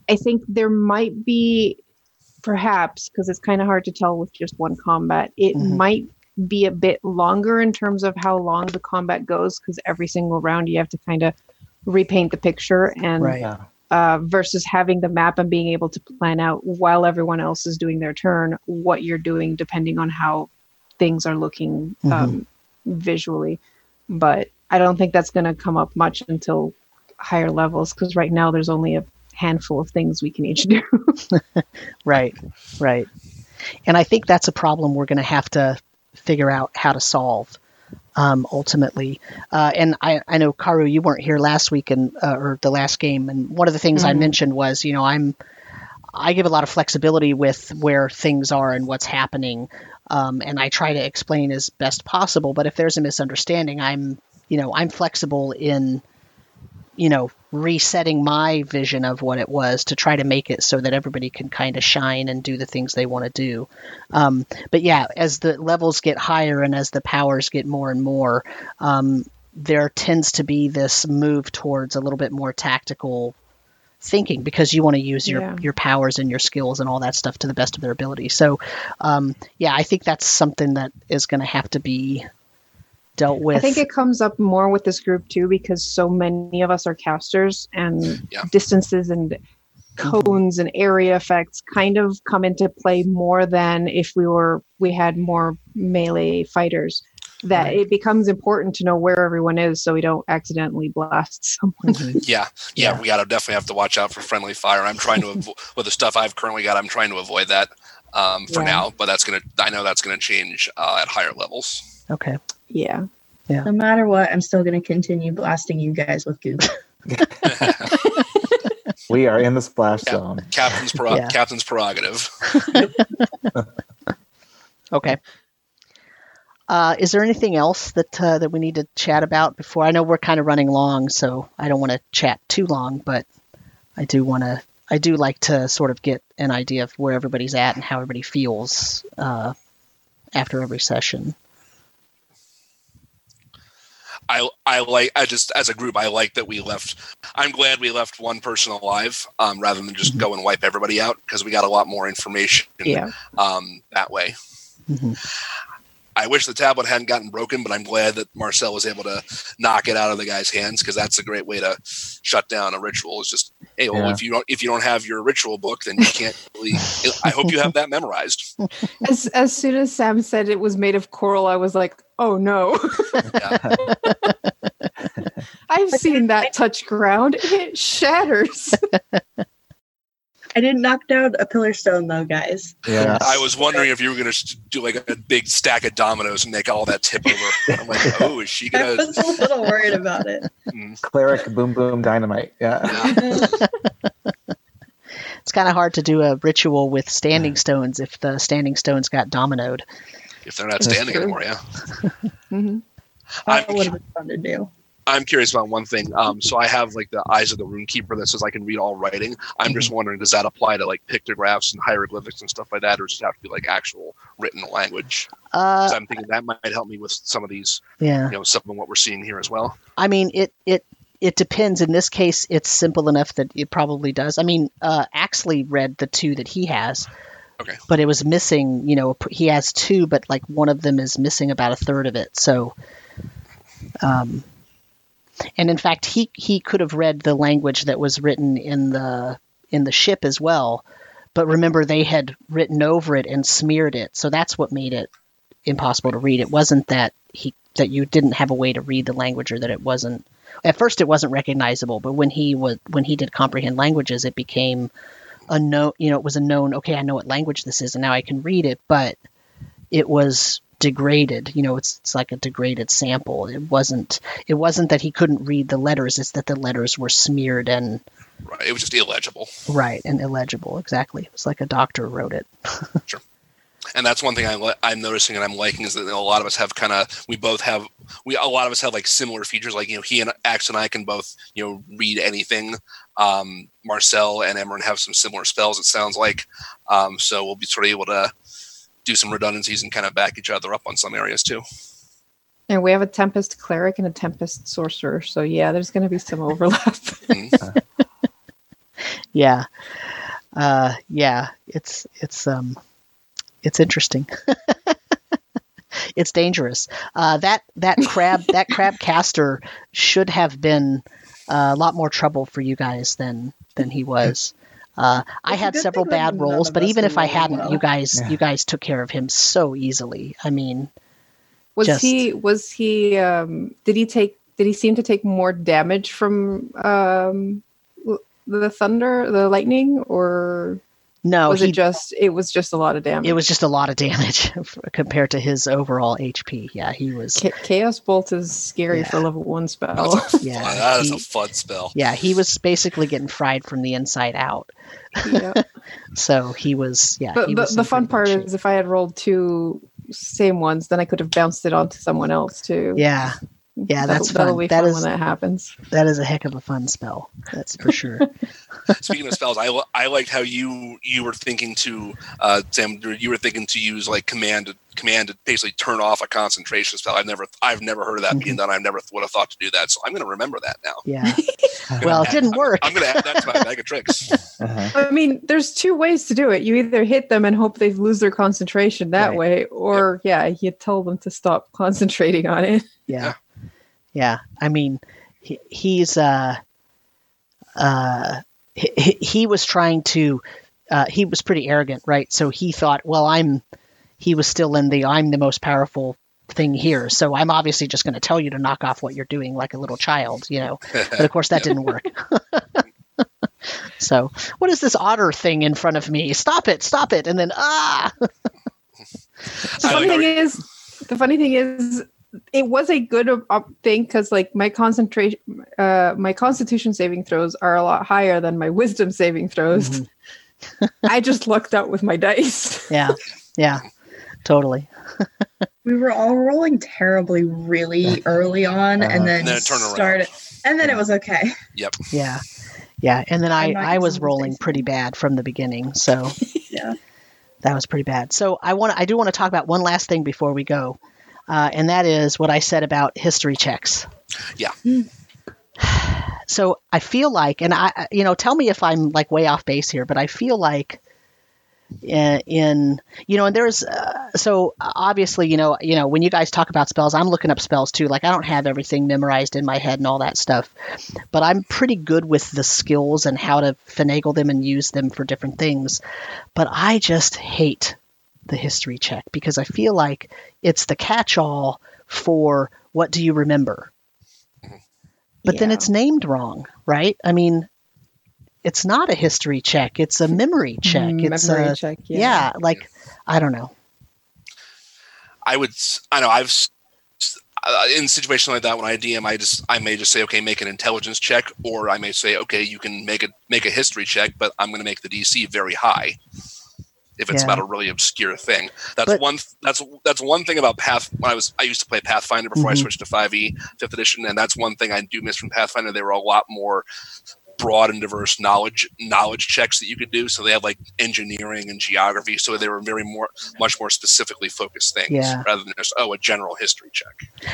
I think there might be, perhaps, because it's kind of hard to tell with just one combat, it Mhm. might be a bit longer in terms of how long the combat goes, because every single round you have to kind of repaint the picture and Right. Uh, versus having the map and being able to plan out while everyone else is doing their turn what you're doing depending on how things are looking um, visually but i don't think that's going to come up much until higher levels because right now there's only a handful of things we can each do. Right, right. And I think that's a problem we're going to have to figure out how to solve um, ultimately. Uh, and I, I know Karu, you weren't here last week and uh, or the last game, and one of the things I Mhm. mentioned was, you know, I'm I give a lot of flexibility with where things are and what's happening, um, and I try to explain as best possible. But if there's a misunderstanding, I'm you know I'm flexible in you know resetting my vision of what it was to try to make it so that everybody can kind of shine and do the things they want to do um, but yeah as the levels get higher and as the powers get more and more um, there tends to be this move towards a little bit more tactical thinking because you want to use your Yeah. your powers and your skills and all that stuff to the best of their ability so um, yeah i think that's something that is going to have to be dealt with I think it comes up more with this group too because so many of us are casters and Yeah. distances and cones and area effects kind of come into play more than if we were we had more melee fighters that Right. it becomes important to know where everyone is so we don't accidentally blast someone Mhm. Yeah, yeah, Yeah. we gotta definitely have to watch out for friendly fire. I'm trying to avo- with the stuff I've currently got. I'm trying to avoid that um, for Yeah. now, but that's gonna. I know that's gonna change uh, at higher levels. okay yeah Yeah. No matter what, I'm still going to continue blasting you guys with goop. We are in the splash Yeah. zone. Captain's prerog- Yeah. captain's prerogative. Okay. Uh, is there anything else that uh, that we need to chat about before? I know we're kind of running long, so I don't want to chat too long, but I do want to. I do like to sort of get an idea of where everybody's at and how everybody feels uh, after every session. I I like I just as a group I like that we left. I'm glad we left one person alive um, rather than just Mhm. go and wipe everybody out because we got a lot more information yeah um, that way. Mhm. I wish the tablet hadn't gotten broken, but I'm glad that Marcel was able to knock it out of the guy's hands because that's a great way to shut down a ritual. Is just hey, well, Yeah. if you don't if you don't have your ritual book, then you can't really. I hope you have that memorized. as as soon as sam said it was made of coral i was like oh no i've seen that touch ground it shatters I didn't knock down a pillar stone though, guys. Yeah. I was wondering if you were going to do like a big stack of dominoes and make all that tip over. I'm like, oh, is she I gonna? was a little worried about it. Mm, Cleric boom boom dynamite. Yeah. yeah. It's kind of hard to do a ritual with standing stones if the standing stones got dominoed. If they're not That's standing true. anymore, yeah. hmm I'm, That would have been fun to do. I'm curious about one thing. Um, so I have like the eyes of the rune keeper that says I can read all writing. I'm just wondering, does that apply to like pictographs and hieroglyphics and stuff like that, or does it have to be like actual written language? Uh, I'm thinking that might help me with some of these, yeah. you know, some of what we're seeing here as well. I mean, it it it depends. In this case, it's simple enough that it probably does. I mean, uh, Axley read the two that he has. Okay. But it was missing. You know, he has two, but like one of them is missing about a third of it. So, um, and in fact, he he could have read the language that was written in the in the ship as well. But remember, they had written over it and smeared it, so that's what made it impossible to read. It wasn't that he that you didn't have a way to read the language or that it wasn't at first it wasn't recognizable but when he was when he did comprehend languages it became a known you know it was a known okay i know what language this is and now i can read it but it was degraded you know it's, it's like a degraded sample it wasn't it wasn't that he couldn't read the letters it's that the letters were smeared and Right? It was just illegible. right and illegible exactly it was like a doctor wrote it sure and that's one thing I I'm noticing and I'm liking is that a lot of us have kind of we both have we a lot of us have like similar features like you know he and Axe and I can both you know read anything. Um, Marcel and Imran have some similar spells. It sounds like um, so we'll be sort of able to do some redundancies and kind of back each other up on some areas too. And we have a Tempest cleric and a Tempest sorcerer. So yeah, there's going to be some overlap. Mhm. yeah uh yeah it's it's um it's interesting it's dangerous uh that that crab that crab caster should have been a lot more trouble for you guys than than he was uh, I had several bad rolls, but even if I hadn't, well. you guys, Yeah. you guys took care of him so easily. I mean, Was Just- he? Was he? Um, did he take? Did he seem to take more damage from um, the thunder, the lightning, or No, was he, it just it was just a lot of damage? it was just a lot of damage compared to his overall HP. Yeah, he was. Cha- Chaos Bolt is scary Yeah. for level one spell. That's a, Yeah, fun, that is he- a fun spell. Yeah, he was basically getting fried from the inside out. yeah. So he was. Yeah, But he the, was the fun part shape. is if I had rolled two same ones, then I could have bounced it onto someone else too. Yeah, yeah, that's that'll, that'll fun. be That fun is when that happens. that is a heck of a fun spell. That's for sure. Speaking of spells, I, I liked how you you were thinking to uh, Sam. You were thinking to use like command to command to basically turn off a concentration spell. I've never I've never heard of that Mm-hmm. being done. I never would have thought to do that. So I'm going to remember that now. Yeah. Well, it didn't work. I'm going to add that to my bag of tricks. Uh-huh. I mean, there's two ways to do it. You either hit them and hope they lose their concentration that Right. way, or yeah, you tell them to stop concentrating on it. Yeah. Yeah. I mean, he, he's uh uh he, he- he was trying to uh he was pretty arrogant, right? So he thought, well, I'm he was still in the I'm the most powerful thing here. So I'm obviously just going to tell you to knock off what you're doing like a little child, you know. But of course that didn't work. so, what is this otter thing in front of me? Stop it, stop it. And then ah. The funny thing is, the funny thing is, it was a good uh, thing because like my concentration, uh, my Constitution saving throws are a lot higher than my Wisdom saving throws. Mhm. I just lucked out with my dice. Yeah. Yeah. Totally. We were all rolling terribly really early on, Uh-huh. and then, then it turned around. started, and then it was okay. Yep. Yeah. Yeah. And then I, I'm not I was rolling pretty bad from the beginning. So Yeah. that was pretty bad. So I want I do want to talk about one last thing before we go. Uh, and that is what I said about history checks. Yeah. So I feel like, and I, you know, tell me if I'm like way off base here, but I feel like in, in you know, and there's uh, so obviously, you know, you know, when you guys talk about spells, I'm looking up spells too. Like I don't have everything memorized in my head and all that stuff, but I'm pretty good with the skills and how to finagle them and use them for different things. But I just hate the history check because I feel like it's the catch-all for what do you remember. But then it's named wrong, right? I mean, it's not a history check; it's a memory check. it's Memory a check. yeah. like I don't know. I would. I know. I've s- s- uh, in situations like that when I DM, I just I may just say, okay, make an intelligence check, or I may say, okay, you can make a make a history check, but I'm going to make the DC very high. If it's Yeah. about a really obscure thing, that's But- one. That's that's one thing about Path. When I was, I used to play Pathfinder before I Mhm. switched to Five E Fifth Edition, and that's one thing I do miss from Pathfinder. They were a lot more broad and diverse knowledge knowledge checks that you could do. So they had like engineering and geography. So they were very more much more specifically focused things Yeah. rather than just oh a general history check.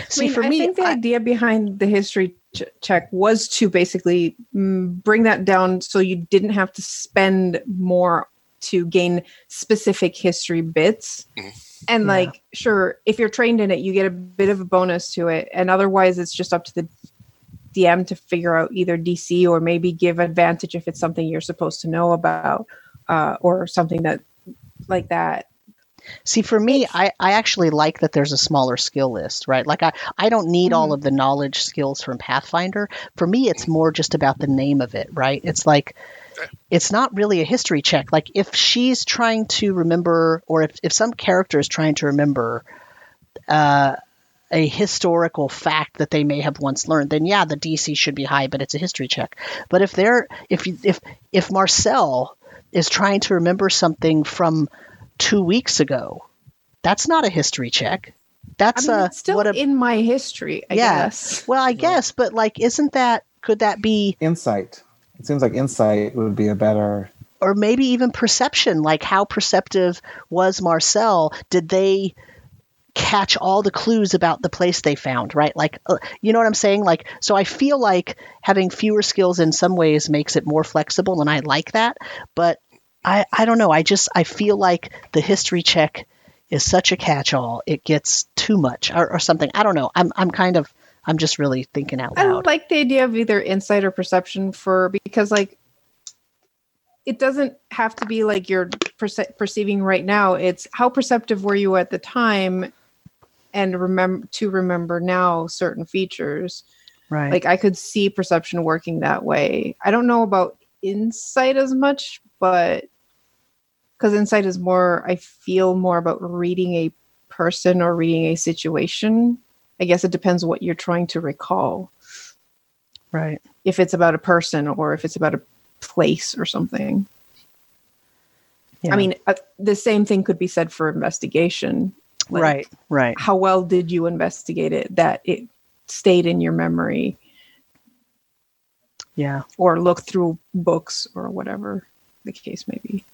See, I mean, for I me, think the I- idea behind the history ch- check was to basically mm, bring that down so you didn't have to spend more to gain specific history bits. Mhm. And Yeah. like, sure, if you're trained in it, you get a bit of a bonus to it. And otherwise, it's just up to the DM to figure out either DC or maybe give advantage if it's something you're supposed to know about uh, or something that like that. See, for me, I, I actually like that there's a smaller skill list, right? Like, I, I don't need all Mhm. of the knowledge skills from Pathfinder. For me, it's more just about the name of it, right? It's like, it's not really a history check. Like, if she's trying to remember, or if, if some character is trying to remember uh, a historical fact that they may have once learned, then yeah, the DC should be high, but it's a history check. But if they're, if, you- if, if Marcel is trying to remember something from two weeks ago. That's not a history check. I That's mean, a still what a in my history, I Yeah. guess. well, I guess, but like, isn't that could that be Insight. It seems like insight would be a better. or maybe even perception? Like, how perceptive was Marcel? Did they catch all the clues about the place they found? Right? Like, uh, you know what I'm saying? Like, so I feel like having fewer skills in some ways makes it more flexible, and I like that. But I, I don't know. I just I feel like the history check is such a catch-all. It gets too much or, or something. I don't know. I'm I'm kind of I'm just really thinking out loud. I like the idea of either insight or perception for because like it doesn't have to be like you're perce- perceiving right now. It's how perceptive were you at the time, and remember to remember now certain features. right. Like I could see perception working that way. I don't know about insight as much, but because insight is more, I feel more about reading a person or reading a situation. I guess it depends what you're trying to recall. Right. If it's about a person or if it's about a place or something. Yeah. I mean, uh, the same thing could be said for investigation. Like, right. Right. How well did you investigate it that it stayed in your memory Yeah. or look through books or whatever the case may be?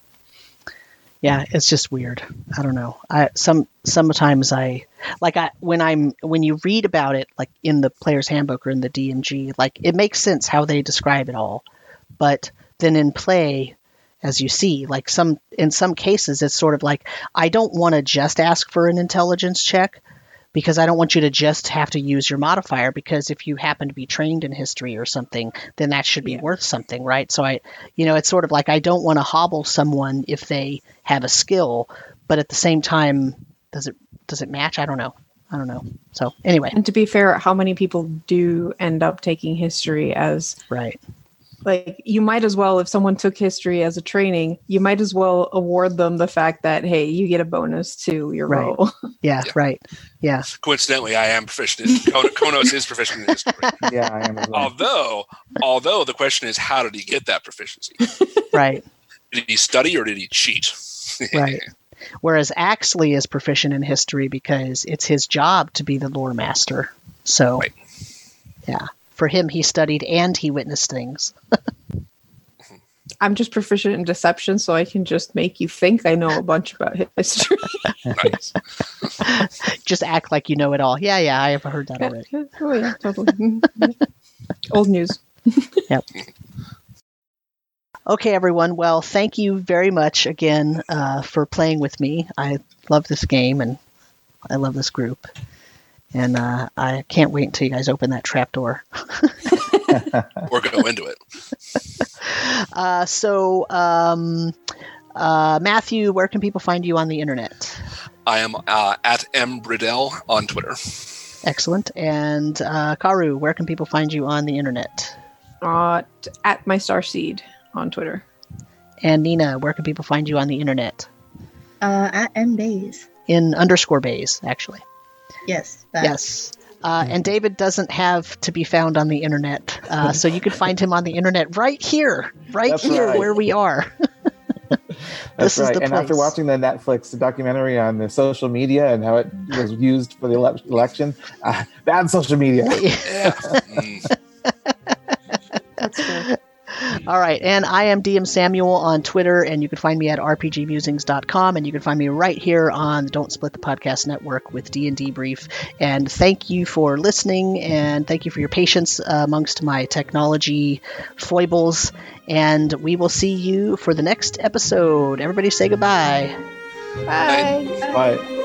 Yeah it's just weird. I don't know. I some sometimes i like i when i'm when you read about it like in the player's handbook or in the dmg like it makes sense how they describe it all. But then in play as you see like some in some cases it's sort of like i don't want to just ask for an intelligence check because I don't want you to just have to use your modifier because if you happen to be trained in history or something, then that should be Yeah. worth something, right? So I, you know, it's sort of like I don't want to hobble someone if they have a skill, but at the same time, does it does it match? I don't know. I don't know. So anyway, And to be fair, how many people do end up taking history as right, like you might as well if someone took history as a training, you might as well award them the fact that hey, you get a bonus to your Right. roll. yeah, Yeah. right, yeah, Coincidentally, I am proficient. In, Konos is proficient in history. Yeah, I am as well. Although, although the question is, how did he get that proficiency? right, Did he study or did he cheat? right. Whereas Axley is proficient in history because it's his job to be the lore master. So, Right. yeah, for him, he studied and he witnessed things. I'm just proficient in deception, so I can just make you think I know a bunch about history. Just act like you know it all. Yeah, yeah, I have heard that already. oh yeah, totally. Old news. yep. Okay, everyone. Well, thank you very much again uh, for playing with me. I love this game and I love this group. And uh, I can't wait until you guys open that trap trapdoor. Or go into it. Uh, so, um, uh, Matthew, where can people find you on the internet? I am uh, at M Bridell on Twitter. Excellent. And uh, Karu, where can people find you on the internet? Uh, at my starseed on Twitter. And Nina, where can people find you on the internet? Uh, at M days. In underscore bays, actually. Yes. That. Yes. Uh, and David doesn't have to be found on the internet, uh, so you can find him on the internet right here, right That's here right. where we are. That's is right. the and after watching the Netflix documentary on the social media and how it was used for the ele- election, uh, bad social media. That's fair. All right, and I am DM Samuel on Twitter, and you can find me at rpgmusings.com, and you can find me right here on the Don't Split the Podcast Network with D and D Brief. And thank you for listening, and thank you for your patience uh, amongst my technology foibles. And we will see you for the next episode. Everybody, say goodbye. Bye. But